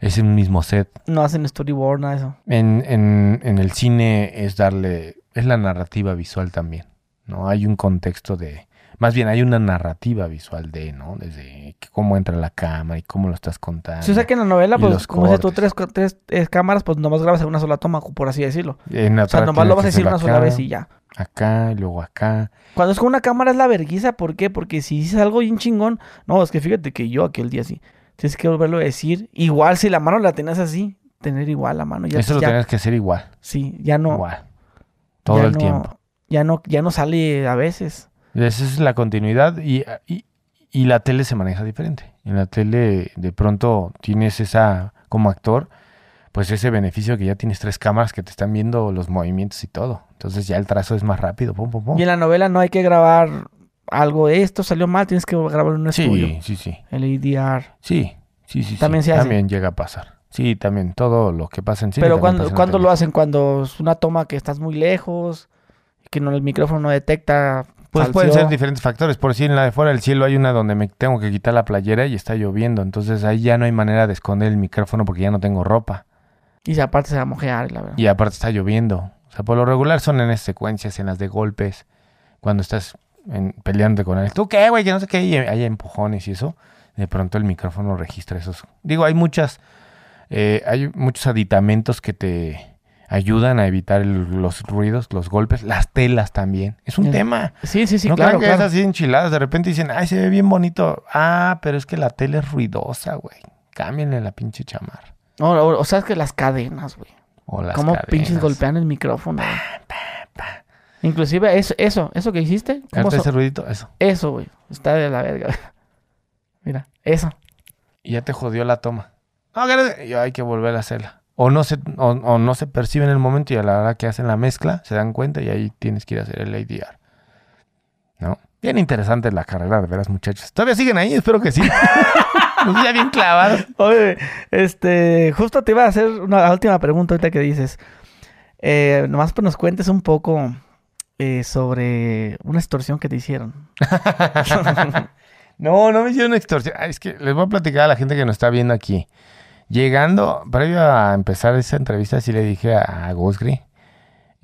es un mismo set. No hacen storyboard, nada de eso. En, en, en el cine es darle, es la narrativa visual también, ¿no? Hay un contexto de, más bien hay una narrativa visual de, ¿no? Desde cómo entra la cámara y cómo lo estás contando. Si o sea que en la novela, pues, como dices tú, tres, tres eh, cámaras, pues nomás grabas en una sola toma, por así decirlo. En O sea, nomás lo vas a decir una sola vez y ya. Acá, y luego acá. Cuando es con una cámara es la verguiza, ¿por qué? Porque si dices algo bien chingón, no, es que fíjate que yo aquel día sí, tienes que volverlo a decir. Igual si la mano la tenías así, tener igual la mano. Ya, Eso lo ya- tienes que hacer igual, Sí, ya no. igual. Todo el no- tiempo. Ya no, ya no sale a veces. Esa es la continuidad y, y, y la tele se maneja diferente. En la tele de pronto tienes esa, como actor, pues ese beneficio que ya tienes tres cámaras que te están viendo los movimientos y todo. Entonces ya el trazo es más rápido. Pum, pum, pum. Y en la novela no hay que grabar algo de esto, salió mal, tienes que grabarlo en un estudio. Sí, sí, sí. El ADR. Sí, sí, sí. También sí. se hace. También llega a pasar. Sí, también todo lo que pasa en cine. Pero cuando, la lo hacen, cuando es una toma que estás muy lejos, que no, el micrófono no detecta Pues pueden ser diferentes factores. Por si en la de fuera del cielo hay una donde me tengo que quitar la playera y está lloviendo. Entonces ahí ya no hay manera de esconder el micrófono porque ya no tengo ropa. Y si aparte se va a mojear, la verdad. Y aparte está lloviendo. O sea, por lo regular son en estas secuencias, en las de golpes, cuando estás en- peleando con él. ¿Tú qué, güey? Que no sé qué. Y hay empujones y eso. De pronto el micrófono registra esos. Digo, hay muchas, eh, hay muchos aditamentos que te ayudan a evitar el- los ruidos, los golpes, las telas también. Es un Ya. tema. Sí, sí, sí, no claro, crean que claro. es así enchiladas. De repente dicen, ay, se ve bien bonito. Ah, pero es que la tela es ruidosa, güey. Cámbienle la pinche chamarra. No, o, o sea, es que las cadenas, güey. O las Cómo pinches golpean el micrófono, güey. Inclusive eso, eso, eso que hiciste, ¿cómo so- ese ruidito, eso. eso, güey. Está de la verga. Mira, eso. Y ya te jodió la toma. No, que- y hay que volver a hacerla. O no, se, o, o no se percibe en el momento y a la hora que hacen la mezcla se dan cuenta y ahí tienes que ir a hacer el ADR. ¿No? Bien interesante la carrera, de veras, muchachos. ¿Todavía siguen ahí? Espero que sí. Nos ya bien clavados. Oye, este, justo te iba a hacer una última pregunta ahorita que dices. Eh, nomás pues nos cuentes un poco eh, sobre una extorsión que te hicieron. No, no me hicieron extorsión. Ah, Es que les voy a platicar a la gente que nos está viendo aquí. Llegando, previo a empezar esa entrevista, sí le dije a, a Gosgri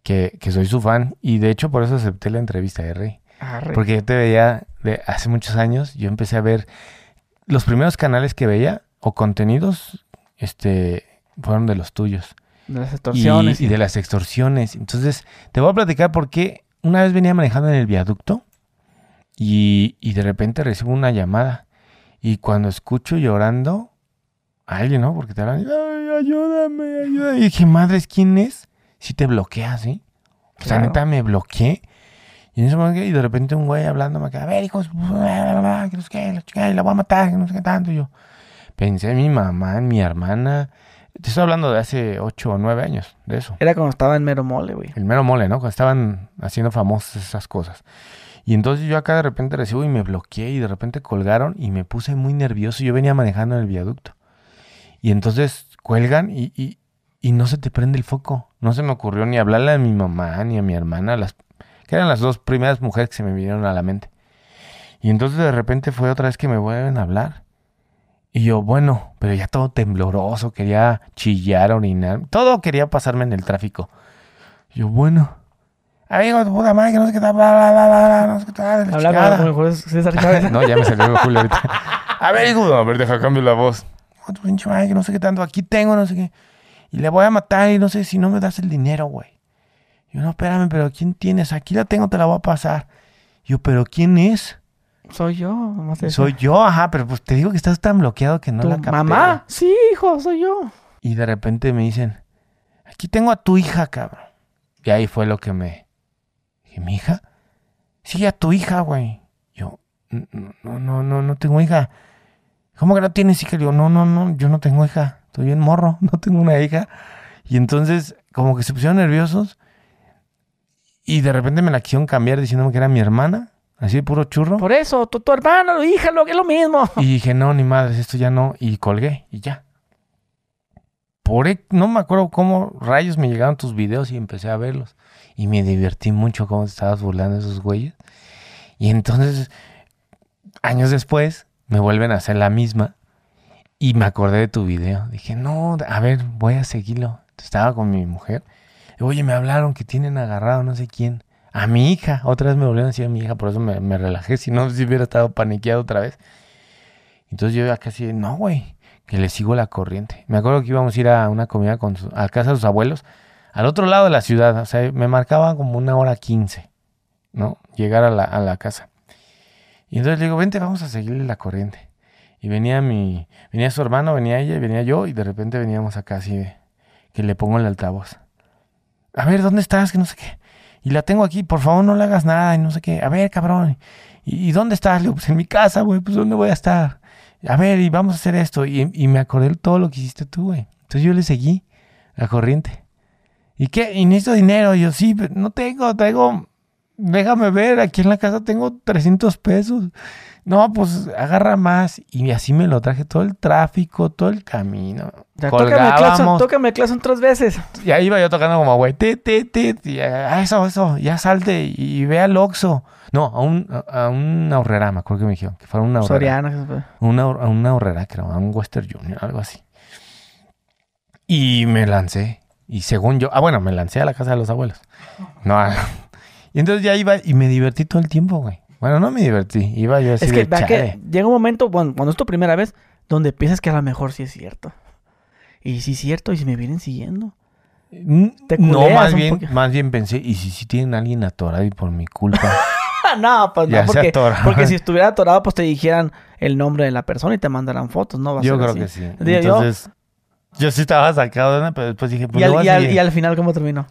que, que soy su fan. Y de hecho, por eso acepté la entrevista de Rey. Arre. Porque yo te veía de hace muchos años. Yo empecé a ver los primeros canales que veía o contenidos, este, fueron de los tuyos. de las Y, extorsiones. y de las extorsiones. Entonces, te voy a platicar por qué una vez venía manejando en el viaducto y, y de repente recibo una llamada. Y cuando escucho llorando a alguien, ¿no? Porque te hablan, "Ay, ayúdame, ayúdame. Y dije, madres, ¿quién es? Si te bloquea, ¿sí? O sea, Claro. neta, me bloqueé. Y en ese momento, y de repente un güey hablándome acá, a ver, hijos, que no sé qué, la voy a matar, que no sé qué tanto. Y yo pensé en mi mamá, en mi hermana. Te estoy hablando de hace ocho o nueve años, de eso. Era cuando estaba en Mero Mole, güey. El mero mole, ¿no? Cuando estaban haciendo famosas esas cosas. Y entonces yo acá de repente recibo y me bloqueé y de repente colgaron y me puse muy nervioso. Yo venía manejando en el viaducto. Y entonces cuelgan y, y, y no se te prende el foco. No se me ocurrió ni hablarle a mi mamá ni a mi hermana, las, que eran las dos primeras mujeres que se me vinieron a la mente. Y entonces de repente fue otra vez que me vuelven a hablar. Y yo, bueno, pero ya todo tembloroso, quería chillar, orinar, todo quería pasarme en el tráfico. Yo, bueno. Amigo, puta madre, que no sé qué tal, bla, bla, bla, bla, bla, no sé qué tal, César Chávez. no, ya me salió Julio ahorita. A ver, hijo, a ver, deja cambio la voz. No, tu pinche madre, que no sé qué tanto, aquí tengo, no sé qué. Y le voy a matar y no sé si no me das el dinero, güey. Yo, no, espérame, pero ¿quién tienes? Aquí la tengo, te la voy a pasar. Yo, pero ¿quién es? Soy yo. te Soy yo, ajá, pero pues te digo que estás tan bloqueado que no ¿Tu la capté. mamá? Sí, hijo, soy yo. Y de repente me dicen, aquí tengo a tu hija, cabrón. Y ahí fue lo que me... Dije, ¿mi hija? Sí, a tu hija, güey. Yo, "N- no, no, no, no tengo hija. ¿Cómo que no tienes hija? Le digo, no, no, no, yo no tengo hija. Estoy bien morro, no tengo una hija. Y entonces, como que se pusieron nerviosos. Y de repente me la quisieron cambiar diciéndome que era mi hermana. Así de puro churro. Por eso, tu, tu hermano, hija, lo que es lo mismo. Y dije, no, ni madres, esto ya no. Y colgué y ya. Por e- no me acuerdo cómo rayos me llegaron tus videos y empecé a verlos. Y me divertí mucho cómo te estabas burlando de esos güeyes. Y entonces, años después, me vuelven a hacer la misma. Y me acordé de tu video. Dije, no, a ver, voy a seguirlo. Estaba con mi mujer. Oye, me hablaron que tienen agarrado no sé quién. A mi hija. Otra vez me volvieron a decir a mi hija, por eso me, me relajé. Si no, si hubiera estado paniqueado otra vez. Entonces yo acá así, no, güey, que le sigo la corriente. Me acuerdo que íbamos a ir a una comida con su- a casa de sus abuelos, al otro lado de la ciudad. O sea, me marcaba como una hora quince, ¿no? Llegar a la, a la casa. Y entonces le digo, vente, vamos a seguirle la corriente. Y venía mi, venía su hermano, venía ella, y venía yo, y de repente veníamos acá así que le pongo el altavoz. A ver, ¿dónde estás? Que no sé qué. Y la tengo aquí, por favor, no le hagas nada, y no sé qué. A ver, cabrón. ¿Y, dónde estás? Le digo, pues en mi casa, güey, pues ¿dónde voy a estar? A ver, y vamos a hacer esto. Y, y me acordé todo lo que hiciste tú, güey. Entonces yo le seguí la corriente. ¿Y qué? Y necesito dinero. Y yo, sí, pero no tengo, traigo déjame ver, aquí en la casa tengo 300 pesos. No, pues agarra más. Y así me lo traje todo el tráfico, todo el camino. Ya, tócame el claxon, tres veces. Y ahí iba yo tocando como güey, ti, y, ah, eso, eso, ya salte y, ve al Oxxo. No, a, un, a, a una horrera, me acuerdo que me dijeron, que fuera una horrera. Soriana. Una, a una horrera, creo, a un Western Junior, algo así. Y me lancé. Y según yo, ah, bueno, me lancé a la casa de los abuelos. No, a- y entonces ya iba y me divertí todo el tiempo, güey. Bueno, no me divertí, iba yo así Es de que, llega un momento, bueno, cuando es tu primera vez, donde piensas que a lo mejor sí es cierto. Y sí es cierto, y si me vienen siguiendo. te No, más bien, más bien pensé, ¿y si, si tienen a alguien atorado y por mi culpa? No, pues Ya no, porque, porque si estuviera atorado, pues te dijeran el nombre de la persona y te mandaran fotos, ¿no? Va a yo ser creo así. que sí. Yo- Entonces, yo sí estaba sacado una, pero después dije, pues y, al, y al- y al final, ¿cómo terminó?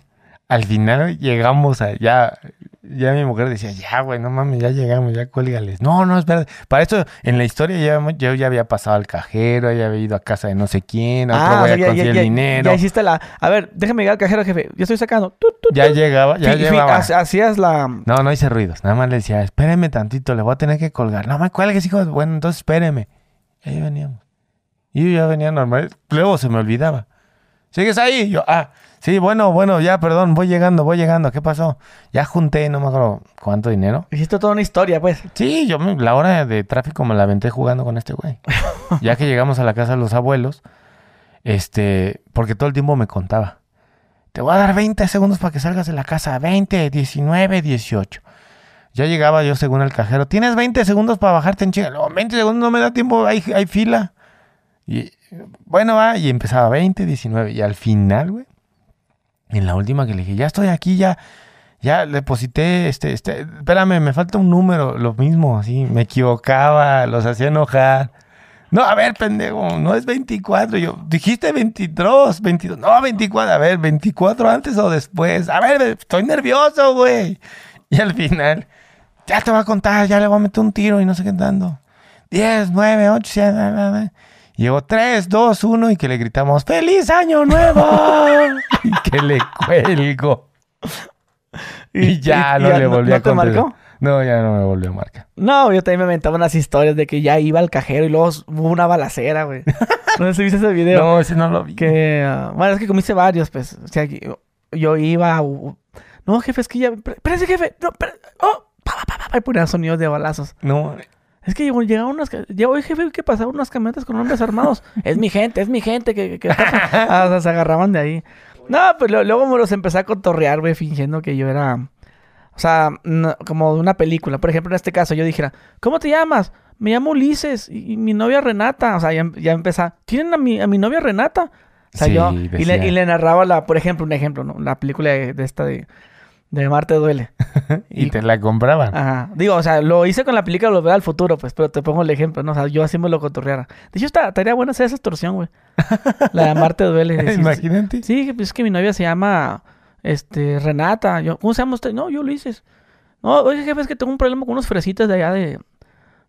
Al final llegamos a ya, ya mi mujer decía, ya, güey, no mames, ya llegamos, ya cuélgales. No, no, espérate. Para esto, en la historia ya, yo ya había pasado al cajero, ya había ido a casa de no sé quién, a otro Ah, o sea, a ya, conseguir ya- el ya- dinero. ya Ya, hiciste la... A ver, déjame llegar al cajero, jefe. Yo estoy sacando. Tut. llegaba, ya ha- Hacías la... No, no hice ruidos. Nada más le decía, espéreme tantito, le voy a tener que colgar. No me cuelgues, hijo. Bueno, entonces espéreme. Y ahí veníamos. Y yo ya venía normal. Luego se me olvidaba. ¿Sigues ahí? Yo, ah, sí, bueno, bueno, ya, perdón, voy llegando, voy llegando. ¿Qué pasó? Ya junté, no me acuerdo cuánto dinero. Hiciste toda una historia, pues. Sí, yo me- la hora de tráfico me la aventé jugando con este güey. ya que llegamos a la casa de los abuelos, este, porque todo el tiempo me contaba. Te voy a dar 20 segundos para que salgas de la casa. 20, 19, 18. Ya llegaba yo según el cajero. Tienes 20 segundos para bajarte en chinga. No, 20 segundos no me da tiempo, hay, hay fila. Y bueno, va, y empezaba 20, 19. Y al final, güey, en la última que le dije, ya estoy aquí, ya, ya deposité, este, este, espérame, me falta un número, lo mismo, así, me equivocaba, los hacía enojar. No, a ver, pendejo, no es 24. Yo, dijiste 22, 22. No, 24. A ver, 24 antes o después. A ver, estoy nervioso, güey. Y al final, ya te voy a contar, ya le voy a meter un tiro y no sé qué dando. 10, 9, 8, 7, Llegó 3, 2, 1 y que le gritamos ¡Feliz Año Nuevo! y que le cuelgo. Y, ya y- no y le no- volví ¿no a te contestar. marcó? No, ya no me volvió a marcar. No, yo también me inventaba unas historias de que ya iba al cajero y luego hubo una balacera, güey. No sé si viste ese video. No, ese no lo vi. Que, ah, bueno, es que comiste varios, pues. O sea, yo, yo iba. no, jefe, es que ya. Espérese, jefe. No, espérate. Oh, pa, pa, pa, pa, y ponían sonidos de balazos. No, Es que llegaban unas. Llegó el jefe que pasaban unas camionetas con hombres armados. es mi gente, es mi gente. Que, que, que Ah, o sea, se agarraban de ahí. No, pues lo- luego me los empecé a cotorrear, güey, fingiendo que yo era. O sea, no- como de una película. Por ejemplo, en este caso, yo dijera, ¿cómo te llamas? Me llamo Ulises y, y mi novia Renata. O sea, ya, ya empezaba. ¿Tienen a mi, a mi novia Renata? O sea, Sí, yo. Y le, decía. y le narraba la, por ejemplo, un ejemplo, ¿no? La película de, de esta de. De Marte duele. y te la compraban. Ajá. Digo, o sea, lo hice con la película Volver al Futuro, pues, pero te pongo el ejemplo, ¿no? O sea, yo así me lo cotorreara. De hecho, estaría buena hacer esa extorsión, güey. La de Marte duele. Imagínate. Sí, pues es que mi novia se llama, este, Renata. Yo, ¿Cómo se llama usted? No, yo lo hice. No, oye, jefe, es que tengo un problema con unos fresitas de allá de...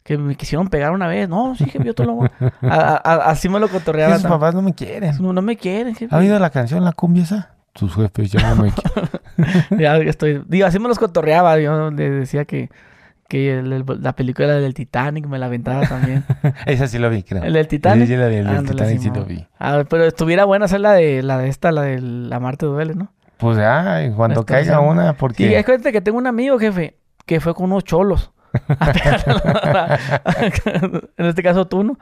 Que me quisieron pegar una vez. No, sí, jefe, yo te lo voy a- a- a- Así me lo cotorreaba. Sus papás no me quieren. No, no me quieren, jefe. ¿Ha oído la canción La Cumbia esa? Tus jefes ya no me quieren. Ya estoy... Digo, así me los cotorreaba. Yo le decía que... Que el- el- la película del Titanic me la aventaba también. esa sí lo vi, creo. ¿El del Titanic? Sí, sí, la del, Titanic sí lo vi. Ah, pero estuviera buena hacer la de la de esta, la de la Marte duele, ¿no? Pues ya, en cuanto La caiga una, Sí, porque... es que, que tengo un amigo, jefe, que fue con unos cholos. a en este caso tú, ¿no?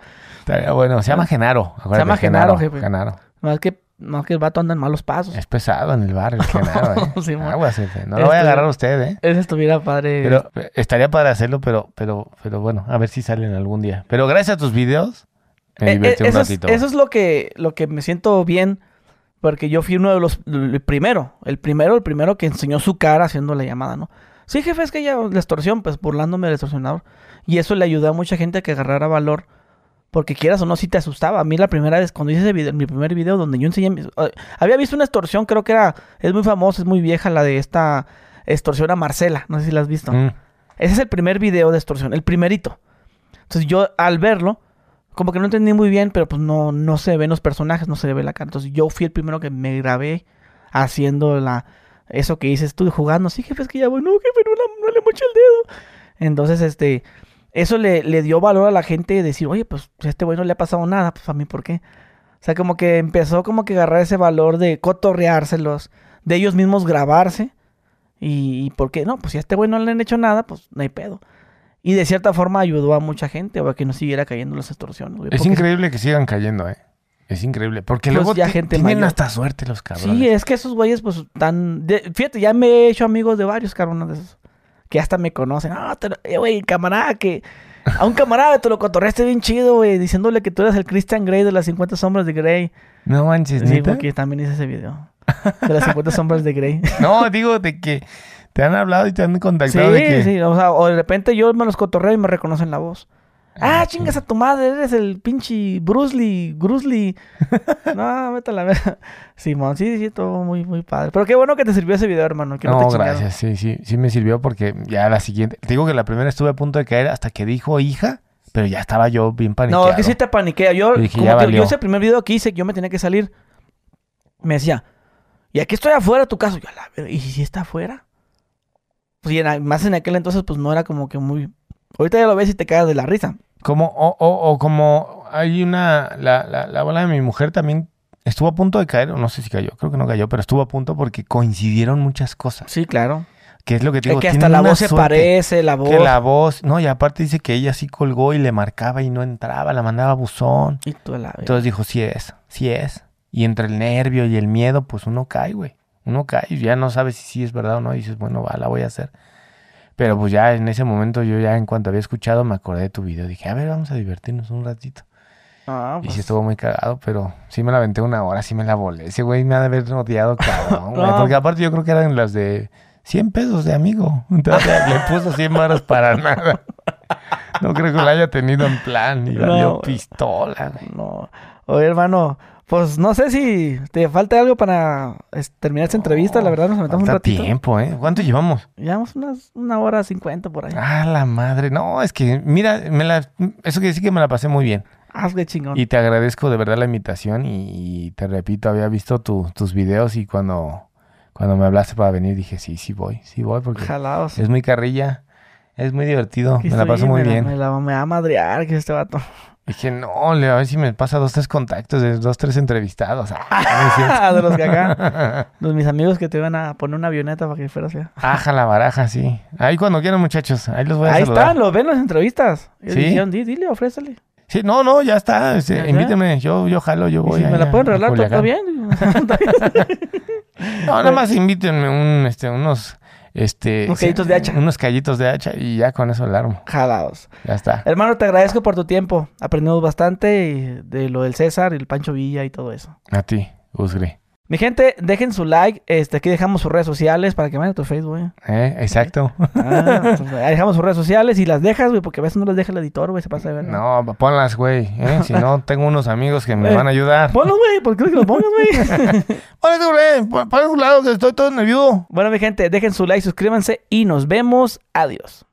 Bueno, se llama Genaro. acuérdate, llama Genaro, jefe. Genaro. Más que, más que el vato anda en malos pasos. Es pesado en el barrio, el Genaro, ¿eh? Sí, mon. Aguas, jefe. No lo voy a Este- agarrar a usted, ¿eh? Ese estuviera padre. Pero eh, estaría para hacerlo, pero, pero, pero bueno, a ver si salen algún día. Pero gracias a tus videos, me Eh, divertí eh, un eso, es, ratito. eso es lo que, lo que me siento bien. Porque yo fui uno de los... El primero. El primero, el primero que enseñó su cara haciendo la llamada, ¿no? Sí, jefe, es que ya la extorsión, pues burlándome del extorsionador. Y eso le ayudó a mucha gente a que agarrara valor. Porque quieras o no, sí te asustaba. A mí la primera vez, cuando hice ese video, mi primer video donde yo enseñé... mis- eh, había visto una extorsión, creo que era... Es muy famosa, es muy vieja, la de esta extorsión a Marcela. No sé si la has visto. Mm, Ese es el primer video de extorsión, el primerito. Entonces yo al verlo, como que no entendí muy bien, pero pues no, no se ven los personajes, no se ve la cara. Entonces yo fui el primero que me grabé haciendo la, eso que dices tú jugando, sí, jefe, es que ya voy, no, jefe, no, no le moché el dedo. Entonces, este, eso le, le dio valor a la gente de decir, oye, pues a este güey no le ha pasado nada, pues a mí, ¿por qué? O sea, como que empezó como que a agarrar ese valor de cotorreárselos, de ellos mismos grabarse. Y, y ¿por qué? No, pues si a este güey no le han hecho nada, pues no hay pedo. Y de cierta forma ayudó a mucha gente a que no siguiera cayendo las extorsiones. güey, Es increíble que sigan cayendo, ¿eh? Es increíble. Porque Pues luego ya gente tienen mayor. hasta suerte los cabrones. Sí, es que esos güeyes, pues, de- Fíjate, ya me he hecho amigos de varios cabrones de esos. Que hasta me conocen. Ah, eh, güey, camarada, que... A un camarada te lo cotorreaste bien chido, güey. Diciéndole que tú eres el Christian Grey de las 50 sombras de Grey. No manches, Sí, porque también hice ese video. De las 50 sombras de Grey. No, digo de que te han hablado y te han Sí, contactado de que... sí. O sea, o de repente yo me los cotorreo y me reconocen la voz. Ah, chingas a tu madre, eres el pinche Bruce Lee, Bruce Lee. no, vete a la verga. Simón, sí, sí, todo muy, muy padre. Pero qué bueno que te sirvió ese video, hermano. Que no, No, te chingaron. gracias, sí, sí, sí me sirvió porque ya la siguiente, te digo que la primera estuve a punto de caer hasta que dijo hija, pero ya estaba yo bien paniqueado. No, es que sí te paniquea. Yo, Yo dije, como te- yo ese primer video que hice, que yo me tenía que salir, me decía, y aquí estoy afuera de tu casa. Yo, la ¿y si está afuera? Pues, y en- más en aquel entonces, pues no era como que muy... Ahorita ya lo ves y te cagas de la risa. Como, o, o, o como hay una, la, la, la bola de mi mujer también estuvo a punto de caer, o no sé si cayó, creo que no cayó, pero estuvo a punto porque coincidieron muchas cosas. Sí, claro. Que es lo que te Es que hasta la voz se parece, la voz. Que la voz, no, y aparte dice que ella sí colgó y le marcaba y no entraba, la mandaba a buzón. Y tú la. Entonces dijo, sí es, sí es. Y entre el nervio y el miedo, pues uno cae, güey. Uno cae y ya no sabes si sí es verdad o no. Y dices, bueno, va, la voy a hacer. Pero pues ya en ese momento, yo ya en cuanto había escuchado, me acordé de tu video. Dije, a ver, vamos a divertirnos un ratito. Ah, Y pues, sí estuvo muy cagado, pero sí me la aventé una hora, sí me la volé. Ese güey me ha de haber odiado, cabrón, güey. No. Porque aparte yo creo que eran las de 100 pesos de amigo. Entonces le puso 100 baros para nada. No creo que lo haya tenido en plan. Y No. valió pistola, güey. No. Oye, hermano, pues no sé si te falta algo para terminar esta entrevista. La verdad, nos metemos un Falta ratito. tiempo, ¿eh? ¿Cuánto llevamos? Llevamos unas, una hora cincuenta por ahí. Ah, la madre. No, es que, mira, me la, eso quiere decir que me la pasé muy bien. Ah, qué chingón. Y te agradezco de verdad la invitación. Y, te repito, había visto tu- tus videos y cuando, cuando me hablaste para venir dije, sí, sí voy, sí voy, porque es muy carrilla, es muy divertido, Aquí me la paso muy me la- bien. me, la, me va a madrear que este vato. Dije, no, le- a ver si me pasa dos, tres contactos de dos, tres entrevistados. Ah, de los que acá. Los mis amigos que te iban a poner una avioneta para que fueras ya. Aja la baraja, sí. Ahí cuando quieran, muchachos, ahí los voy a Ahí saludar. están, los ven las entrevistas. Ellos ¿Sí? dijeron, "Di- dile, ofrécele. Sí, no, no, ya está. este, ¿Ya, ya? invíteme, yo, yo jalo, yo voy. si me la pueden regalar, todo está bien. No, nada más invítenme un, este, unos, este... Unos callitos de hacha. Unos callitos de hacha y ya con eso la armo. Jalados. Ya está. Hermano, te agradezco por tu tiempo. Aprendimos bastante de lo del César y el Pancho Villa y todo eso. A ti, Usgri. Mi gente, dejen su like. Este, aquí dejamos sus redes sociales para que vayan a tu Facebook, güey. ¿Eh? Exacto. Ah, entonces, ahí dejamos sus redes sociales y las dejas, güey, porque a veces no las deja el editor, güey, se pasa de ver. No, ponlas, güey. ¿eh? Si no, tengo unos amigos que me Eh, van a ayudar. Ponlos, güey, ¿por qué no que los pongas, güey? Ponle, güey. Pon- Pon a un lado que estoy todo nervioso. bueno, mi gente, dejen su like, suscríbanse y nos vemos. Adiós.